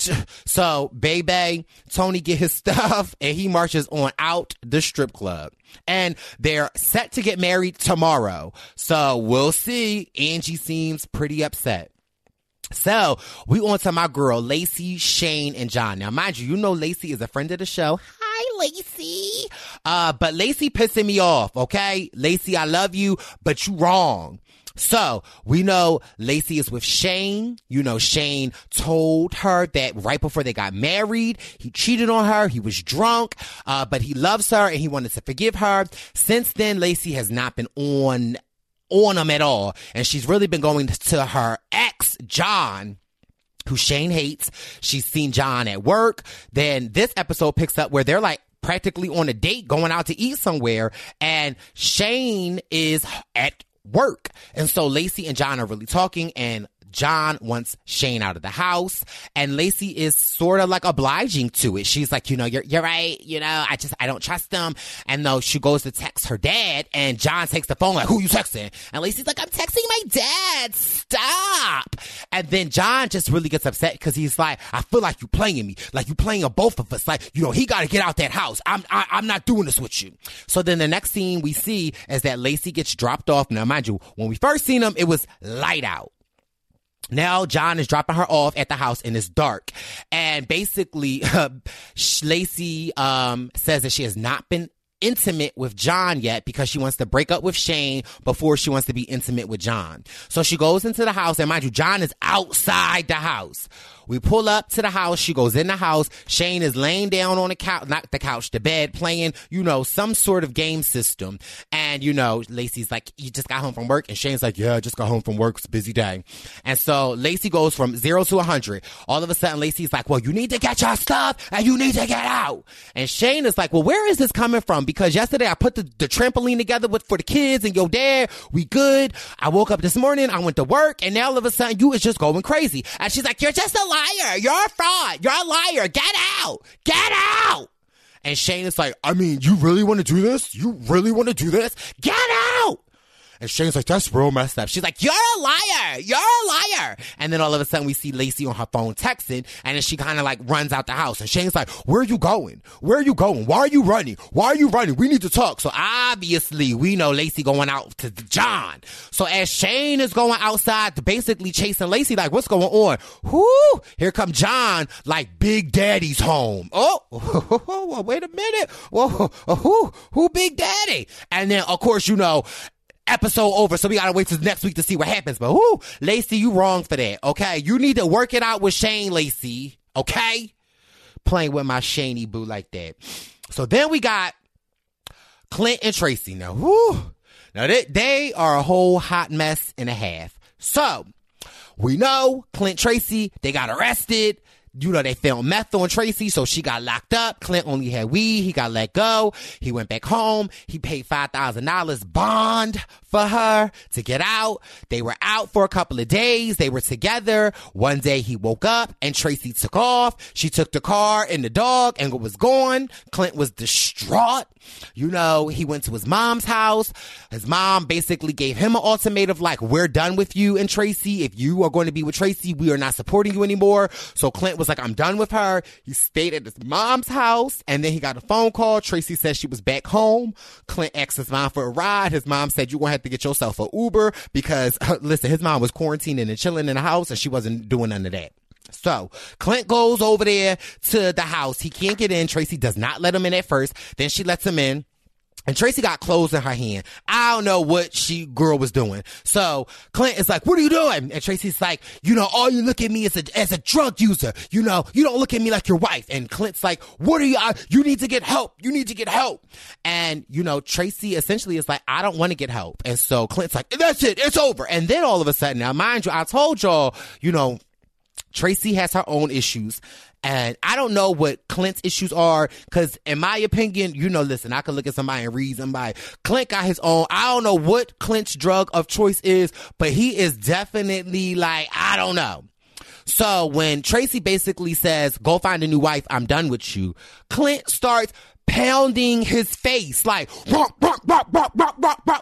C: so baby. Tony get his stuff and he marches on out the strip club. And they're set to get married tomorrow. So we'll see. Angie seems pretty upset. So we on to my girl, Lacey, Shane, and John. Now, mind you, you know Lacey is a friend of the show. Hi, Lacey. Uh, but Lacey pissing me off, okay? Lacey, I love you, but you wrong. So we know Lacey is with Shane. You know, Shane told her that right before they got married, he cheated on her. He was drunk, uh, but he loves her and he wanted to forgive her. Since then, Lacey has not been on on him at all. And she's really been going to her ex, John, who Shane hates. She's seen John at work. Then this episode picks up where they're like, practically on a date going out to eat somewhere and Shane is at work. And so Lacey and John are really talking and John wants Shane out of the house and Lacey is sort of like obliging to it. She's like, you know, you're, you're right. You know, I just, I don't trust them. And though she goes to text her dad and John takes the phone like, who you texting? And Lacey's like, I'm texting my dad. Stop. And then John just really gets upset because he's like, I feel like you playing me. Like you playing a both of us. Like, you know, he got to get out that house. I'm, I, am i am not doing this with you. So then the next scene we see is that Lacey gets dropped off. Now, mind you, when we first seen him, it was light out. Now John is dropping her off at the house and it's dark. And basically, uh, Lacey um, says that she has not been intimate with John yet because she wants to break up with Shane before she wants to be intimate with John. So she goes into the house and mind you, John is outside the house. We pull up to the house. She goes in the house. Shane is laying down on the couch, not the couch, the bed, playing, you know, some sort of game system. And, you know, Lacey's like, you just got home from work. And Shane's like, yeah, I just got home from work. It's a busy day. And so Lacey goes from zero to a hundred. All of a sudden, Lacey's like, well, you need to get your stuff and you need to get out. And Shane is like, well, where is this coming from? Because yesterday I put the, the trampoline together with, for the kids and your dad. We good. I woke up this morning. I went to work and now all of a sudden you is just going crazy. And she's like, you're just a liar. You're a fraud. You're a liar. Get out. Get out. And Shane is like, I mean, you really want to do this? You really want to do this? Get out. And Shane's like, that's real messed up. She's like, you're a liar. You're a liar. And then all of a sudden we see Lacey on her phone texting and then she kind of like runs out the house and Shane's like, where are you going? Where are you going? Why are you running? Why are you running? We need to talk. So obviously we know Lacey going out to John. So as Shane is going outside to basically chasing Lacey, like, what's going on? Whoo! Here come John, like Big Daddy's home. Oh, wait a minute. Whoa, who, who Big Daddy? And then, of course, you know, episode over, so we gotta wait till next week to see what happens. But whoo, Lacey, you wrong for that. Okay, you need to work it out with Shane Lacey. Okay, playing with my Shaney boo like that. So then we got Clint and Tracy. Now, whoo, now they, they are a whole hot mess and a half. So we know Clint Tracy, they got arrested you know, they found meth on Tracy, so she got locked up. Clint only had weed. He got let go. He went back home. He paid $5,000 bond for her to get out. They were out for a couple of days. They were together. One day he woke up and Tracy took off. She took the car and the dog and was gone. Clint was distraught. You know, he went to his mom's house. His mom basically gave him an ultimatum like, we're done with you and Tracy. If you are going to be with Tracy, we are not supporting you anymore. So Clint was like, I'm done with her. He stayed at his mom's house and then he got a phone call. Tracy says she was back home. Clint asked his mom for a ride. His mom said, you're going to have to get yourself an Uber because listen, his mom was quarantining and chilling in the house and she wasn't doing none of that. So Clint goes over there to the house. He can't get in. Tracy does not let him in at first. Then she lets him in. And Tracy got clothes in her hand. I don't know what she girl was doing. So Clint is like, "What are you doing?" And Tracy's like, "You know, all you look at me as a as a drug user. You know, you don't look at me like your wife." And Clint's like, "What are you? I, you need to get help. You need to get help." And you know, Tracy essentially is like, "I don't want to get help." And so Clint's like, "That's it. It's over." And then all of a sudden, now mind you, I told y'all, you know, Tracy has her own issues. And I don't know what Clint's issues are, because in my opinion, you know, listen, I could look at somebody and read somebody. Clint got his own. I don't know what Clint's drug of choice is, but he is definitely like, I don't know. So when Tracy basically says, go find a new wife, I'm done with you, Clint starts pounding his face like rock, rock, rock,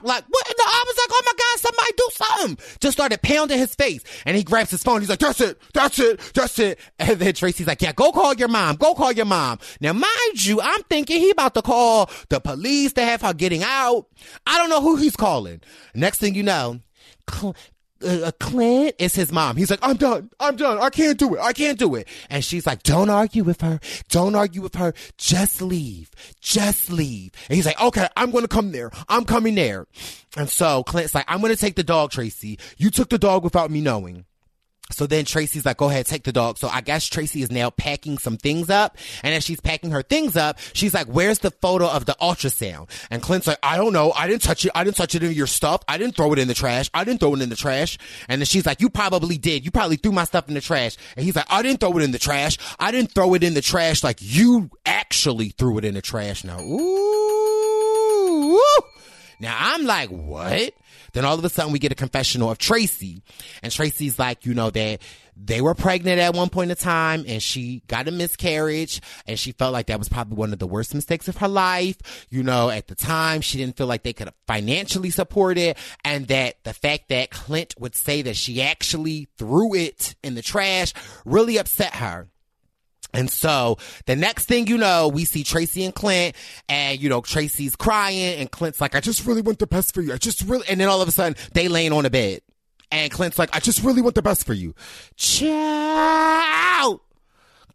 C: like what And the I was like, oh my god, somebody do something. Just started pounding his face. And he grabs his phone. He's like, that's it, that's it, that's it. And then Tracy's like, yeah, go call your mom. Go call your mom. Now mind you, I'm thinking he about to call the police to have her getting out. I don't know who he's calling. Next thing you know, uh, Clint is his mom. He's like, I'm done. I'm done. I can't do it. I can't do it. And she's like, don't argue with her. Don't argue with her. Just leave. Just leave. And he's like, okay, I'm going to come there. I'm coming there. And so Clint's like, I'm going to take the dog, Tracy. You took the dog without me knowing. So then Tracy's like, go ahead, take the dog. So I guess Tracy is now packing some things up. And as she's packing her things up, she's like, where's the photo of the ultrasound? And Clint's like, I don't know. I didn't touch it. I didn't touch it in your stuff. I didn't throw it in the trash. I didn't throw it in the trash. And then she's like, you probably did. You probably threw my stuff in the trash. And he's like, I didn't throw it in the trash. I didn't throw it in the trash. Like you actually threw it in the trash. Now, ooh. Now I'm like, what? Then all of a sudden we get a confessional of Tracy. And Tracy's like, you know, that they were pregnant at one point in time and she got a miscarriage and she felt like that was probably one of the worst mistakes of her life. You know, at the time she didn't feel like they could financially support it and that the fact that Clint would say that she actually threw it in the trash really upset her. And so the next thing you know, we see Tracy and Clint and, you know, Tracy's crying and Clint's like, I just really want the best for you. I just really, and then all of a sudden they laying on the bed and Clint's like, I just really want the best for you. Ciao.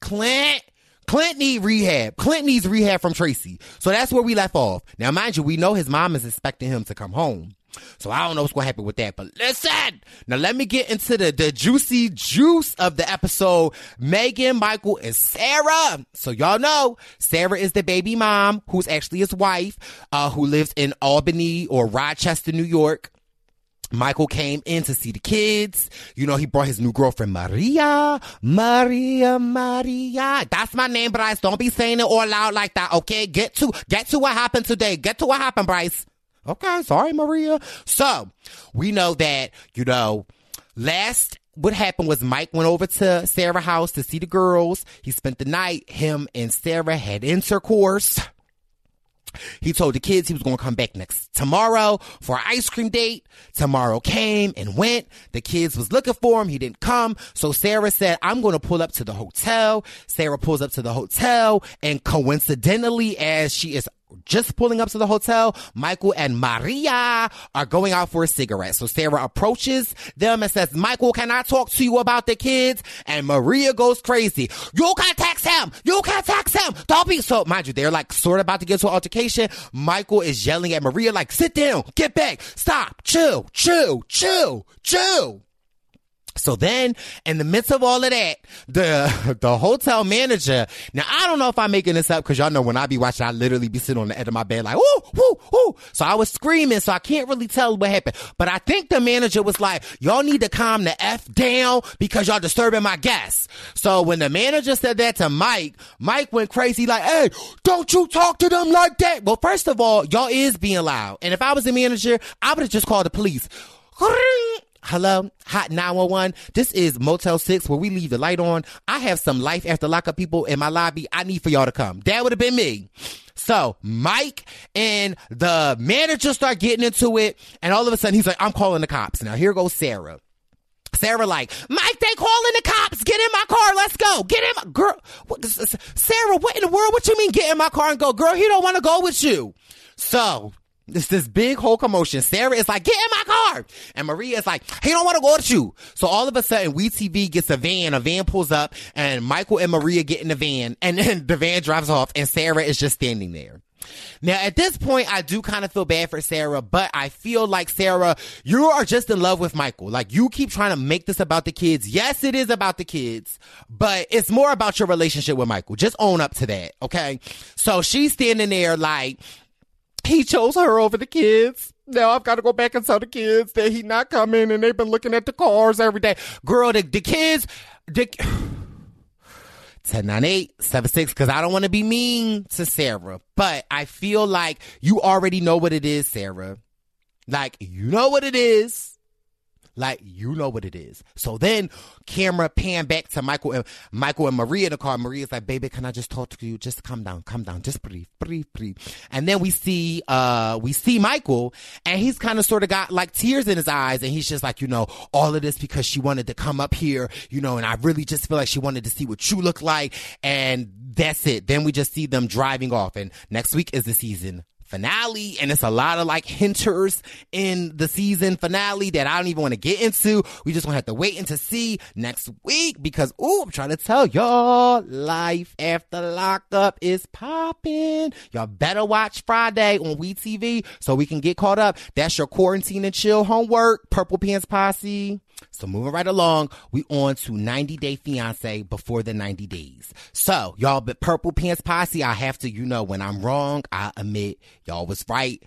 C: Clint, Clint need rehab. Clint needs rehab from Tracy. So that's where we left off. Now, mind you, we know his mom is expecting him to come home. So I don't know what's going to happen with that, but listen. Now let me get into the, the juicy juice of the episode. Megan, Michael, and Sarah. So y'all know Sarah is the baby mom who's actually his wife, uh, who lives in Albany or Rochester, New York. Michael came in to see the kids. You know, he brought his new girlfriend, Maria. Maria, Maria. That's my name, Bryce. Don't be saying it all loud like that, okay? Get to, get to what happened today. Get to what happened, Bryce. Okay, sorry, Maria. So we know that, you know, last what happened was Mike went over to Sarah's house to see the girls. He spent the night. Him and Sarah had intercourse. He told the kids he was going to come back next tomorrow for an ice cream date. Tomorrow came and went. The kids was looking for him. He didn't come. So Sarah said, I'm going to pull up to the hotel. Sarah pulls up to the hotel and coincidentally, as she is just pulling up to the hotel, Michael and Maria are going out for a cigarette. So Sarah approaches them and says, Michael, can I talk to you about the kids? And Maria goes crazy. You can't him. You can't him. Don't be so, mind you, they're like sort of about to get to an altercation. Michael is yelling at Maria like, sit down, get back, stop, chill, chill, chill, chill. So then, in the midst of all of that, the the hotel manager. Now I don't know if I'm making this up because y'all know when I be watching, I literally be sitting on the edge of my bed like, whoo, whoo, whoo. So I was screaming, so I can't really tell what happened. But I think the manager was like, y'all need to calm the f down because y'all disturbing my guests. So when the manager said that to Mike, Mike went crazy like, hey, don't you talk to them like that. Well, first of all, y'all is being loud, and if I was the manager, I would have just called the police. Hello, hot 911. This is Motel 6 where we leave the light on. I have some life after lockup people in my lobby. I need for y'all to come. That would have been me. So Mike and the manager start getting into it. And all of a sudden he's like, I'm calling the cops. Now here goes Sarah. Sarah like, Mike, they calling the cops. Get in my car. Let's go. Get in my girl. What, Sarah, what in the world? What you mean get in my car and go? Girl, he don't want to go with you. So it's this big whole commotion. Sarah is like, get in my car. And Maria is like, he don't want to go with you. So all of a sudden, We TV gets a van. A van pulls up and Michael and Maria get in the van and then the van drives off and Sarah is just standing there. Now, at this point, I do kind of feel bad for Sarah, but I feel like Sarah, you are just in love with Michael. Like you keep trying to make this about the kids. Yes, it is about the kids, but it's more about your relationship with Michael. Just own up to that. Okay. So she's standing there like, he chose her over the kids. Now I've got to go back and tell the kids that he not coming and they've been looking at the cars every day. Girl, the, the kids, the, 109876 because I don't want to be mean to Sarah, but I feel like you already know what it is, Sarah. Like, you know what it is. Like you know what it is. So then camera pan back to Michael and Michael and Maria in the car. Maria's like, baby, can I just talk to you? Just calm down, calm down, just breathe, breathe, breathe. And then we see uh we see Michael and he's kind of sort of got like tears in his eyes and he's just like, you know, all of this because she wanted to come up here, you know, and I really just feel like she wanted to see what you look like and that's it. Then we just see them driving off and next week is the season finale and it's a lot of like hinters in the season finale that I don't even want to get into. We just gonna have to wait and to see next week because ooh, I'm trying to tell y'all life after lockup is popping. Y'all better watch Friday on WeTV so we can get caught up. That's your quarantine and chill homework. Purple Pants Posse. So moving right along, we on to 90 Day Fiance before the 90 days. So y'all, but Purple Pants Posse, I have to, you know, when I'm wrong, I admit y'all was right.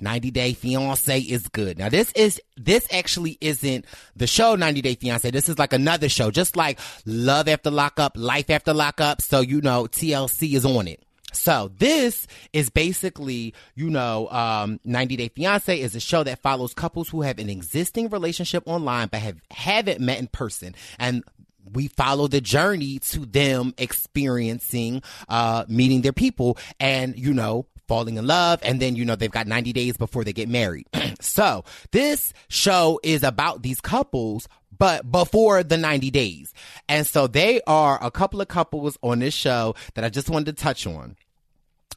C: 90 Day Fiance is good. Now this is, this actually isn't the show 90 Day Fiance. This is like another show, just like Love After Lockup, Life After Lockup. So, you know, TLC is on it. So this is basically, you know, um, 90 Day Fiance is a show that follows couples who have an existing relationship online but have haven't met in person, and we follow the journey to them experiencing, uh, meeting their people, and you know, falling in love, and then you know they've got 90 days before they get married. so this show is about these couples but before the 90 days. And so they are a couple of couples on this show that I just wanted to touch on.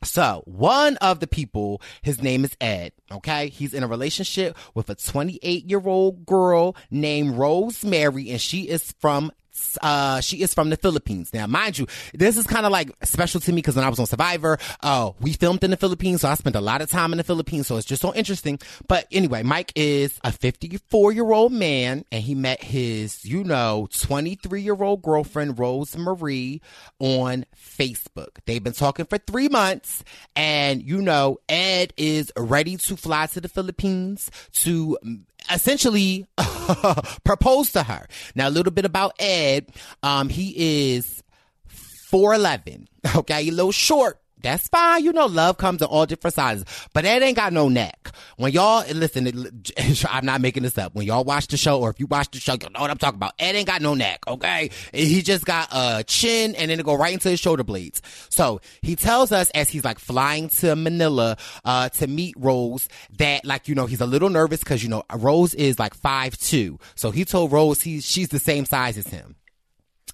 C: So one of the people, his name is Ed. Okay. He's in a relationship with a 28 year old girl named Rosemary and she is from uh, she is from the Philippines. Now, mind you, this is kind of like special to me because when I was on Survivor, uh, we filmed in the Philippines, so I spent a lot of time in the Philippines, so it's just so interesting. But anyway, Mike is a 54 year old man, and he met his, you know, 23 year old girlfriend, Rose Marie, on Facebook. They've been talking for three months, and you know, Ed is ready to fly to the Philippines to essentially proposed to her. Now, a little bit about Ed. Um, he is 4'11. Okay, a little short, that's fine. You know, love comes in all different sizes, but that ain't got no neck. When y'all listen, I'm not making this up. When y'all watch the show, or if you watch the show, you know what I'm talking about. Ed ain't got no neck. Okay, he just got a chin, and then it go right into his shoulder blades. So he tells us as he's like flying to Manila uh, to meet Rose that like you know he's a little nervous because you know Rose is like five two. So he told Rose he's she's the same size as him.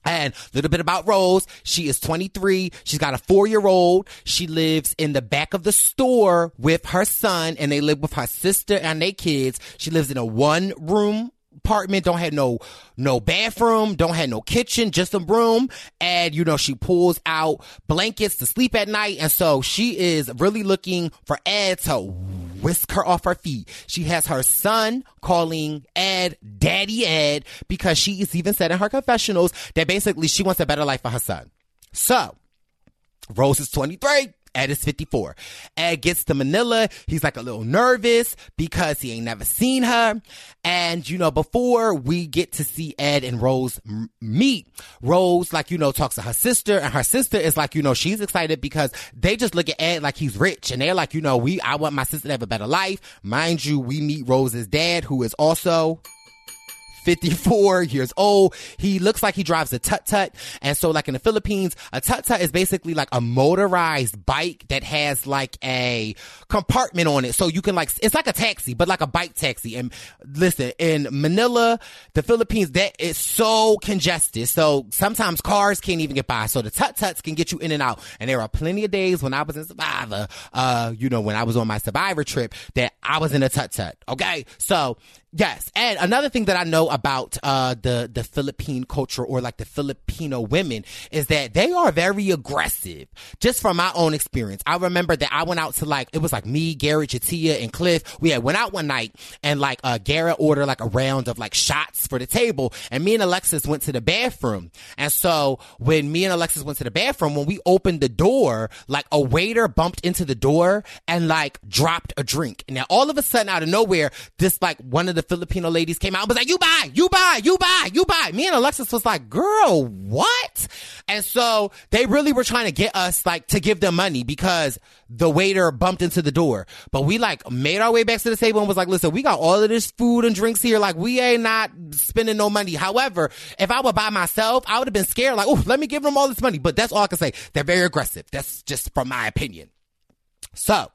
C: And a little bit about Rose. She is 23. She's got a four year old. She lives in the back of the store with her son and they live with her sister and their kids. She lives in a one room apartment, don't have no no bathroom, don't have no kitchen, just a room. And you know, she pulls out blankets to sleep at night. And so she is really looking for Ed to whisk her off her feet. She has her son calling Ed Daddy Ed because she is even said in her confessionals that basically she wants a better life for her son. So Rose is 23. Ed is 54. Ed gets to Manila. He's like a little nervous because he ain't never seen her. And, you know, before we get to see Ed and Rose meet, Rose, like, you know, talks to her sister and her sister is like, you know, she's excited because they just look at Ed like he's rich and they're like, you know, we, I want my sister to have a better life. Mind you, we meet Rose's dad, who is also 54 years old. He looks like he drives a tuk tuk. And so like in the Philippines, a tuk tuk is basically like a motorized bike that has like a compartment on it. So you can like, it's like a taxi, but like a bike taxi. And listen, in Manila, the Philippines, that is so congested. So sometimes cars can't even get by. So the tuk tuks can get you in and out. And there are plenty of days when I was in Survivor, uh, you know, when I was on my Survivor trip that I was in a tuk tuk. Okay. So Yes, and another thing that I know about uh, the the Philippine culture or like the Filipino women is that they are very aggressive. Just from my own experience, I remember that I went out to like it was like me, Gary, J'Tia, and Cliff. We had went out one night and like uh, Garrett ordered like a round of like shots for the table, and me and Alexis went to the bathroom. And so when me and Alexis went to the bathroom, when we opened the door, like a waiter bumped into the door and like dropped a drink. And now all of a sudden, out of nowhere, this like one of the Filipino ladies came out and was like, you buy, you buy, you buy, you buy. Me and Alexis was like, girl, what? And so they really were trying to get us like to give them money because the waiter bumped into the door. But we like made our way back to the table and was like, listen, we got all of this food and drinks here. Like we ain't not spending no money. However, if I were by myself, I would have been scared. Like, oh, let me give them all this money. But that's all I can say. They're very aggressive. That's just from my opinion. So,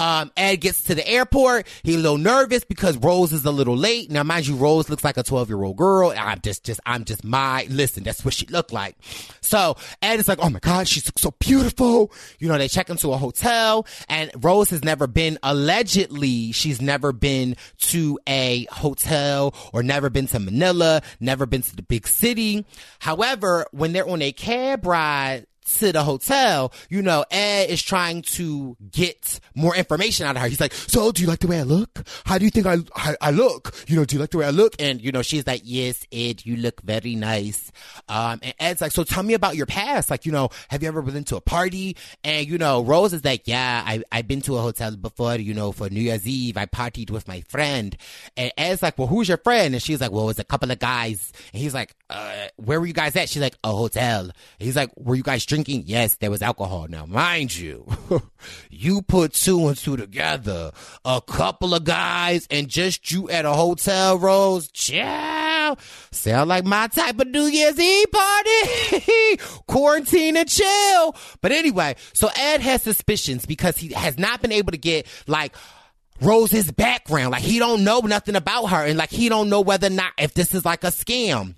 C: um, Ed gets to the airport. He's a little nervous because Rose is a little late. Now, mind you, Rose looks like a 12 year old girl. I'm just, just, I'm just my, listen, that's what she looked like. So Ed is like, oh my God, she's so beautiful. You know, they check into a hotel and Rose has never been, allegedly, she's never been to a hotel or never been to Manila, never been to the big city. However, when they're on a cab ride, to the hotel, you know, Ed is trying to get more information out of her. He's like, so do you like the way I look? How do you think I, I, I look? You know, do you like the way I look? And, you know, she's like, yes, Ed, you look very nice. Um, and Ed's like, so tell me about your past. Like, you know, have you ever been to a party? And, you know, Rose is like, yeah, I, I've been to a hotel before, you know, for New Year's Eve. I partied with my friend. And Ed's like, well, who's your friend? And she's like, well, it's a couple of guys. And he's like, uh, where were you guys at? She's like, a hotel. And he's like, were you guys drinking? Yes, there was alcohol. Now, mind you, you put two and two together. A couple of guys and just you at a hotel, Rose. Ciao. Sound like my type of New Year's Eve party. Quarantine and chill. But anyway, so Ed has suspicions because he has not been able to get like, Rose's background. Like he don't know nothing about her and like he don't know whether or not if this is like a scam.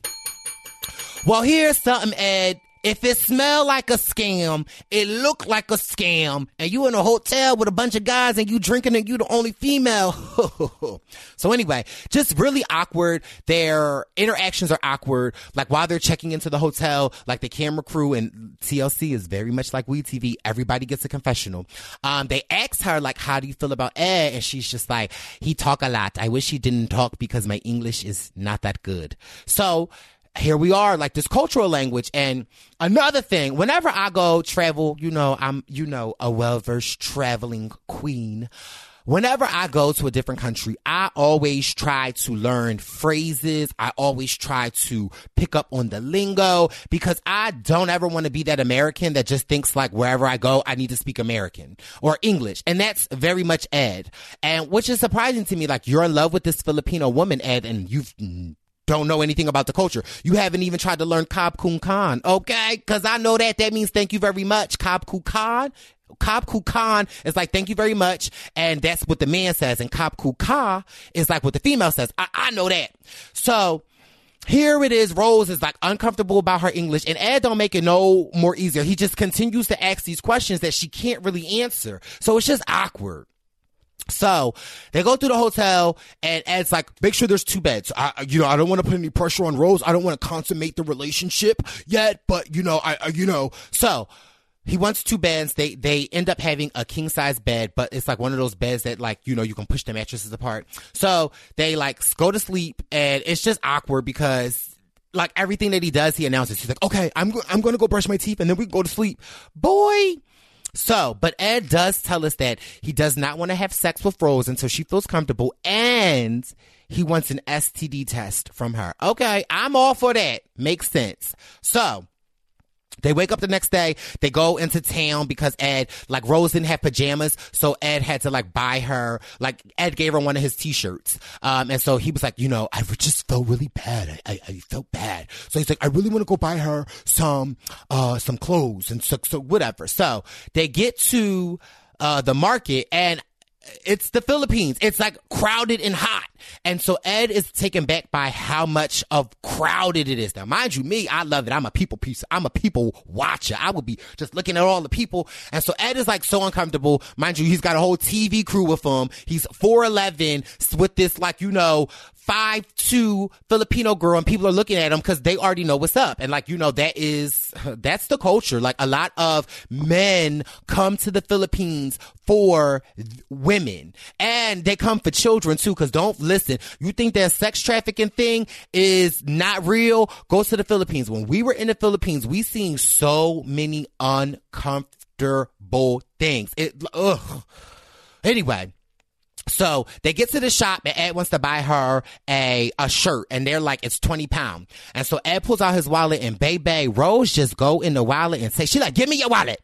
C: Well, here's something, Ed. If it smell like a scam, it look like a scam, and you in a hotel with a bunch of guys and you drinking and you the only female. so anyway, just really awkward. Their interactions are awkward. Like while they're checking into the hotel, like the camera crew and TLC is very much like We TV. Everybody gets a confessional. Um, they ask her like, how do you feel about Ed? And she's just like, he talk a lot. I wish he didn't talk because my English is not that good. So, here we are, like this cultural language. And another thing, whenever I go travel, you know, I'm, you know, a well versed traveling queen. Whenever I go to a different country, I always try to learn phrases. I always try to pick up on the lingo because I don't ever want to be that American that just thinks like wherever I go, I need to speak American or English. And that's very much Ed. And which is surprising to me, like you're in love with this Filipino woman, Ed, and you've don't know anything about the culture. You haven't even tried to learn Kab Kun Kan, okay? Cause I know that that means thank you very much. Kab Kun Ku Kan is like, thank you very much. And that's what the man says. And Kab Ku Ka is like what the female says. I, I know that. So, here it is. Rose is like uncomfortable about her English and Ed don't make it no more easier. He just continues to ask these questions that she can't really answer. So it's just awkward. So they go through the hotel and Ed's like, make sure there's two beds. I, you know, I don't want to put any pressure on Rose. I don't want to consummate the relationship yet, but you know, I, you know, so he wants two beds. They they end up having a king size bed, but it's like one of those beds that like you know you can push the mattresses apart. So they like go to sleep, and it's just awkward because like everything that he does, he announces. He's like, "Okay, I'm go- I'm going to go brush my teeth, and then we can go to sleep." Boy. So, but Ed does tell us that he does not want to have sex with Rose until she feels comfortable, and he wants an STD test from her. Okay, I'm all for that. Makes sense. So they wake up the next day. They go into town because Ed, like Rose didn't have pajamas. So Ed had to like buy her, like Ed gave her one of his t-shirts. Um, and so he was like, you know, I just felt really bad. I, I, I felt bad. So he's like, I really want to go buy her some, uh, some clothes and so, so whatever. So they get to, uh, the market and it's the Philippines. It's like crowded and hot. And so Ed is taken back by how much of crowded it is. Now, mind you, me, I love it. I'm a people piece. I'm a people watcher. I would be just looking at all the people. And so Ed is like so uncomfortable. Mind you, he's got a whole TV crew with him. He's 4'11 with this like, you know, five two Filipino girl and people are looking at him because they already know what's up. And like, you know, that is, that's the culture. Like a lot of men come to the Philippines for women and they come for children too. Cause don't listen. You think that sex trafficking thing is not real? Go to the Philippines. When we were in the Philippines, we seen so many uncomfortable things. It, ugh. Anyway, so they get to the shop and Ed wants to buy her a, a shirt and they're like, it's 20 pounds. And so Ed pulls out his wallet and baby Rose just go in the wallet and say, she like, give me your wallet.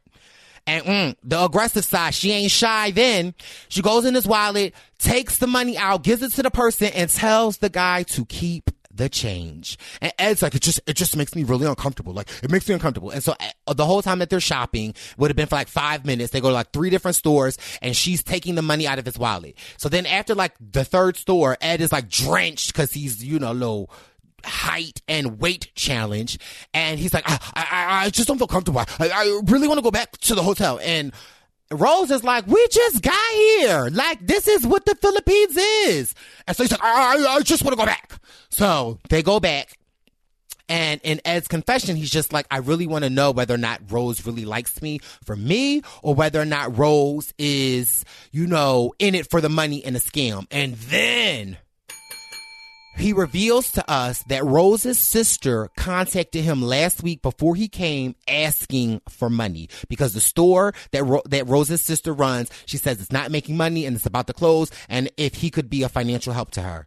C: And mm, the aggressive side, she ain't shy then. She goes in his wallet, takes the money out, gives it to the person and tells the guy to keep the change. And Ed's like, it just, it just makes me really uncomfortable. Like, it makes me uncomfortable. And so uh, the whole time that they're shopping would have been for like five minutes. They go to like three different stores and she's taking the money out of his wallet. So then after like the third store, Ed is like drenched because he's, you know, low height and weight challenge. And he's like, I, I, I just don't feel comfortable. I, I really want to go back to the hotel. And Rose is like, we just got here. Like, this is what the Philippines is. And so he's like, I, I, I just want to go back. So they go back. And in Ed's confession, he's just like, I really want to know whether or not Rose really likes me for me or whether or not Rose is, you know, in it for the money and a scam. And then he reveals to us that Rose's sister contacted him last week before he came asking for money because the store that Ro- that Rose's sister runs, she says it's not making money and it's about to close and if he could be a financial help to her.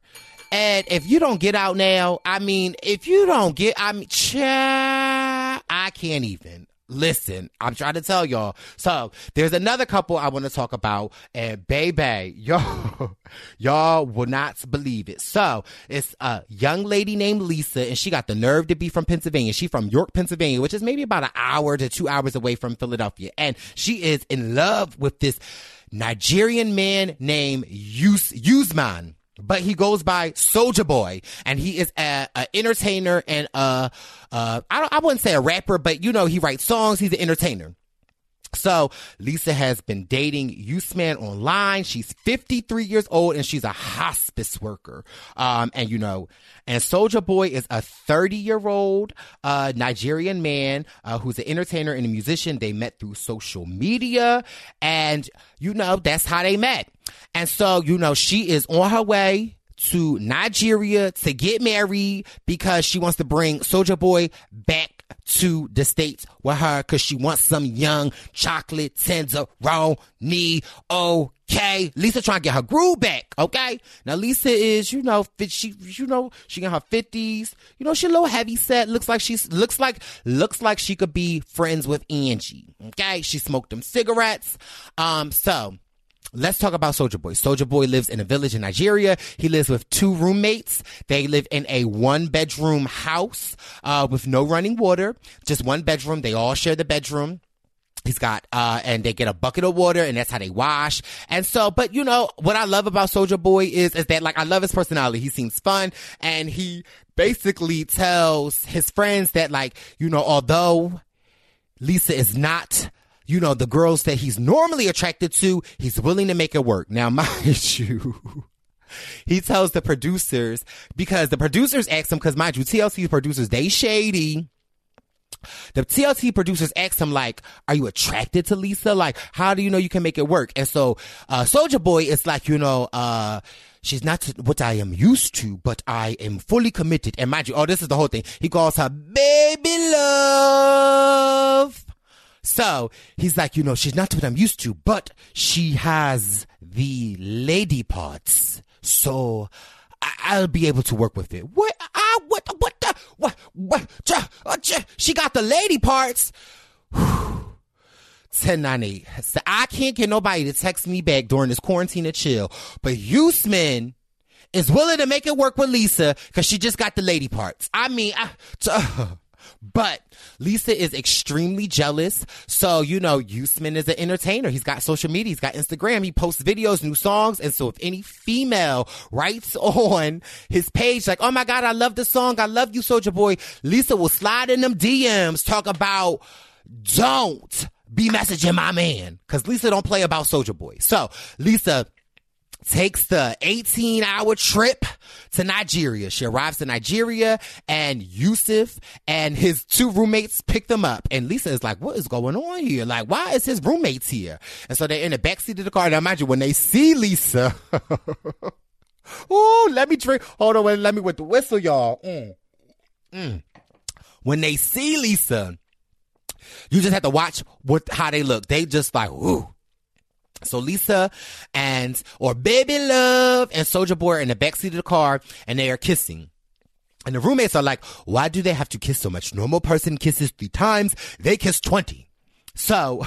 C: And if you don't get out now, I mean, if you don't get, I mean, cha, I can't even. Listen, I'm trying to tell y'all. So there's another couple I want to talk about, and baby, y'all, y'all will not believe it. So it's a young lady named Lisa, and she got the nerve to be from Pennsylvania. She from York, Pennsylvania, which is maybe about an hour to two hours away from Philadelphia, and she is in love with this Nigerian man named Yus Usman but he goes by Soldier Boy, and he is a, a entertainer and a, I don't, I wouldn't say a rapper, but you know, he writes songs. He's an entertainer. So Lisa has been dating Usman online. She's 53 years old and she's a hospice worker. Um, and you know, and Soldier Boy is a 30 year old, uh, Nigerian man, uh, who's an entertainer and a musician. They met through social media and you know, that's how they met. And so, you know, she is on her way to Nigeria to get married because she wants to bring Soldier Boy back to the States with her because she wants some young chocolate tenderoni. Okay. Lisa trying to get her groove back. Okay. Now Lisa is, you know, she, you know, she in her fifties. You know, she a little heavy set. Looks like she's, looks like, looks like she could be friends with Angie. Okay. She smoked them cigarettes. Um, so Let's talk about Soldier Boy. Soldier Boy lives in a village in Nigeria. He lives with two roommates. They live in a one bedroom house uh, with no running water, just one bedroom. They all share the bedroom. He's got, uh, and they get a bucket of water and that's how they wash. And so, but you know, what I love about Soldier Boy is, is that like, I love his personality. He seems fun and he basically tells his friends that like, you know, although Lisa is not, you know, the girls that he's normally attracted to, he's willing to make it work. Now, mind you, he tells the producers because the producers ask him, cause mind you, TLC producers, they shady the TLC producers asked him like, "Are you attracted to Lisa? Like, how do you know you can make it work?" And so, uh, Soulja Boy is like, you know, uh, she's not what I am used to, but I am fully committed. And mind you, oh, this is the whole thing. He calls her baby love. So he's like, you know, she's not what I'm used to, but she has the lady parts. So I- will be able to work with it. What? I what? What the? What? What? Uh, she got the lady parts. 1098. So I can't get nobody to text me back during this quarantine to chill, but Usman is willing to make it work with Lisa because she just got the lady parts. I mean, I, uh, but Lisa is extremely jealous. So, you know, Usman is an entertainer. He's got social media. He's got Instagram. He posts videos, new songs. And so if any female writes on his page, like, oh my God, I love the song. I love you, Soldier Boy. Lisa will slide in them DMs, talk about don't be messaging my man. Cause Lisa don't play about Soldier Boy. So Lisa takes the 18 hour trip to Nigeria. She arrives to Nigeria and Yusuf and his two roommates pick them up. And Lisa is like, what is going on here? Like, why is his roommates here? And so they're in the backseat of the car. Now imagine when they see Lisa. oh, let me drink. Hold on, wait, let me with the whistle, y'all. Mm. Mm. When they see Lisa, you just have to watch what how they look. They just like, ooh. So Lisa and or Baby Love and Soldier Boy are in the backseat of the car and they are kissing. And the roommates are like, why do they have to kiss so much? Normal person kisses three times. They kiss 20. So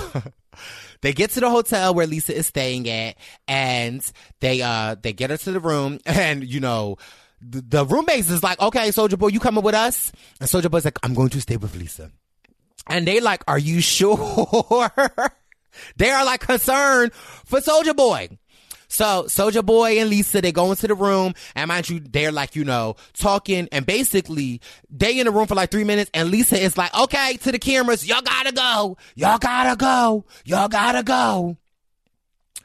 C: they get to the hotel where Lisa is staying at and they, uh, they get her to the room and, you know, the, the roommates is like, okay, Soldier Boy, you coming with us? And Soldier Boy's like, I'm going to stay with Lisa. And they like, are you sure? They are like concerned for Soldier Boy. So Soldier Boy and Lisa, they go into the room and mind you, they're like, you know, talking and basically they in the room for like three minutes and Lisa is like, okay, to the cameras, y'all gotta go. Y'all gotta go. Y'all gotta go.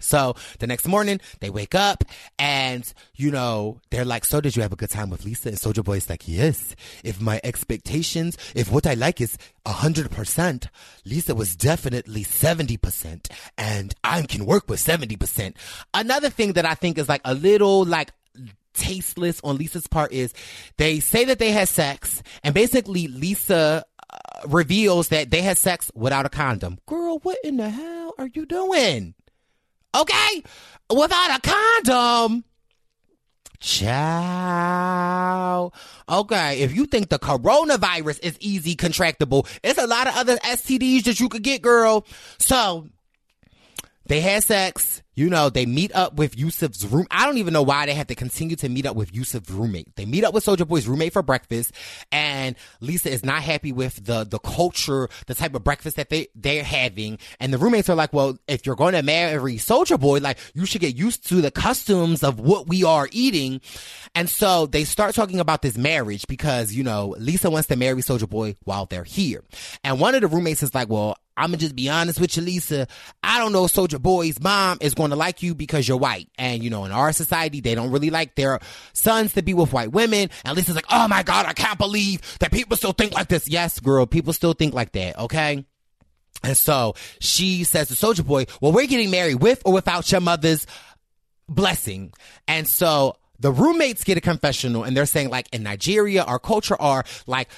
C: So the next morning, they wake up and, you know, they're like, so did you have a good time with Lisa? And Soulja Boy's like, yes. If my expectations, if what I like is a hundred percent, Lisa was definitely 70% and I can work with 70%. Another thing that I think is like a little like tasteless on Lisa's part is they say that they had sex and basically Lisa uh, reveals that they had sex without a condom. Girl, what in the hell are you doing? Okay? Without a condom. Ciao. Okay, if you think the coronavirus is easy contractable, it's a lot of other STDs that you could get, girl. So, they had sex. You know, they meet up with Yusuf's room. I don't even know why they have to continue to meet up with Yusuf's roommate. They meet up with Soldier Boy's roommate for breakfast, and Lisa is not happy with the the culture, the type of breakfast that they they're having. And the roommates are like, "Well, if you're going to marry Soldier Boy, like you should get used to the customs of what we are eating." And so they start talking about this marriage because you know Lisa wants to marry Soldier Boy while they're here, and one of the roommates is like, "Well, I'm gonna just be honest with you, Lisa. I don't know Soldier Boy's mom is to like you because you're white. And, you know, in our society, they don't really like their sons to be with white women. And Lisa's like, oh my God, I can't believe that people still think like this. Yes, girl, people still think like that, okay? And so she says to Soldier Boy, well, we're getting married with or without your mother's blessing. And so the roommates get a confessional and they're saying like in Nigeria, our culture are like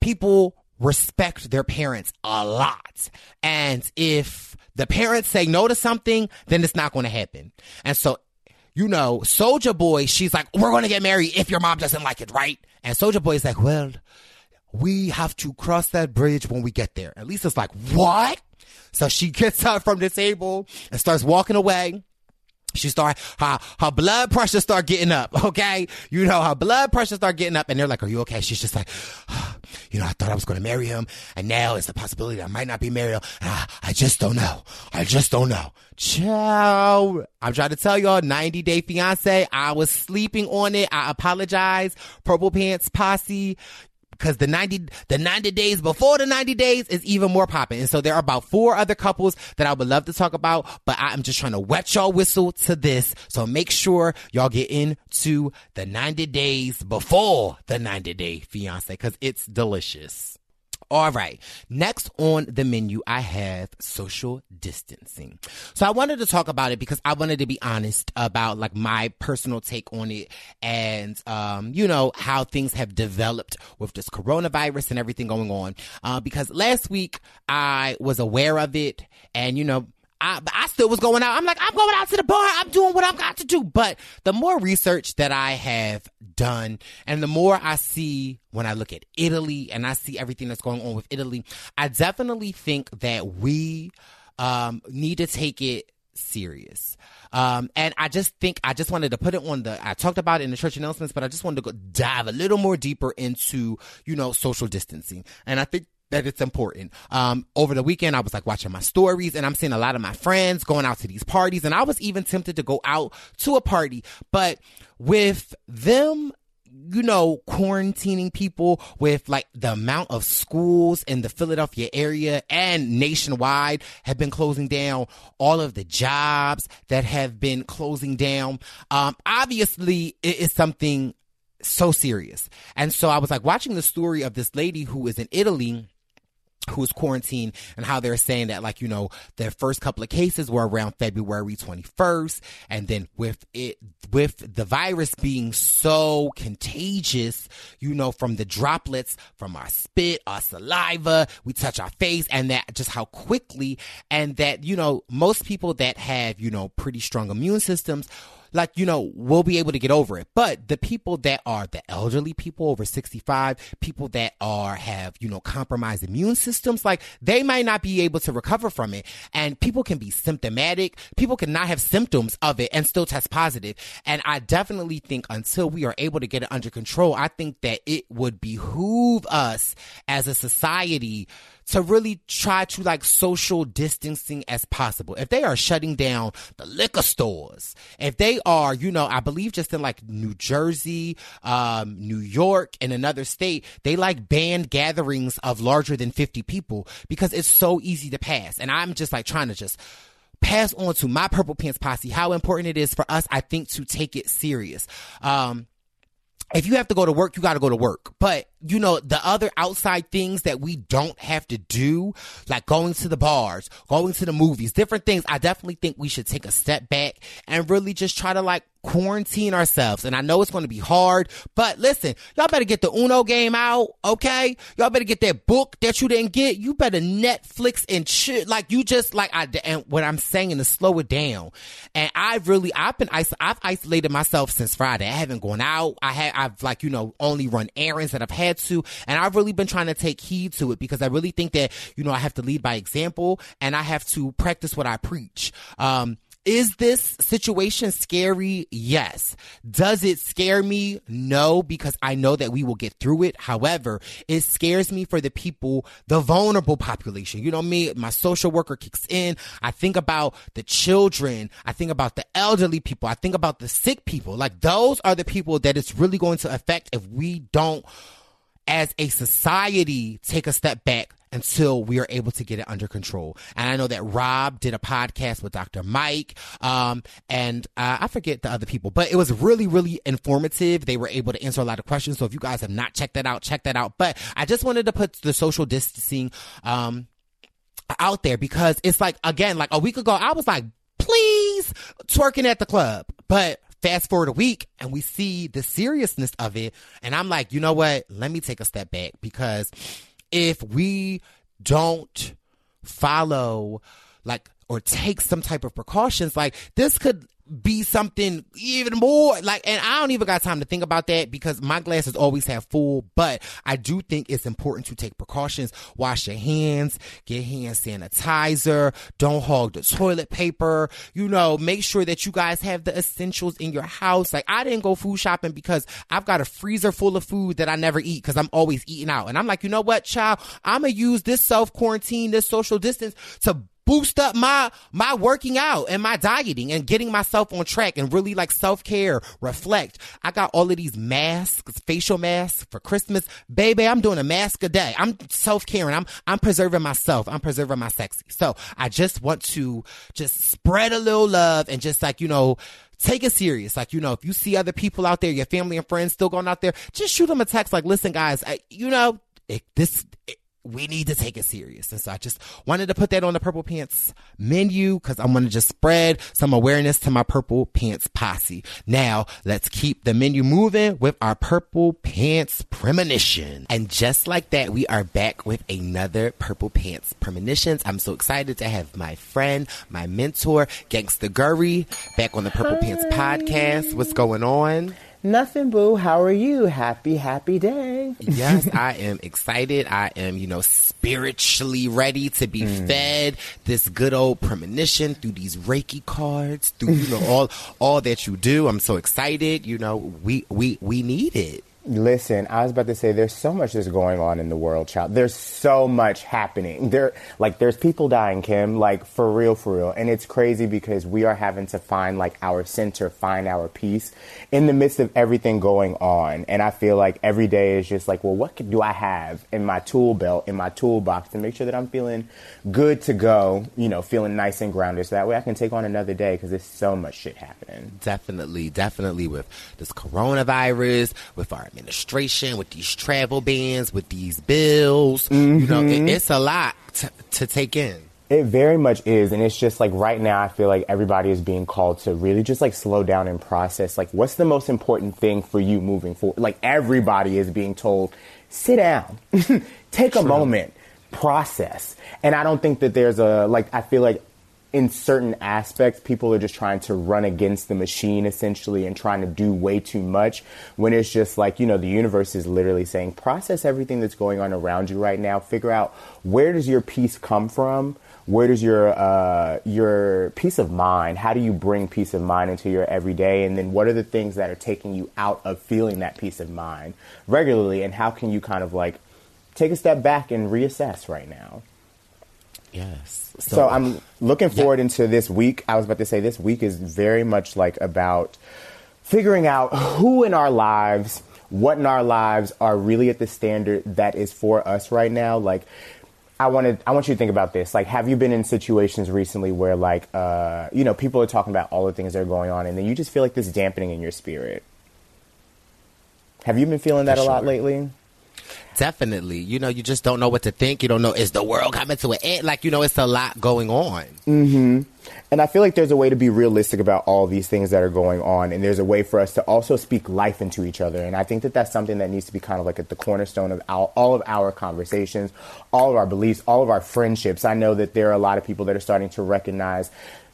C: people respect their parents a lot. And if the parents say no to something, then it's not going to happen. And so, you know, Soldier Boy, she's like, we're going to get married if your mom doesn't like it, right? And Soldier Boy is like, well, we have to cross that bridge when we get there. And Lisa's like, what? So she gets up from the table and starts walking away. She start her her blood pressure start getting up. Okay, you know her blood pressure start getting up, and they're like, "Are you okay?" She's just like, you know, I thought I was going to marry him. And now it's a possibility that I might not be married. I, I just don't know. I just don't know. Ciao. I'm trying to tell y'all 90 day fiance. I was sleeping on it. I apologize. Purple pants posse because the 90 the 90 days before the 90 days is even more popping and so there are about four other couples that i would love to talk about but i'm just trying to wet y'all whistle to this. So make sure y'all get into the 90 days before the 90 day fiance because it's delicious all right. Next on the menu, I have social distancing. So I wanted to talk about it because I wanted to be honest about like my personal take on it and, um, you know, how things have developed with this coronavirus and everything going on. Uh, because last week I was aware of it and, you know, I, I still was going out. I'm like, I'm going out to the bar. I'm doing what I've got to do. But the more research that I have done and the more I see when I look at Italy and I see everything that's going on with Italy, I definitely think that we um, need to take it serious. Um, and I just think I just wanted to put it on the, I talked about it in the church announcements, but I just wanted to go dive a little more deeper into, you know, social distancing. And I think that it's important. Um, over the weekend, I was like watching my stories and I'm seeing a lot of my friends going out to these parties and I was even tempted to go out to a party, but with them you know, quarantining people with like the amount of schools in the Philadelphia area and nationwide have been closing down, all of the jobs that have been closing down. Um, obviously it is something so serious. And so I was like watching the story of this lady who is in Italy who's quarantined and how they're saying that like you know their first couple of cases were around February 21st and then with it with the virus being so contagious you know from the droplets from our spit our saliva we touch our face and that just how quickly and that you know most people that have you know pretty strong immune systems like, you know, we'll be able to get over it. But the people that are the elderly people over 65, people that are, have, you know, compromised immune systems, like they might not be able to recover from it. And people can be symptomatic. People can not have symptoms of it and still test positive. And I definitely think until we are able to get it under control, I think that it would behoove us as a society to really try to like social distancing as possible. If they are shutting down the liquor stores, if they are, you know, I believe just in like New Jersey, um, New York, and another state, they like banned gatherings of larger than 50 people because it's so easy to pass. And I'm just like trying to just pass on to my purple pants posse how important it is for us, I think, to take it serious. Um, if you have to go to work, you got to go to work. But you know, the other outside things that we don't have to do, like going to the bars, going to the movies, different things, I definitely think we should take a step back and really just try to like quarantine ourselves. And I know it's going to be hard, but listen, y'all better get the Uno game out, okay? Y'all better get that book that you didn't get. You better Netflix and shit. Like you just like I and what I'm saying is slow it down. And I've really I've been I've isolated myself since Friday. I haven't gone out. I have I've like you know only run errands that I've had to, and I've really been trying to take heed to it because I really think that you know I have to lead by example and I have to practice what I preach. Um, is this situation scary? Yes. Does it scare me? No, because I know that we will get through it. However, it scares me for the people, the vulnerable population. You know me, my social worker kicks in. I think about the children. I think about the elderly people. I think about the sick people. Like those are the people that it's really going to affect if we don't as a society take a step back until we are able to get it under control. And I know that Rob did a podcast with Dr. Mike, um, and uh, I forget the other people, but it was really, really informative. They were able to answer a lot of questions. So if you guys have not checked that out, check that out. But I just wanted to put the social distancing, um, out there because it's like, again, like a week ago, I was like, please twerking at the club. But fast forward a week and we see the seriousness of it. And I'm like, you know what? Let me take a step back because if we don't follow like or take some type of precautions, like this could be something even more like and I don't even got time to think about that because my glasses always have full but I do think it's important to take precautions. Wash your hands get hand sanitizer don't hog the toilet paper. You know make sure that you guys have the essentials in your house. Like I didn't go food shopping because I've got a freezer full of food that I never eat because I'm always eating out. And I'm like you know what child? I'm gonna use this self quarantine this social distance to boost up my my working out and my dieting and getting myself on track and really like self-care reflect. I got all of these masks facial masks for christmas. Baby i'm doing a mask a day. I'm self-caring. I'm i'm preserving myself. I'm preserving my sexy. So i just want to just spread a little love and just like you know take it serious. Like, you know, if you see other people out there, your family and friends still going out there, just shoot them a text like, listen, guys, I, you know, it, this, it, we need to take it serious. And so I just wanted to put that on the Purple Pants menu because I want to just spread some awareness to my Purple Pants posse. Now let's keep the menu moving with our Purple Pants premonition. And just like that, we are back with another Purple Pants premonitions. I'm so excited to have my friend, my mentor, Gangsta Gurry, back on the Purple Hi. Pants podcast. What's going on?
E: Nothing, boo. How are you? Happy, happy day.
C: yes, I am excited. I am, you know, spiritually ready to be mm. fed this good old premonition through these Reiki cards, through, you know, all, all that you do. I'm so excited. You know, we, we, we need it.
E: Listen, I was about to say there's so much that's going on in the world, child. There's so much happening. There like there's people dying, Kim, like for real, for real. And it's crazy because we are having to find like our center, find our peace in the midst of everything going on. And I feel like every day is just like, well, what do I have in my tool belt, in my toolbox to make sure that I'm feeling good to go, you know, feeling nice and grounded so that way I can take on another day because there's so much shit happening.
C: Definitely, definitely with this coronavirus, with our administration, with these travel bans, with these bills. Mm-hmm. You know, it, mm-hmm. it's a lot t- to take in.
E: It very much is. And it's just like right now, I feel like everybody is being called to really just like slow down and process. Like, what's the most important thing for you moving forward? Like, everybody is being told, sit down, take a moment, process. And I don't think that there's a, like, I feel like in certain aspects, people are just trying to run against the machine essentially and trying to do way too much when it's just like, you know, the universe is literally saying, process everything that's going on around you right now. Figure out where does your peace come from? Where does your uh, your peace of mind? How do you bring peace of mind into your everyday? And then what are the things that are taking you out of feeling that peace of mind regularly? And how can you kind of like take a step back and reassess right now?
C: Yes.
E: So, so I'm looking forward yeah. into this week. I was about to say this week is very much like about figuring out who in our lives, what in our lives are really at the standard that is for us right now. Like, I wanted, I want you to think about this. Like, have you been in situations recently where, like, uh, you know, people are talking about all the things that are going on, and then you just feel like this dampening in your spirit? Have you been feeling that for a sure. lot lately?
C: Definitely. You know, you just don't know what to think. You don't know, is the world coming to an end? Like, you know, it's a lot going on.
E: Mm-hmm. And I feel like there's a way to be realistic about all these things that are going on. And there's a way for us to also speak life into each other. And I think that that's something that needs to be kind of like at the cornerstone of all of our conversations, all of our beliefs, all of our friendships. I know that there are a lot of people that are starting to recognize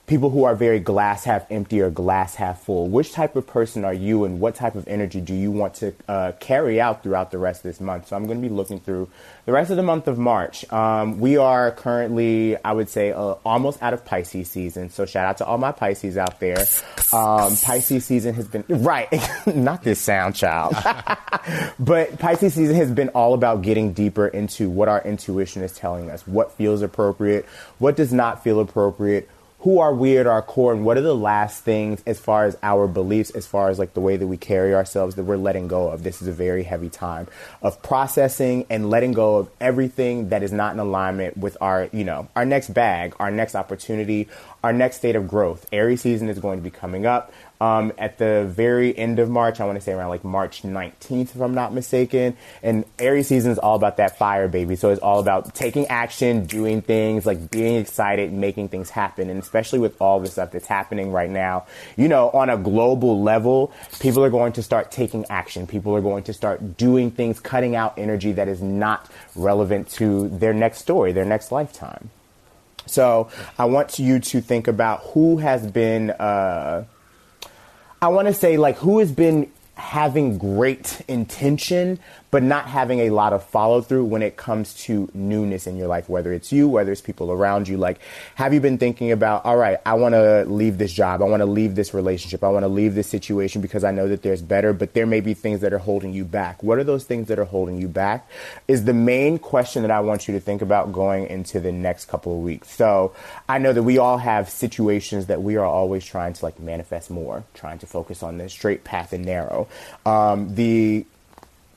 E: people who are very glass half empty or glass half full. Which type of person are you, and what type of energy do you want to uh, carry out throughout the rest of this month? So I'm going to be looking through the rest of the month of March. Um, we are currently, I would say, uh, almost out of Pisces season. So shout out to all my Pisces out there. Um, Pisces season has been right, not this sound, child, but Pisces season has been all about getting deeper into what our intuition is telling us, what feels appropriate, what does not feel appropriate who are we at our core and what are the last things as far as our beliefs as far as like the way that we carry ourselves that we're letting go of? This is a very heavy time of processing and letting go of everything that is not in alignment with our you know our next bag our next opportunity our next state of growth. Aries season is going to be coming up um, at the very end of March. I want to say around like March 19th, if I'm not mistaken. And Aries season is all about that fire, baby. So it's all about taking action, doing things, like being excited, making things happen. And especially with all the stuff that's happening right now, you know, on a global level, people are going to start taking action. People are going to start doing things, cutting out energy that is not relevant to their next story, their next lifetime. So I want you to think about who has been, uh, I want to say like who has been having great intention but not having a lot of follow through when it comes to newness in your life, whether it's you, whether it's people around you. Like, have you been thinking about, all right, I want to leave this job, I want to leave this relationship, I want to leave this situation because I know that there's better, but there may be things that are holding you back. What are those things that are holding you back? Is the main question that I want you to think about going into the next couple of weeks. So I know that we all have situations that we are always trying to like manifest more, trying to focus on the straight path and narrow. Um, the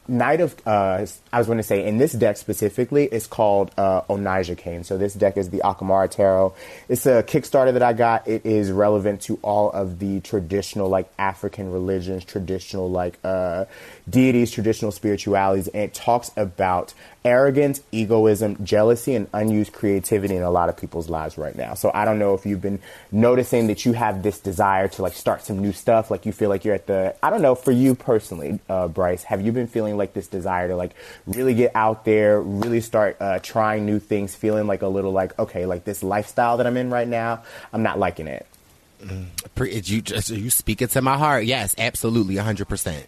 E: Knight of, uh, I was going to say, in this deck specifically, it's called uh, Onija Cane. So this deck is the Akamara Tarot. It's a Kickstarter that I got. It is relevant to all of the traditional, like, African religions, traditional, like, uh, deities, traditional spiritualities, and it talks about arrogance, egoism, jealousy, and unused creativity in a lot of people's lives right now. So I don't know if you've been noticing that you have this desire to like start some new stuff, like you feel like you're at the, I don't know, for you personally, uh, Bryce, have you been feeling like this desire to like really get out there, really start uh, trying new things, feeling like a little like, okay, like this lifestyle that I'm in right now, I'm not liking it.
C: Mm. You, you speak it to my heart. Yes, absolutely, 100%.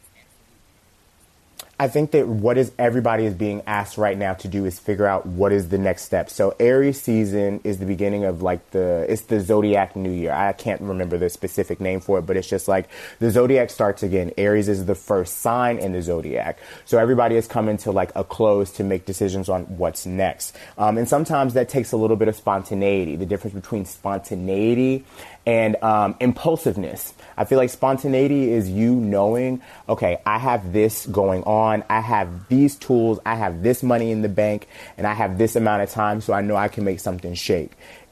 E: I think that what is everybody is being asked right now to do is figure out what is the next step. So Aries season is the beginning of like the it's the zodiac new year. I can't remember the specific name for it, but it's just like the zodiac starts again. Aries is the first sign in the zodiac. So everybody is coming to like a close to make decisions on what's next. Um, and sometimes that takes a little bit of spontaneity. The difference between spontaneity and um, impulsiveness. I feel like spontaneity is you knowing, okay, I have this going on, I have these tools, I have this money in the bank, and I have this amount of time, so I know I can make something shake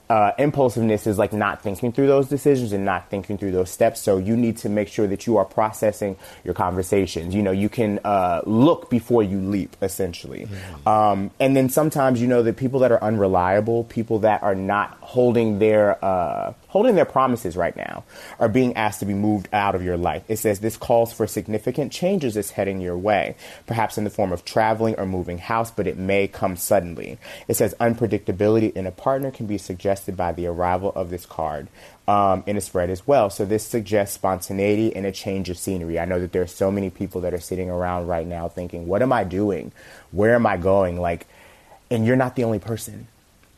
E: uh, impulsiveness is like not thinking through those decisions and not thinking through those steps. So you need to make sure that you are processing your conversations. You know, you can uh, look before you leap, essentially. Mm-hmm. Um, and then sometimes you know that people that are unreliable, people that are not holding their uh, holding their promises right now, are being asked to be moved out of your life. It says this calls for significant changes that's heading your way, perhaps in the form of traveling or moving house, but it may come suddenly. It says unpredictability in a partner can be suggested by the arrival of this card um, in a spread as well. So this suggests spontaneity and a change of scenery. I know that there are so many people that are sitting around right now thinking, "What am I doing? Where am I going?" Like, and you're not the only person.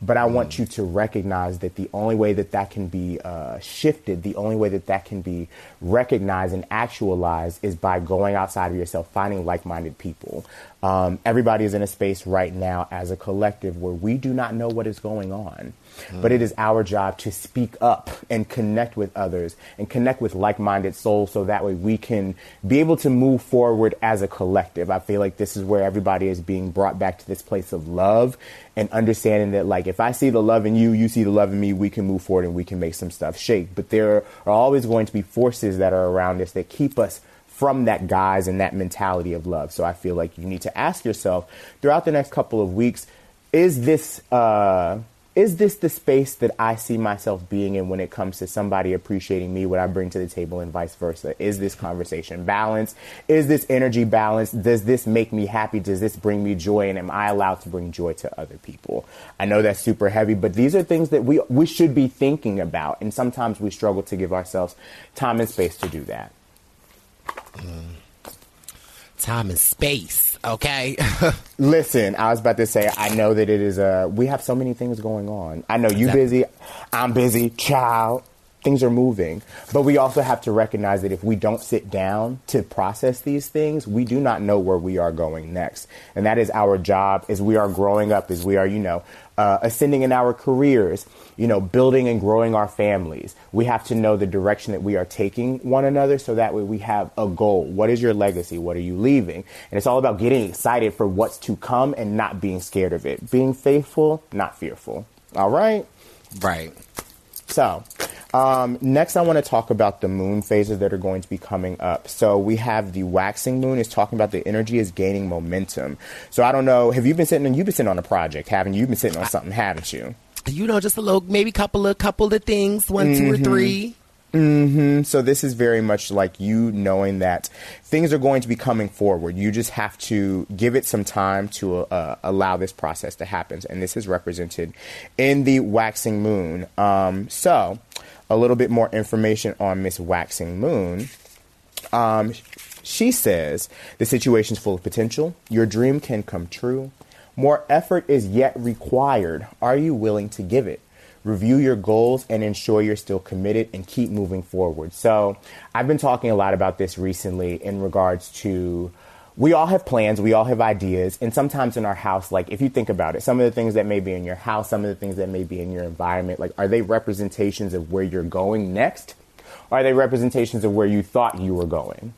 E: But I want you to recognize that the only way that that can be uh, shifted, the only way that that can be recognized and actualized is by going outside of yourself, finding like minded people. Um, everybody is in a space right now as a collective where we do not know what is going on. Mm. But it is our job to speak up and connect with others and connect with like minded souls so that way we can be able to move forward as a collective. I feel like this is where everybody is being brought back to this place of love and understanding that, like, if I see the love in you, you see the love in me, we can move forward and we can make some stuff shake. But there are always going to be forces that are around us that keep us from that guise and that mentality of love. So I feel like you need to ask yourself throughout the next couple of weeks, is this uh, is this the space that I see myself being in when it comes to somebody appreciating me, what I bring to the table, and vice versa? Is this conversation balanced? Is this energy balanced? Does this make me happy? Does this bring me joy? And am I allowed to bring joy to other people? I know that's super heavy, but these are things that we, we should be thinking about. And sometimes we struggle to give ourselves time and space to do that.
C: Mm. Time and space, okay?
E: Listen, I was about to say, I know that it is a. We have so many things going on. I know you busy, I'm busy, child. Things are moving, but we also have to recognize that if we don't sit down to process these things, we do not know where we are going next, and that is our job as we are growing up, as we are, you know, uh, ascending in our careers, you know, building and growing our families. We have to know the direction that we are taking one another so that way we have a goal. What is your legacy? What are you leaving? And it's all about getting excited for what's to come and not being scared of it. Being faithful, not fearful. All right?
C: Right.
E: So, um, next, I want to talk about the moon phases that are going to be coming up. So we have the waxing moon is talking about the energy is gaining momentum. So I don't know. Have you been sitting? You've been sitting on a project, haven't you? You've been sitting on something, haven't you?
C: You know, just a little, maybe a couple of couple of things, one, mm-hmm. two, or mm-hmm. three.
E: Mm-hmm. So this is very much like you knowing that things are going to be coming forward. You just have to give it some time to uh, allow this process to happen, and this is represented in the waxing moon. Um, so, a little bit more information on Miss Waxing Moon. Um, she says the situation's full of potential. Your dream can come true. More effort is yet required. Are you willing to give it? Review your goals and ensure you're still committed and keep moving forward. So, I've been talking a lot about this recently in regards to we all have plans, we all have ideas, and sometimes in our house, like if you think about it, some of the things that may be in your house, some of the things that may be in your environment, like are they representations of where you're going next? Or are they representations of where you thought you were going?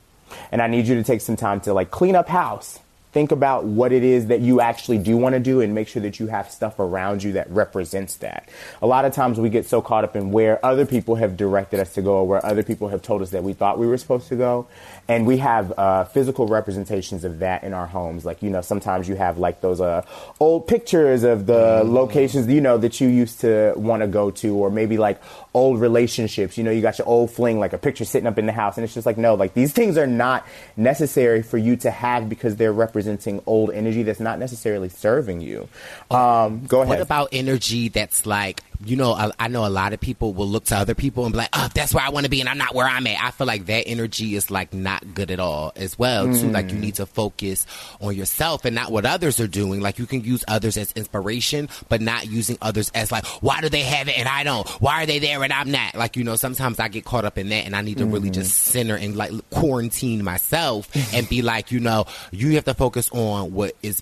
E: And I need you to take some time to like clean up house think about what it is that you actually do want to do and make sure that you have stuff around you that represents that. A lot of times we get so caught up in where other people have directed us to go or where other people have told us that we thought we were supposed to go. And we have uh, physical representations of that in our homes. Like, you know, sometimes you have like those uh, old pictures of the mm-hmm. locations, you know, that you used to want to go to, or maybe like old relationships. You know, you got your old fling, like a picture sitting up in the house. And it's just like, no, like these things are not necessary for you to have because they're representing representing old energy that's not necessarily serving you. Um, go ahead.
C: What about energy that's like, you know, I, I, know a lot of people will look to other people and be like, oh, that's where I want to be and I'm not where I'm at. I feel like that energy is like not good at all as well, mm. too. Like you need to focus on yourself and not what others are doing. Like you can use others as inspiration, but not using others as like, why do they have it and I don't? Why are they there and I'm not? Like, you know, sometimes I get caught up in that and I need to mm. really just center and like quarantine myself and be like, you know, you have to focus focus on what is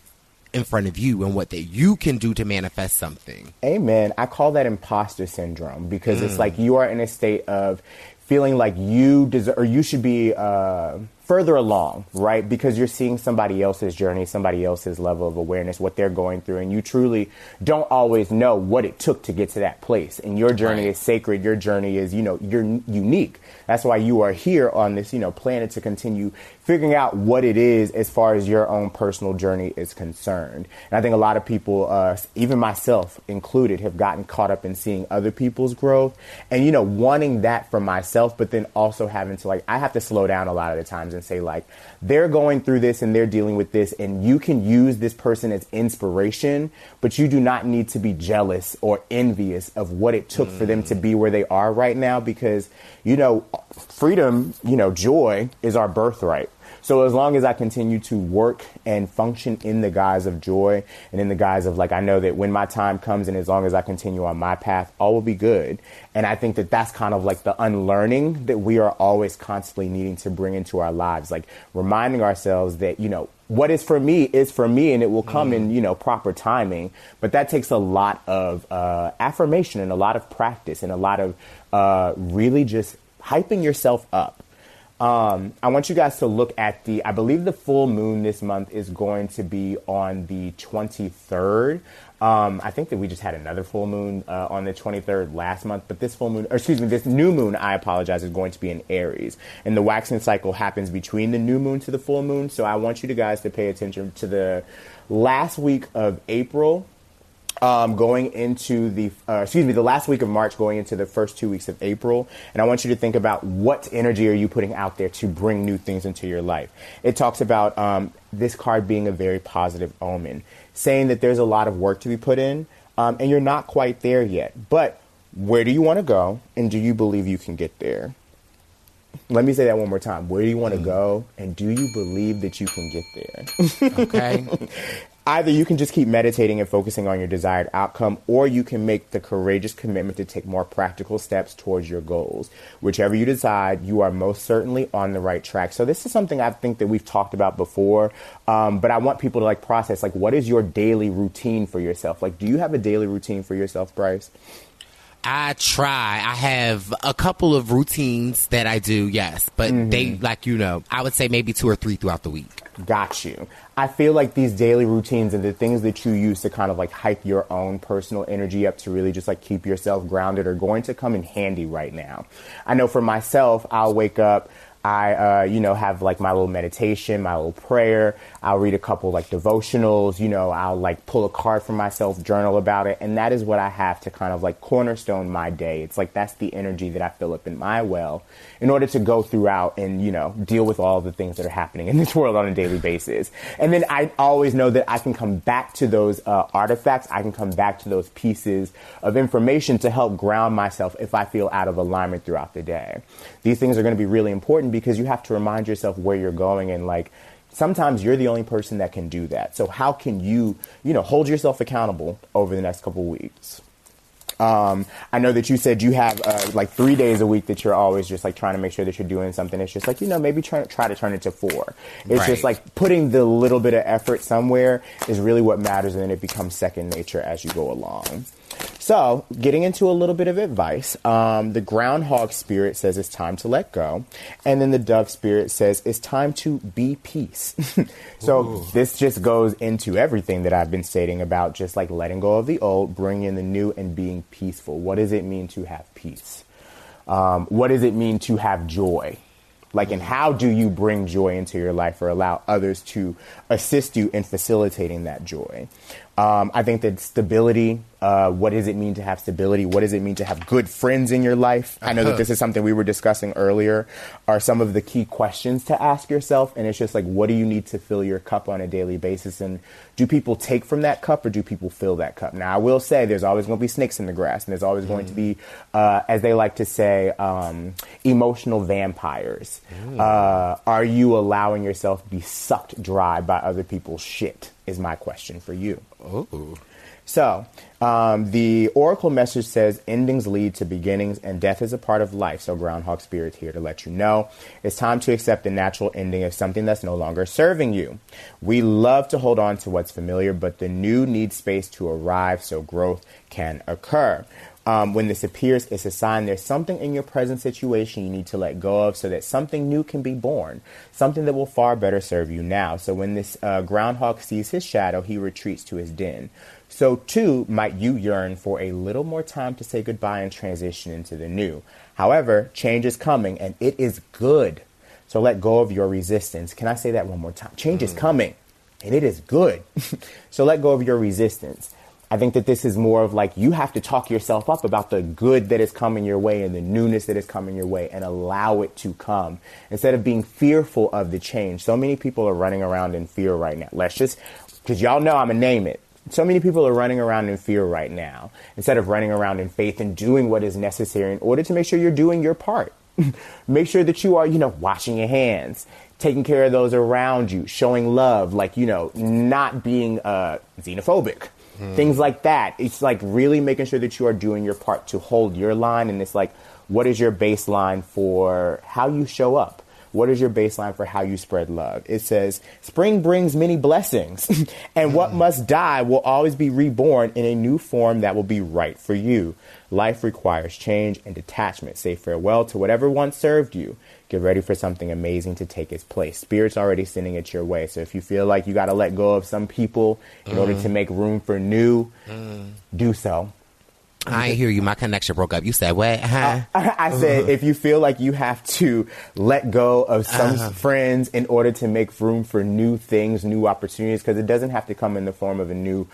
C: in front of you and what that you can do to manifest something.
E: Amen. I call that imposter syndrome because mm. it's like you are in a state of feeling like you deserve or you should be uh, further along, right? Because you're seeing somebody else's journey, somebody else's level of awareness, what they're going through, and you truly don't always know what it took to get to that place. And your journey right. is sacred. Your journey is, you know, you're unique. That's why you are here on this, you know, planet to continue figuring out what it is as far as your own personal journey is concerned. And I think a lot of people, uh, even myself included, have gotten caught up in seeing other people's growth and, you know, wanting that for myself, but then also having to, like, I have to slow down a lot of the times and say, like, they're going through this and they're dealing with this, and you can use this person as inspiration, but you do not need to be jealous or envious of what it took mm. for them to be where they are right now because, you know, freedom, you know, joy is our birthright. So as long as I continue to work and function in the guise of joy and in the guise of like, I know that when my time comes and as long as I continue on my path, all will be good. And I think that that's kind of like the unlearning that we are always constantly needing to bring into our lives, like reminding ourselves that, you know, what is for me is for me and it will come mm. in you know proper timing but that takes a lot of uh, affirmation and a lot of practice and a lot of uh, really just hyping yourself up um, I want you guys to look at the, I believe the full moon this month is going to be on the 23rd. Um, I think that we just had another full moon uh, on the 23rd last month, but this full moon, or excuse me, this new moon, I apologize, is going to be in Aries. And the waxing cycle happens between the new moon to the full moon. So I want you to guys to pay attention to the last week of April um, going into the, uh, excuse me, the last week of March, going into the first two weeks of April. And I want you to think about what energy are you putting out there to bring new things into your life. It talks about um, this card being a very positive omen, saying that there's a lot of work to be put in, um, and you're not quite there yet. But where do you want to go, and do you believe you can get there? Let me say that one more time. Where do you want to mm. go, and do you believe that you can get there?
C: Okay.
E: Either you can just keep meditating and focusing on your desired outcome, or you can make the courageous commitment to take more practical steps towards your goals. Whichever you decide, you are most certainly on the right track. So this is something I think that we've talked about before, um, but I want people to like process like what is your daily routine for yourself? Like, do you have a daily routine for yourself, Bryce?
C: I try. I have a couple of routines that I do, yes, but mm-hmm. they, like you know, I would say maybe two or three throughout the week.
E: Got you. I feel like these daily routines and the things that you use to kind of like hype your own personal energy up to really just like keep yourself grounded are going to come in handy right now. I know for myself, I'll wake up, I, uh, you know, have like my little meditation, my little prayer. I'll read a couple like devotionals, you know, I'll like pull a card for myself, journal about it. And that is what I have to kind of like cornerstone my day. It's like that's the energy that I fill up in my well in order to go throughout and, you know, deal with all the things that are happening in this world on a daily basis. And then I always know that I can come back to those uh, artifacts. I can come back to those pieces of information to help ground myself if I feel out of alignment throughout the day. These things are going to be really important because you have to remind yourself where you're going and like sometimes you're the only person that can do that. So how can you, you know, hold yourself accountable over the next couple weeks? Um, I know that you said you have uh, like three days a week that you're always just like trying to make sure that you're doing something. It's just like you know maybe try try to turn it to four. It's
C: Right.
E: just like putting the little bit of effort somewhere is really what matters, and then it becomes second nature as you go along. So, getting into a little bit of advice, um, the groundhog spirit says it's time to let go, and then the dove spirit says it's time to be peace. so, this just goes into everything that I've been stating about just like letting go of the old, bringing in the new, and being peaceful. What does it mean to have peace? Um, what does it mean to have joy? Like, and how do you bring joy into your life or allow others to assist you in facilitating that joy? Um, I think that stability, uh, what does it mean to have stability? What does it mean to have good friends in your life? I know that this is something we were discussing earlier, are some of the key questions to ask yourself. And it's just like, what do you need to fill your cup on a daily basis? And do people take from that cup or do people fill that cup? Now, I will say there's always going to be snakes in the grass, and there's always going to be, uh, as they like to say, um, emotional vampires. Uh, are you allowing yourself to be sucked dry by other people's shit? Is my question for you.
C: Ooh.
E: So, um, the oracle message says endings lead to beginnings and death is a part of life. So, Groundhog Spirit's here to let you know it's time to accept the natural ending of something that's no longer serving you. We love to hold on to what's familiar, but the new needs space to arrive so growth can occur. Um, when this appears, it's a sign there's something in your present situation you need to let go of so that something new can be born, something that will far better serve you now. So when this uh, groundhog sees his shadow, he retreats to his den. So too might you yearn for a little more time to say goodbye and transition into the new. However, change is coming and it is good. So let go of your resistance. Can I say that one more time? Change is coming and it is good. so let go of your resistance. I think that this is more of like you have to talk yourself up about the good that is coming your way and the newness that is coming your way and allow it to come instead of being fearful of the change. So many people are running around in fear right now. Let's just, because y'all know I'm going to name it. So many people are running around in fear right now instead of running around in faith and doing what is necessary in order to make sure you're doing your part. make sure that you are, you know, washing your hands, taking care of those around you, showing love, like, you know, not being uh, xenophobic. Things like that. It's like really making sure that you are doing your part to hold your line. And it's like, what is your baseline for how you show up? What is your baseline for how you spread love? It says, Spring brings many blessings, and what mm. must die will always be reborn in a new form that will be right for you. Life requires change and detachment. Say farewell to whatever once served you. Get ready for something amazing to take its place. Spirit's already sending it your way. So if you feel like you got to let go of some people in order to mm. make room for new, mm. do so.
C: I hear you. My connection broke up. You said what? Uh, huh?
E: I said, if you feel like you have to let go of some
C: Uh-huh.
E: friends in order to make room for new things, new opportunities, because it doesn't have to come in the form of a new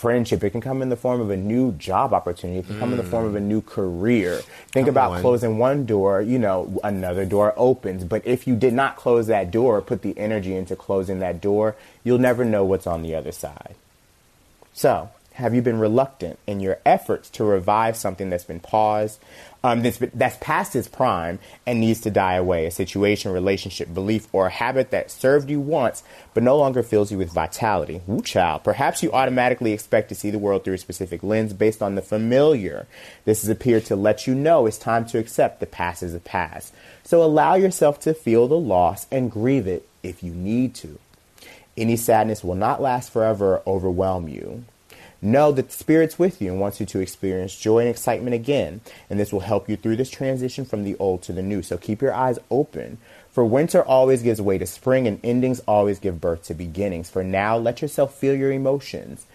E: friendship. It can come in the form of a new job opportunity. It can come in the form of a mm. new career. Think
C: Come
E: about
C: on.
E: closing one door, you know, another door opens. But if you did not close that door, put the energy into closing that door, you'll never know what's on the other side. So, have you been reluctant in your efforts to revive something that's been paused, um, that's, that's past its prime and needs to die away? A situation, relationship, belief, or a habit that served you once but no longer fills you with vitality. Woo, child. Perhaps you automatically expect to see the world through a specific lens based on the familiar. This has appeared to let you know it's time to accept the past as a past. So allow yourself to feel the loss and grieve it if you need to. Any sadness will not last forever or overwhelm you. Know that the Spirit's with you and wants you to experience joy and excitement again, and this will help you through this transition from the old to the new. So keep your eyes open. For winter always gives way to spring, and endings always give birth to beginnings. For now, let yourself feel your emotions,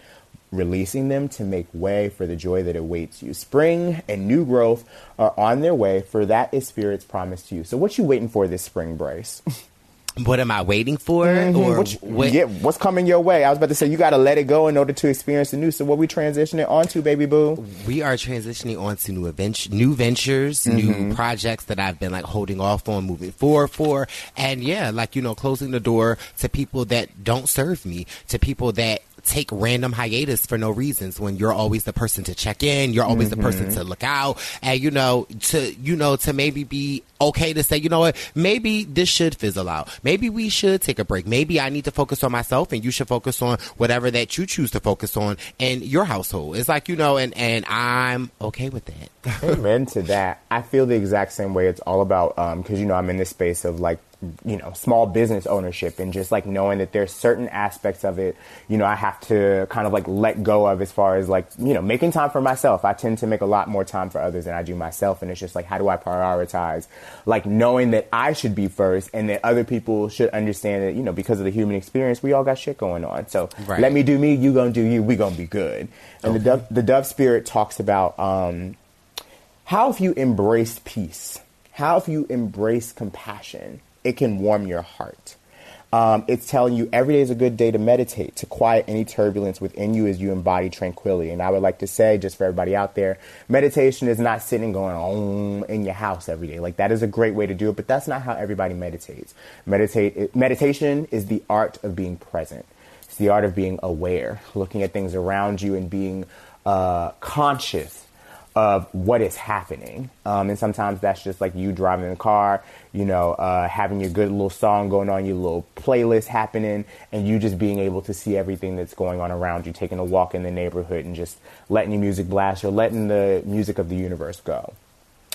E: releasing them to make way for the joy that awaits you. Spring and new growth are on their way, for that is Spirit's promise to you. So, what you waiting for this spring, Bryce?
C: What am I waiting for? Or
E: Mm-hmm. What you-
C: what?
E: yeah, what's coming your way? I was about to say you got to let it go in order to experience the new. So what we transitioning onto, baby boo?
C: We are transitioning on to new advent- new ventures,
E: Mm-hmm.
C: new projects that I've been like holding off on moving forward for. And yeah, like, you know, closing the door to people that don't serve me, to people that take random hiatus for no reasons when you're always the person to check in, you're always the person
E: Mm-hmm.
C: to look out, and you know to you know to maybe be okay to say, you know what, maybe this should fizzle out. Maybe we should take a break. Maybe I need to focus on myself, and you should focus on whatever that you choose to focus on in your household. It's like you know, and and I'm okay with that.
E: Amen to that. I feel the exact same way. It's all about because you know I'm in this space of like you know small business ownership and just like knowing that there's certain aspects of it you know I have to kind of like let go of as far as like you know making time for myself. I tend to make a lot more time for others than I do myself, and it's just like how do I prioritize? Like knowing that I should be first, and that other people should understand that you know because of the human experience, we all got shit going on. So
C: Right.
E: let me do me, you gonna do you. We gonna be good. And the dove, the dove spirit talks about. um how if you embraced peace? How if you embrace compassion? It can warm your heart. Um, it's telling you every day is a good day to meditate, to quiet any turbulence within you as you embody tranquility. And I would like to say, just for everybody out there, meditation is not sitting going on in your house every day. Like that is a great way to do it, but that's not how everybody meditates. Meditate, meditation is the art of being present. It's the art of being aware, looking at things around you and being uh, conscious of what is happening. Um, and sometimes that's just like you driving in the car, you know, uh, having your good little song going on, your little playlist happening, and you just being able to see everything that's going on around you, taking a walk in the neighborhood and just letting your music blast or letting the music of the universe go.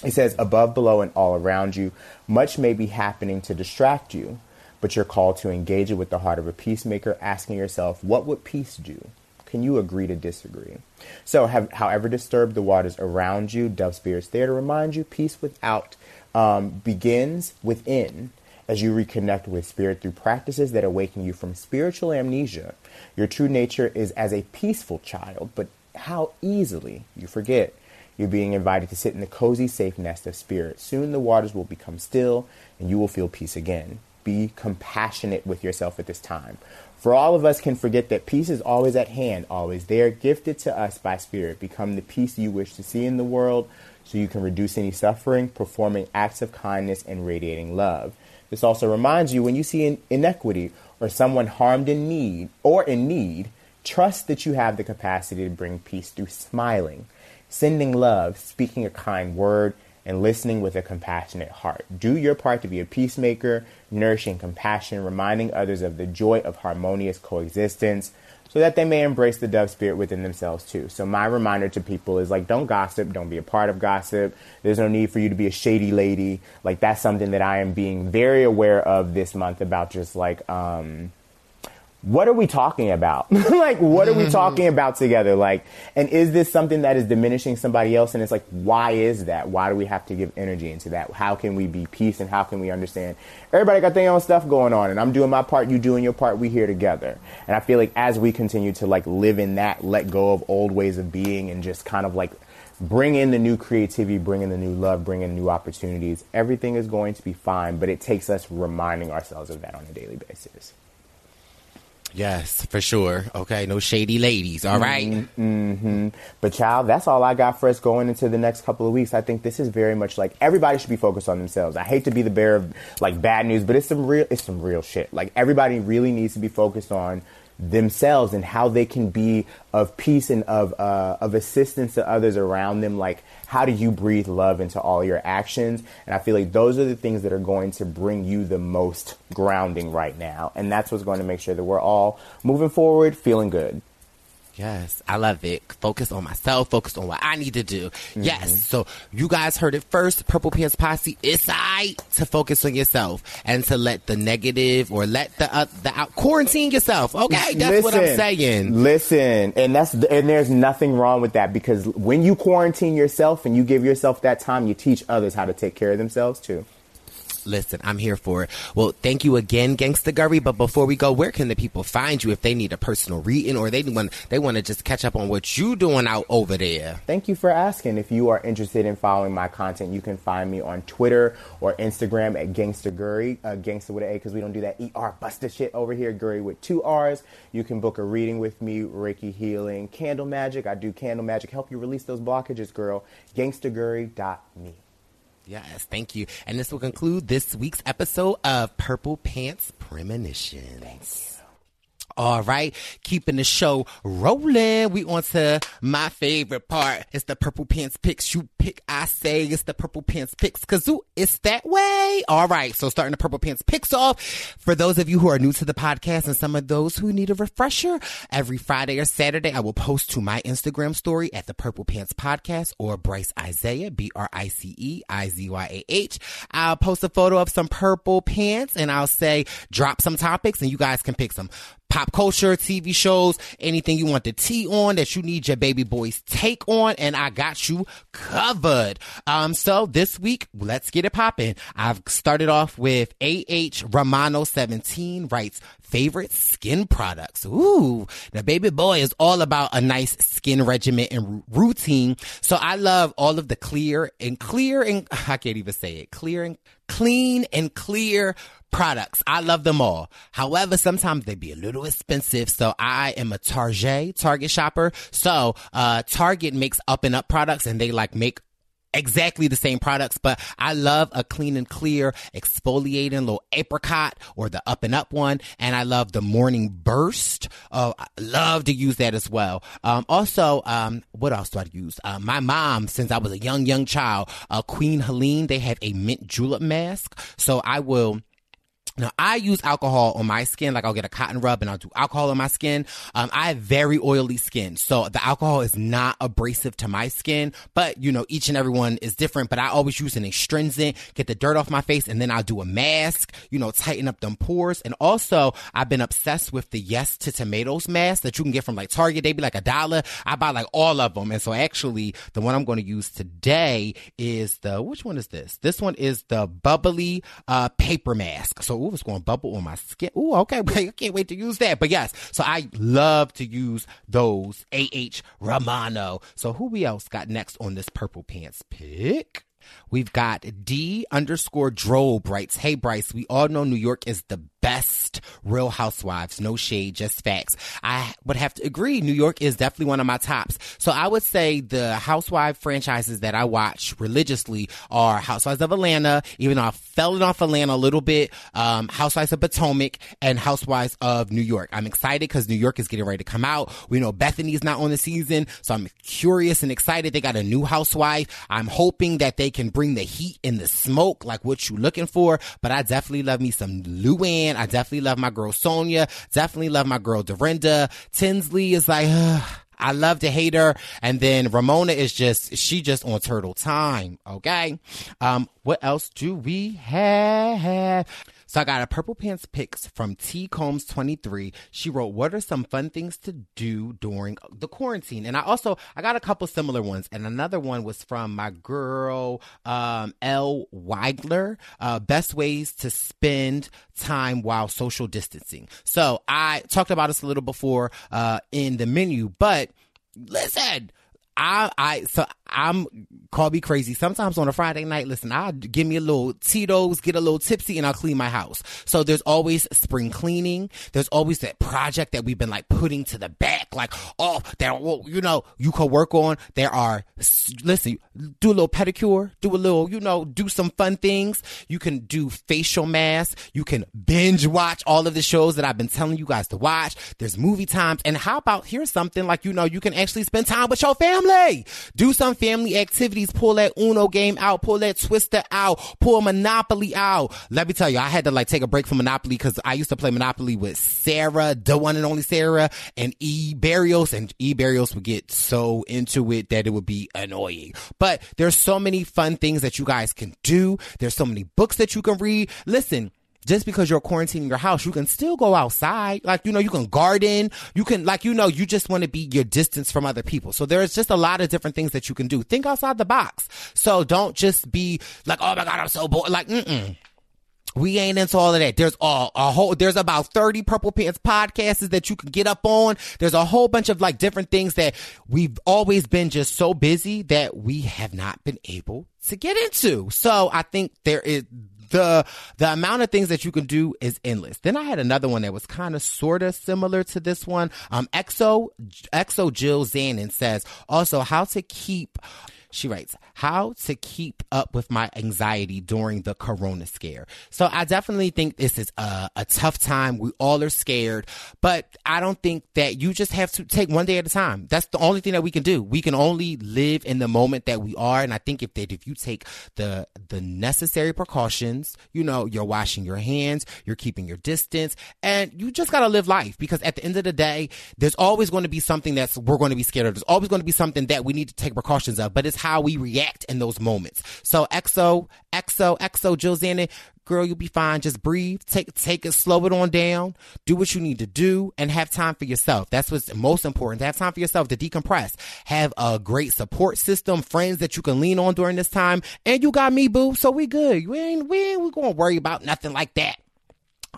E: It says, above, below, and all around you, much may be happening to distract you, but you're called to engage it with the heart of a peacemaker, asking yourself, what would peace do? Can you agree to disagree? So, have, however disturbed the waters around you, Dove Spirit's there to remind you peace without um, begins within as you reconnect with spirit through practices that awaken you from spiritual amnesia. Your true nature is as a peaceful child, but how easily you forget. You're being invited to sit in the cozy, safe nest of spirit. Soon the waters will become still and you will feel peace again. Be compassionate with yourself at this time. For all of us can forget that peace is always at hand, always there, gifted to us by spirit. Become the peace you wish to see in the world so you can reduce any suffering, performing acts of kindness and radiating love. This also reminds you when you see in- inequity or someone harmed in need or in need, trust that you have the capacity to bring peace through smiling, sending love, speaking a kind word, and listening with a compassionate heart. Do your part to be a peacemaker, nourishing compassion, reminding others of the joy of harmonious coexistence so that they may embrace the dove spirit within themselves too. So my reminder to people is like don't gossip, don't be a part of gossip. There's no need for you to be a shady lady. Like that's something that I am being very aware of this month about just like um what are we talking about? like, what are we mm-hmm. talking about together? Like, and is this something that is diminishing somebody else? And it's like, why is that? Why do we have to give energy into that? How can we be peace and how can we understand everybody got their own stuff going on and I'm doing my part, you doing your part, we here together. And I feel like as we continue to like live in that, let go of old ways of being and just kind of like bring in the new creativity, bring in the new love, bring in new opportunities, everything is going to be fine. But it takes us reminding ourselves of that on a daily basis.
C: Yes, for sure. Okay, no shady ladies. All right. Mm-hmm. Mm-hmm.
E: But child, that's all I got for us going into the next couple of weeks. I think this is very much like everybody should be focused on themselves. I hate to be the bearer of like bad news, but it's some real it's some real shit. Like everybody really needs to be focused on themselves and how they can be of peace and of uh, of assistance to others around them. Like how do you breathe love into all your actions? And I feel like those are the things that are going to bring you the most grounding right now. And that's what's going to make sure that we're all moving forward, feeling good.
C: Yes, I love it. Focus on myself, focus on what I need to do.
E: Mm-hmm.
C: Yes, so you guys heard it first. Purple Pants Posse, it's I to focus on yourself and to let the negative or let the uh, the out quarantine yourself. Okay, that's what I'm saying.
E: Listen, and that's and there's nothing wrong with that because when you quarantine yourself and you give yourself that time, you teach others how to take care of themselves too.
C: Listen, I'm here for it. Well, thank you again, Gangsta Gurry. But before we go, where can the people find you if they need a personal reading or they want they want to just catch up on what you doing out over there?
E: Thank you for asking. If you are interested in following my content, you can find me on Twitter or Instagram at Gangsta Gurry, uh, Gangsta with an A because we don't do that ER buster shit over here. Gurry with two R's. You can book a reading with me, Reiki healing, candle magic. I do candle magic, help you release those blockages, girl. Gangstagurry.me.
C: Yes, thank you. And this will conclude this week's episode of Purple Pants Premonitions. All right, keeping the show rolling. We on to my favorite part. It's the purple pants picks. You pick, I say it's the purple pants picks. Kazoo, it's that way. All right, so starting the purple pants picks off. For those of you who are new to the podcast and some of those who need a refresher, every Friday or Saturday I will post to my Instagram story at the Purple Pants Podcast or Bryce Isaiah B R I C E I Z Y A H. I'll post a photo of some purple pants and I'll say drop some topics and you guys can pick some pop culture, TV shows, anything you want the tea on that you need your baby boy's take on, and I got you covered. Um, so this week, let's get it popping. I've started off with AH Romano 17 writes favorite skin products. Ooh, the baby boy is all about a nice skin regimen and routine. So I love all of the clear and clear and I can't even say it. Clear and clean and clear products. I love them all. However, sometimes they be a little expensive. So I am a Target, Target shopper. So, uh, Target makes up and up products and they like make exactly the same products, but I love a clean and clear exfoliating little apricot or the up and up one. And I love the morning burst. Oh, I love to use that as well. Um, also, um, what else do I use? Uh, my mom, since I was a young, young child, uh, Queen Helene, they have a mint julep mask. So I will now I use alcohol on my skin, like I'll get a cotton rub and I'll do alcohol on my skin. Um, I have very oily skin, so the alcohol is not abrasive to my skin, but you know, each and every one is different, but I always use an astringent, get the dirt off my face, and then I'll do a mask, you know, tighten up them pores. And also, I've been obsessed with the Yes to Tomatoes mask that you can get from like Target. They be like a dollar. I buy like all of them. And so actually, the one I'm going to use today is the, which one is this? This one is the bubbly, uh, paper mask. So, ooh, it's going to bubble on my skin. Ooh, okay. I can't wait to use that. But yes, so I love to use those AH Romano. So who we else got next on this purple pants pick? We've got D underscore Drobe writes, Hey Bryce, we all know New York is the best real housewives. No shade, just facts. I would have to agree. New York is definitely one of my tops. So I would say the housewife franchises that I watch religiously are Housewives of Atlanta, even though I fell in off Atlanta a little bit, um, Housewives of Potomac and Housewives of New York. I'm excited because New York is getting ready to come out. We know Bethenny's not on the season, so I'm curious and excited. They got a new housewife. I'm hoping that they can bring the heat and the smoke like what you looking for, but I definitely love me some Luann. I definitely love my girl Sonja. Definitely love my girl Dorinda. Tinsley is like, ugh. I love to hate her. And then Ramona is just, she just on turtle time. Okay. Um, what else do we have? So I got a purple pants pics from T Combs 23. She wrote, what are some fun things to do during the quarantine? And I also, I got a couple similar ones. And another one was from my girl, um, L Weigler, uh, best ways to spend time while social distancing. So I talked about this a little before, uh, in the menu, but listen, I, I, so I'm call me crazy. Sometimes on a Friday night, listen, I'll give me a little Tito's, get a little tipsy, and I'll clean my house. So there's always spring cleaning. There's always that project that we've been like putting to the back, like, oh, well, you know, you could work on. There are, listen, do a little pedicure, do a little, you know, do some fun things. You can do facial masks. You can binge watch all of the shows that I've been telling you guys to watch. There's movie times. And how about here's something like, you know, you can actually spend time with your family. Do some family activities. Pull that Uno game out. Pull that Twister out. Pull Monopoly out. Let me tell you, I had to like take a break from Monopoly because I used to play Monopoly with Sarah, the one and only Sarah, and E Barrios, and E Barrios would get so into it that it would be annoying. But there's so many fun things that you guys can do. There's so many books that you can read. Listen, just because you're quarantining your house, you can still go outside. Like, you know, you can garden. You can, like, you know, you just want to be your distance from other people. So there's just a lot of different things that you can do. Think outside the box. So don't just be like, oh my God, I'm so bored. Like, mm-mm. We ain't into all of that. There's all a whole, there's about 30 Purple Pants podcasts that you can get up on. There's a whole bunch of like different things that we've always been just so busy that we have not been able to get into. So I think there is, the the amount of things that you can do is endless. Then I had another one that was kind of sort of similar to this one. Um, Exo Exo Jill Zanin says also how to keep She writes, How to keep up with my anxiety during the corona scare. So I definitely think this is a, a tough time. We all are scared, but I don't think that you just have to take one day at a time. That's the only thing that we can do. We can only live in the moment that we are. And I think if that if you take the the necessary precautions, you know, you're washing your hands, you're keeping your distance, and you just gotta live life because at the end of the day, there's always going to be something that's we're going to be scared of. There's always going to be something that we need to take precautions of, but it's how we react in those moments. So XO, XO, XO, Jill Zanin, girl, you'll be fine. Just breathe, take take it, slow it on down, do what you need to do, and have time for yourself. That's what's most important. To have time for yourself to decompress. Have a great support system, friends that you can lean on during this time, and you got me, boo. So we good. We ain't we ain't we gonna worry about nothing like that.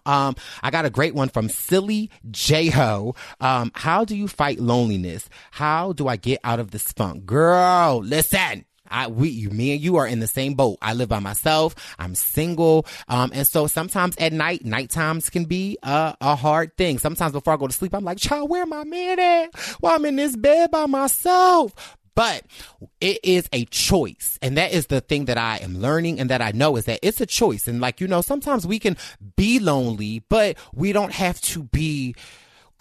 C: Um, I got a great one from Silly J Ho. Um, how do you fight loneliness? How do I get out of this funk? Girl, listen. I, we, you, me and you are in the same boat. I live by myself. I'm single. Um, and so sometimes at night, night times can be a, a hard thing. Sometimes before I go to sleep, I'm like, child, where my man at? Well, I'm in this bed by myself. But it is a choice. And that is the thing that I am learning and that I know is that it's a choice. And like, you know, sometimes we can be lonely, but we don't have to be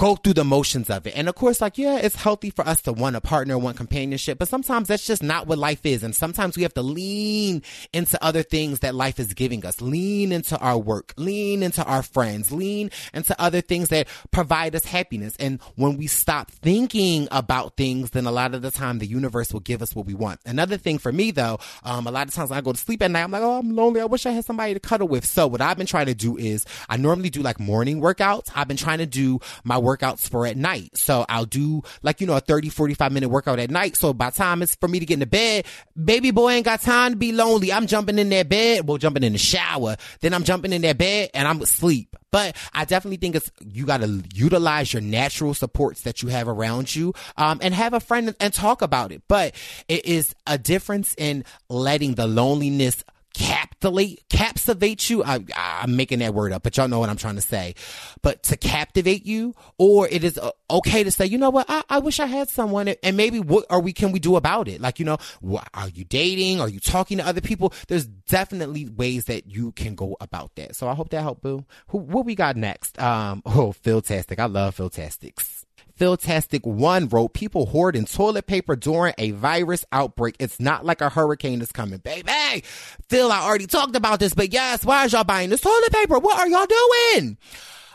C: go through the motions of it. And of course, like, yeah, it's healthy for us to want a partner, want companionship, but sometimes that's just not what life is. And sometimes we have to lean into other things that life is giving us, lean into our work, lean into our friends, lean into other things that provide us happiness. And when we stop thinking about things, then a lot of the time the universe will give us what we want. Another thing for me though, um, a lot of times when I go to sleep at night, I'm like, oh, I'm lonely. I wish I had somebody to cuddle with. So what I've been trying to do is I normally do like morning workouts. I've been trying to do my work workouts for at night. So I'll do like, you know, a 30, 45 minute workout at night. So by time it's for me to get into bed, baby boy ain't got time to be lonely. I'm jumping in that bed, well, jumping in the shower. Then I'm jumping in that bed and I'm asleep. But I definitely think it's, you got to utilize your natural supports that you have around you, um, and have a friend and talk about it. But it is a difference in letting the loneliness captivate captivate you. I, i'm making that word up but y'all know what i'm trying to say. But to captivate you or it is uh, okay to say you know what? I, I wish i had someone and maybe what are we can we do about it? Like you know what, are you dating? Are you talking to other people? There's definitely ways that you can go about that. So i hope that helped boo. Who, what we got next? Um oh phil tastic i love phil tastics Philtastic One wrote, people hoarding toilet paper during a virus outbreak. It's not like a hurricane is coming. Baby, Phil, I already talked about this, but yes, why is y'all buying this toilet paper? What are y'all doing?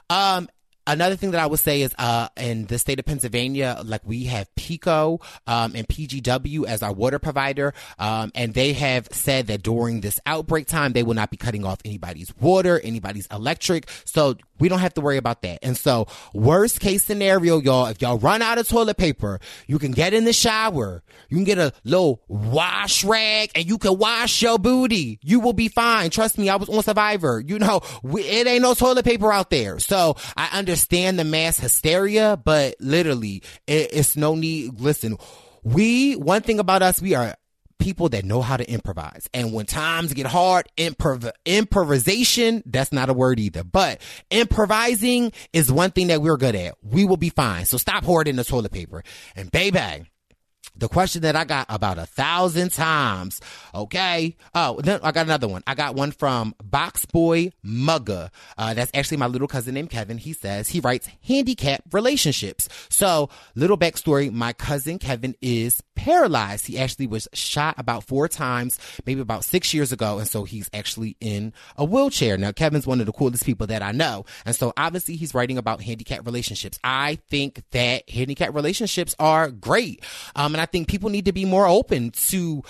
C: Um, another thing that I would say is, uh, in the state of Pennsylvania, like we have PECO um, and PGW as our water provider. Um, and they have said that during this outbreak time, they will not be cutting off anybody's water, anybody's electric. So we don't have to worry about that. And so worst case scenario, y'all, if y'all run out of toilet paper, you can get in the shower. You can get a little wash rag and you can wash your booty. You will be fine. Trust me. I was on Survivor. You know, we, it ain't no toilet paper out there. So I understand the mass hysteria, but literally it, it's no need. Listen, we, one thing about us, we are people that know how to improvise. And when times get hard, improv- improvisation, that's not a word either, but improvising is one thing that we're good at. We will be fine. So stop hoarding the toilet paper. And baby, the question that I got about a thousand times. Okay. Oh, then I got another one. I got one from Box Boy Mugga. Uh, that's actually my little cousin named Kevin. He says he writes handicap relationships. So little backstory. My cousin Kevin is paralyzed. He actually was shot about four times, maybe about six years ago. And so he's actually in a wheelchair. Now, Kevin's one of the coolest people that I know. And so obviously he's writing about handicap relationships. I think that handicap relationships are great. Um, and I think people need to be more open to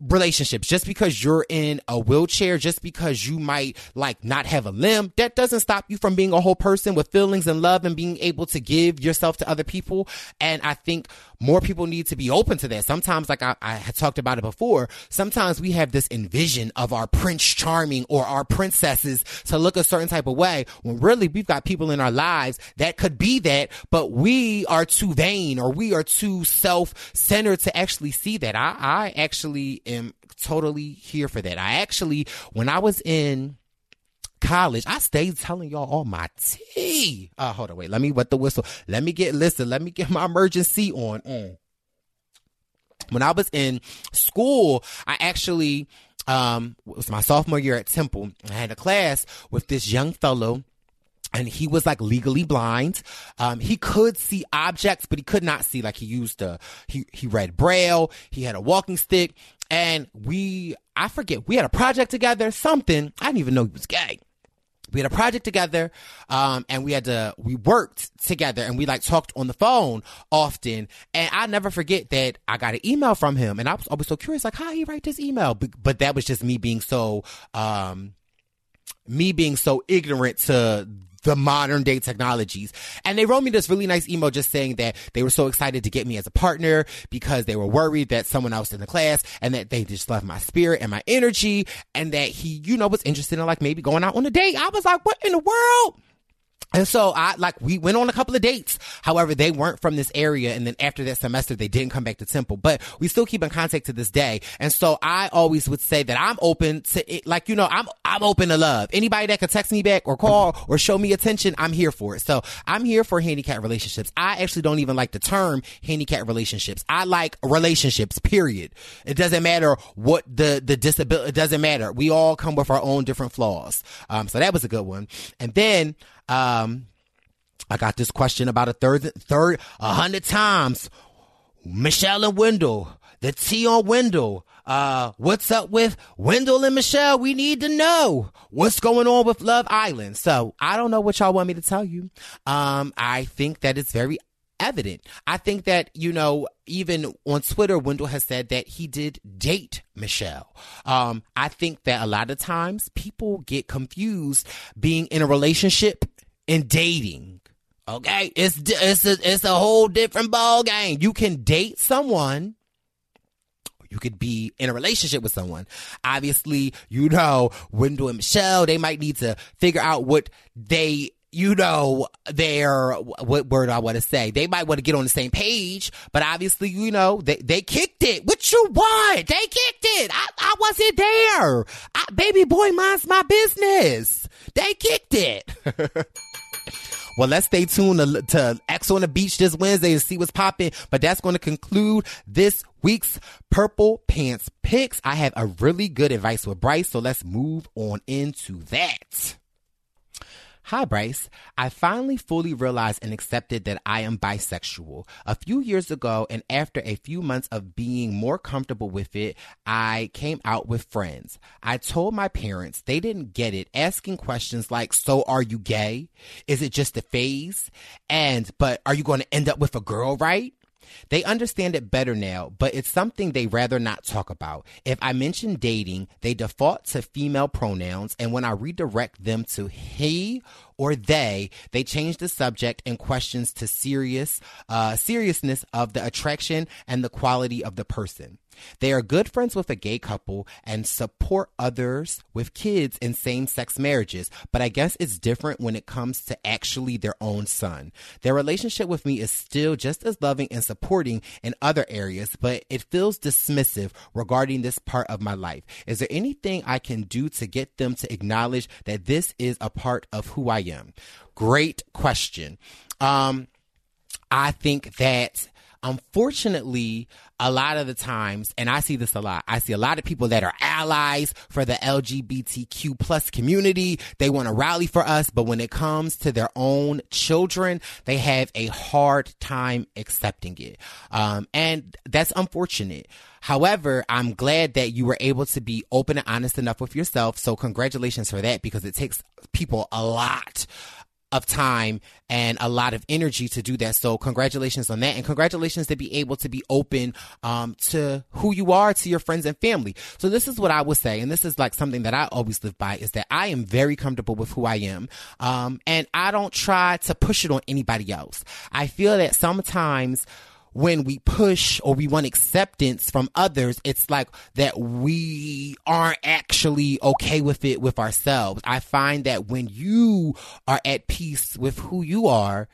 C: relationships. Just because you're in a wheelchair just because you might like not have a limb that doesn't stop you from being a whole person with feelings and love and being able to give yourself to other people. And i think more people need to be open to that. Sometimes, like I, I had talked about it before, sometimes we have this envision of our Prince Charming or our princesses to look a certain type of way when really we've got people in our lives that could be that, but we are too vain or we are too self-centered to actually see that. I, I actually am totally here for that. I actually, when I was in, college, I stayed telling y'all all my tea. Uh, hold on, wait. Let me wet the whistle. Let me get listen. Let me get my emergency on. Mm. When I was in school, I actually, um, it was my sophomore year at Temple. I had a class with this young fellow and he was like legally blind. Um, he could see objects, but he could not see. Like he used a he he read braille. He had a walking stick, and we I forget we had a project together. Something I didn't even know he was gay. We had a project together, um, and we had to we worked together, and we like talked on the phone often. And I never forget that I got an email from him, and I was always so curious, like how he write this email. But, but that was just me being so um me being so ignorant to the modern day technologies. And they wrote me this really nice email just saying that they were so excited to get me as a partner because they were worried that someone else in the class and that they just loved my spirit and my energy and that he, you know, was interested in like maybe going out on a date. I was like, what in the world? And so I like we went on a couple of dates. However, they weren't from this area. And then after that semester, they didn't come back to Temple, but we still keep in contact to this day. And so I always would say that I'm open to it. Like, you know, I'm, I'm open to love. Anybody that could text me back or call or show me attention, I'm here for it. So I'm here for handicap relationships. I actually don't even like the term handicap relationships. I like relationships, period. It doesn't matter what the, the disability, it doesn't matter. We all come with our own different flaws. Um, so that was a good one. And then, um, I got this question about a third, third, a hundred times. Michelle and Wendell, the T on Wendell. Uh, what's up with Wendell and Michelle? We need to know what's going on with Love Island. So I don't know what y'all want me to tell you. Um, I think that it's very evident. I think that, you know, even on Twitter, Wendell has said that he did date Michelle. Um, I think that a lot of times people get confused being in a relationship and dating. Okay, it's it's a, it's a whole different ball game. You can date someone. You could be in a relationship with someone. Obviously, you know, Wendell and Michelle, they might need to figure out what they you know, their what word I want to say. They might want to get on the same page, but obviously, you know, they they kicked it. What you want? They kicked it. I, I wasn't there. I, baby boy minds my business. They kicked it. Well, let's stay tuned to, to Ex on the Beach this Wednesday and see what's popping. But that's going to conclude this week's Purple Pants picks. I have a really good advice with Bryce, so let's move on into that. Hi, Bryce. I finally fully realized and accepted that I am bisexual. A few years ago, and after a few months of being more comfortable with it, I came out with friends. I told my parents they didn't get it, asking questions like, So are you gay? Is it just a phase? And, but are you going to end up with a girl, right? They understand it better now, but it's something they rather not talk about. If I mention dating, they default to female pronouns, and when I redirect them to he or they, they change the subject and questions to serious uh, seriousness of the attraction and the quality of the person. They are good friends with a gay couple and support others with kids in same sex marriages, but I guess it's different when it comes to actually their own son. Their relationship with me is still just as loving and supporting in other areas, but it feels dismissive regarding this part of my life. Is there anything I can do to get them to acknowledge that this is a part of who I am? Great question. Um, I think that unfortunately, a lot of the times, and I see this a lot, I see a lot of people that are allies for the LGBTQ plus community. They want to rally for us, but when it comes to their own children, they have a hard time accepting it. Um, and that's unfortunate. However, I'm glad that you were able to be open and honest enough with yourself. So congratulations for that because it takes people a lot of time and a lot of energy to do that. So congratulations on that. And congratulations to be able to be open, um, to who you are, to your friends and family. So this is what I would say. And this is like something that I always live by is that I am very comfortable with who I am. Um, and I don't try to push it on anybody else. I feel that sometimes, when we push or we want acceptance from others, it's like that we aren't actually okay with it with ourselves. I find that when you are at peace with who you are,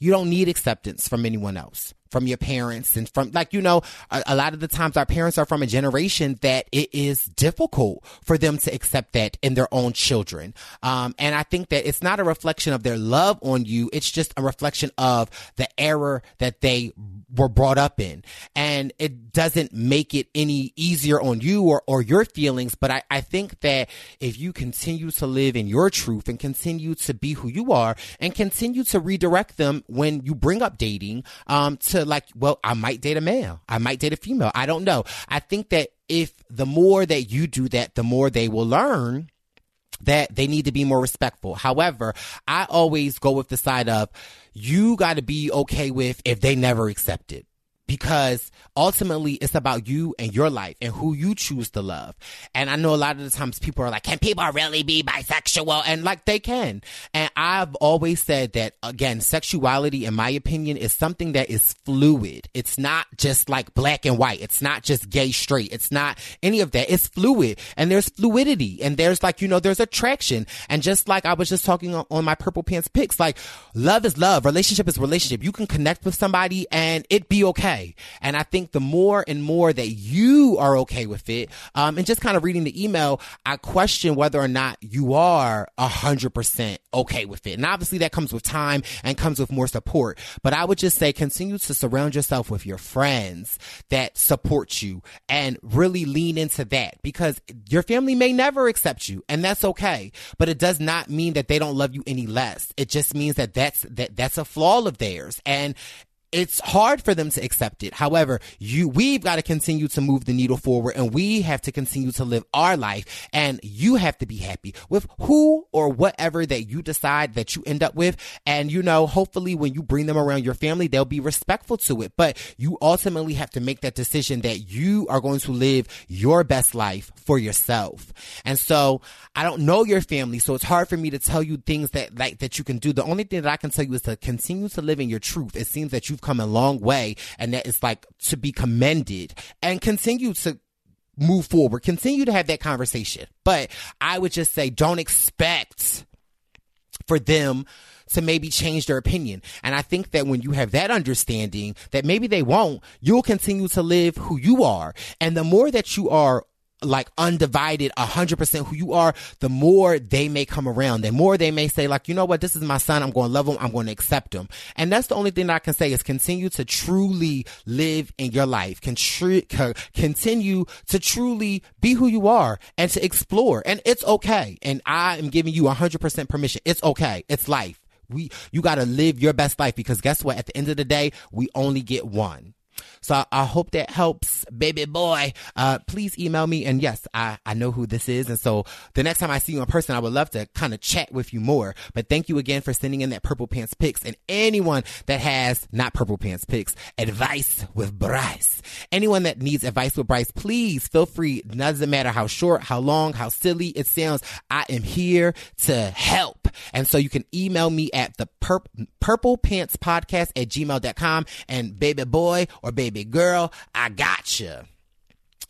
C: you don't need acceptance from anyone else from your parents and from like you know a, a, lot of the times our parents are from a generation that it is difficult for them to accept that in their own children. Um, and i think that it's not a reflection of their love on you. It's just a reflection of the error that they were brought up in. And it doesn't make it any easier on you or, or your feelings. But I, I think that if you continue to live in your truth and continue to be who you are and continue to redirect them when you bring up dating um, to like well i might date a male. I might date a female. I don't know. I think that if the more that you do that the more they will learn that they need to be more respectful. However, I always go with the side of you got to be okay with if they never accept it because ultimately it's about you and your life and who you choose to love. And I know a lot of the times people are like, can people really be bisexual? And like they can. And I've always said that again, sexuality in my opinion is something that is fluid. It's not just like black and white. It's not just gay straight. It's not any of that. It's fluid and there's fluidity and there's like, you know, there's attraction. And just like I was just talking on, my purple pants pics, like love is love. Relationship is relationship. You can connect with somebody and it be okay okay. And I think the more and more that you are okay with it, um, and just kind of reading the email, I question whether or not you are a hundred percent okay with it. And obviously that comes with time and comes with more support. But I would just say continue to surround yourself with your friends that support you and really lean into that because your family may never accept you and that's okay. But it does not mean that they don't love you any less. It just means that that's, that, that's a flaw of theirs. And it's hard for them to accept it. However, you, we've got to continue to move the needle forward and we have to continue to live our life and you have to be happy with who or whatever that you decide that you end up with. And, you know, hopefully when you bring them around your family, they'll be respectful to it. But you ultimately have to make that decision that you are going to live your best life for yourself. And so I don't know your family. So it's hard for me to tell you things that like, that you can do. The only thing that I can tell you is to continue to live in your truth. It seems that you've come a long way and that it's like to be commended and continue to move forward, continue to have that conversation. But I would just say don't expect for them to maybe change their opinion. And I think that when you have that understanding that maybe they won't, you'll continue to live who you are. And the more that you are like undivided, a hundred percent who you are, the more they may come around. The more they may say like, you know what, this is my son. I'm going to love him. I'm going to accept him. And that's the only thing I can say is continue to truly live in your life. Continue to truly be who you are and to explore. And it's okay. And I am giving you a hundred percent permission. It's okay. It's life. We, you got to live your best life because guess what? At the end of the day, we only get one. So I, hope that helps, baby boy. Uh, please email me. And yes, I, I know who this is. And so the next time I see you in person, I would love to kind of chat with you more. But thank you again for sending in that purple pants pics and anyone that has not purple pants pics, advice with Bryce. Anyone that needs advice with Bryce, please feel free. Doesn't matter how short, how long, how silly it sounds. I am here to help. And so you can email me at the pur- purple pants podcast at gmail.com and baby boy or baby girl, I got you.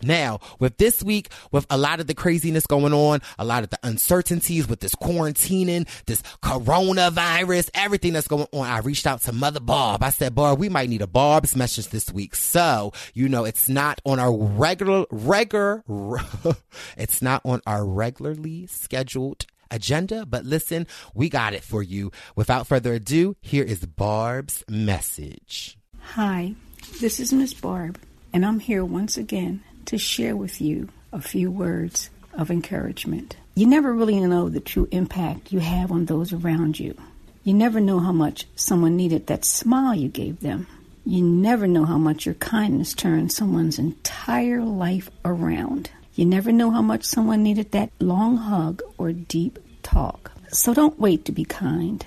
C: Now, with this week, with a lot of the craziness going on, a lot of the uncertainties with this quarantining, this coronavirus, everything that's going on, I reached out to Mother Barb. I said, Barb, we might need a Barb's message this week. So, you know, it's not on our regular, regular, it's not on our regularly scheduled agenda, but listen, we got it for you. Without further ado, here is Barb's message.
F: Hi, this is Miss Barb, and I'm here once again to share with you a few words of encouragement. You never really know the true impact you have on those around you. You never know how much someone needed that smile you gave them. You never know how much your kindness turned someone's entire life around. You never know how much someone needed that long hug or deep talk. So don't wait to be kind.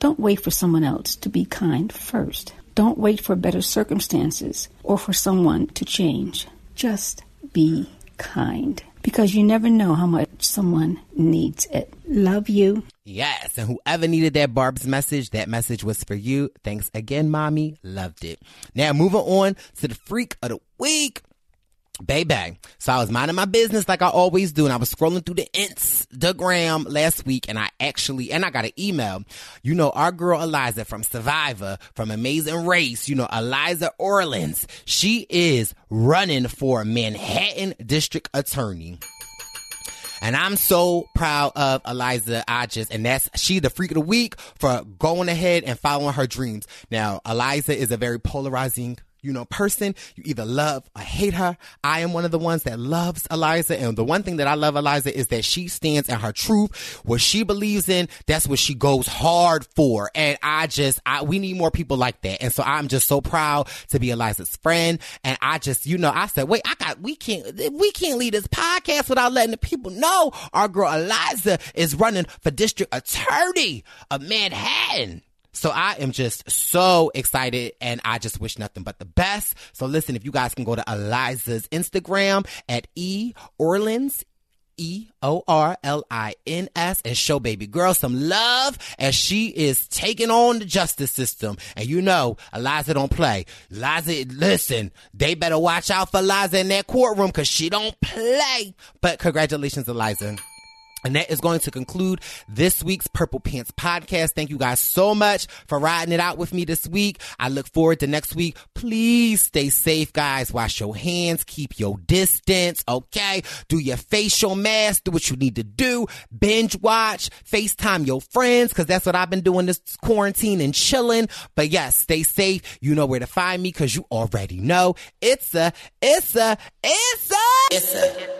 F: Don't wait for someone else to be kind first. Don't wait for better circumstances or for someone to change. Just be kind because you never know how much someone needs it. Love you.
C: Yes, and whoever needed that Barb's message, that message was for you. Thanks again, mommy. Loved it. Now, moving on to the freak of the week. Baby. So I was minding my business like I always do, and I was scrolling through the Instagram last week, and I actually, and I got an email. You know, our girl Eliza from Survivor, from Amazing Race, you know, Eliza Orlins, she is running for Manhattan District Attorney. And I'm so proud of Eliza Hodges, and that's she the freak of the week for going ahead and following her dreams. Now, Eliza is a very polarizing you know, person. You either love or hate her. I am one of the ones that loves Eliza. And the one thing that I love Eliza is that she stands in her truth. What she believes in, that's what she goes hard for. And I just, I, we need more people like that. And so I'm just so proud to be Eliza's friend. And I just, you know, I said, wait, I got, we can't, we can't leave this podcast without letting the people know our girl Eliza is running for district attorney of Manhattan. So I am just so excited and I just wish nothing but the best. So listen, if you guys can go to Eliza's Instagram at E Orlins, E O R L I N S and show baby girl some love as she is taking on the justice system. And you know, Eliza don't play. Eliza, listen, they better watch out for Eliza in that courtroom because she don't play. But congratulations, Eliza. And that is going to conclude this week's Purple Pants podcast. Thank you guys so much for riding it out with me this week. I look forward to next week. Please stay safe, guys. Wash your hands. Keep your distance. Okay. Do your facial mask. Do what you need to do. Binge watch. FaceTime your friends. Cause that's what I've been doing this quarantine and chilling. But yes, stay safe. You know where to find me cause you already know. It's a, it's a, it's a,
B: it's a.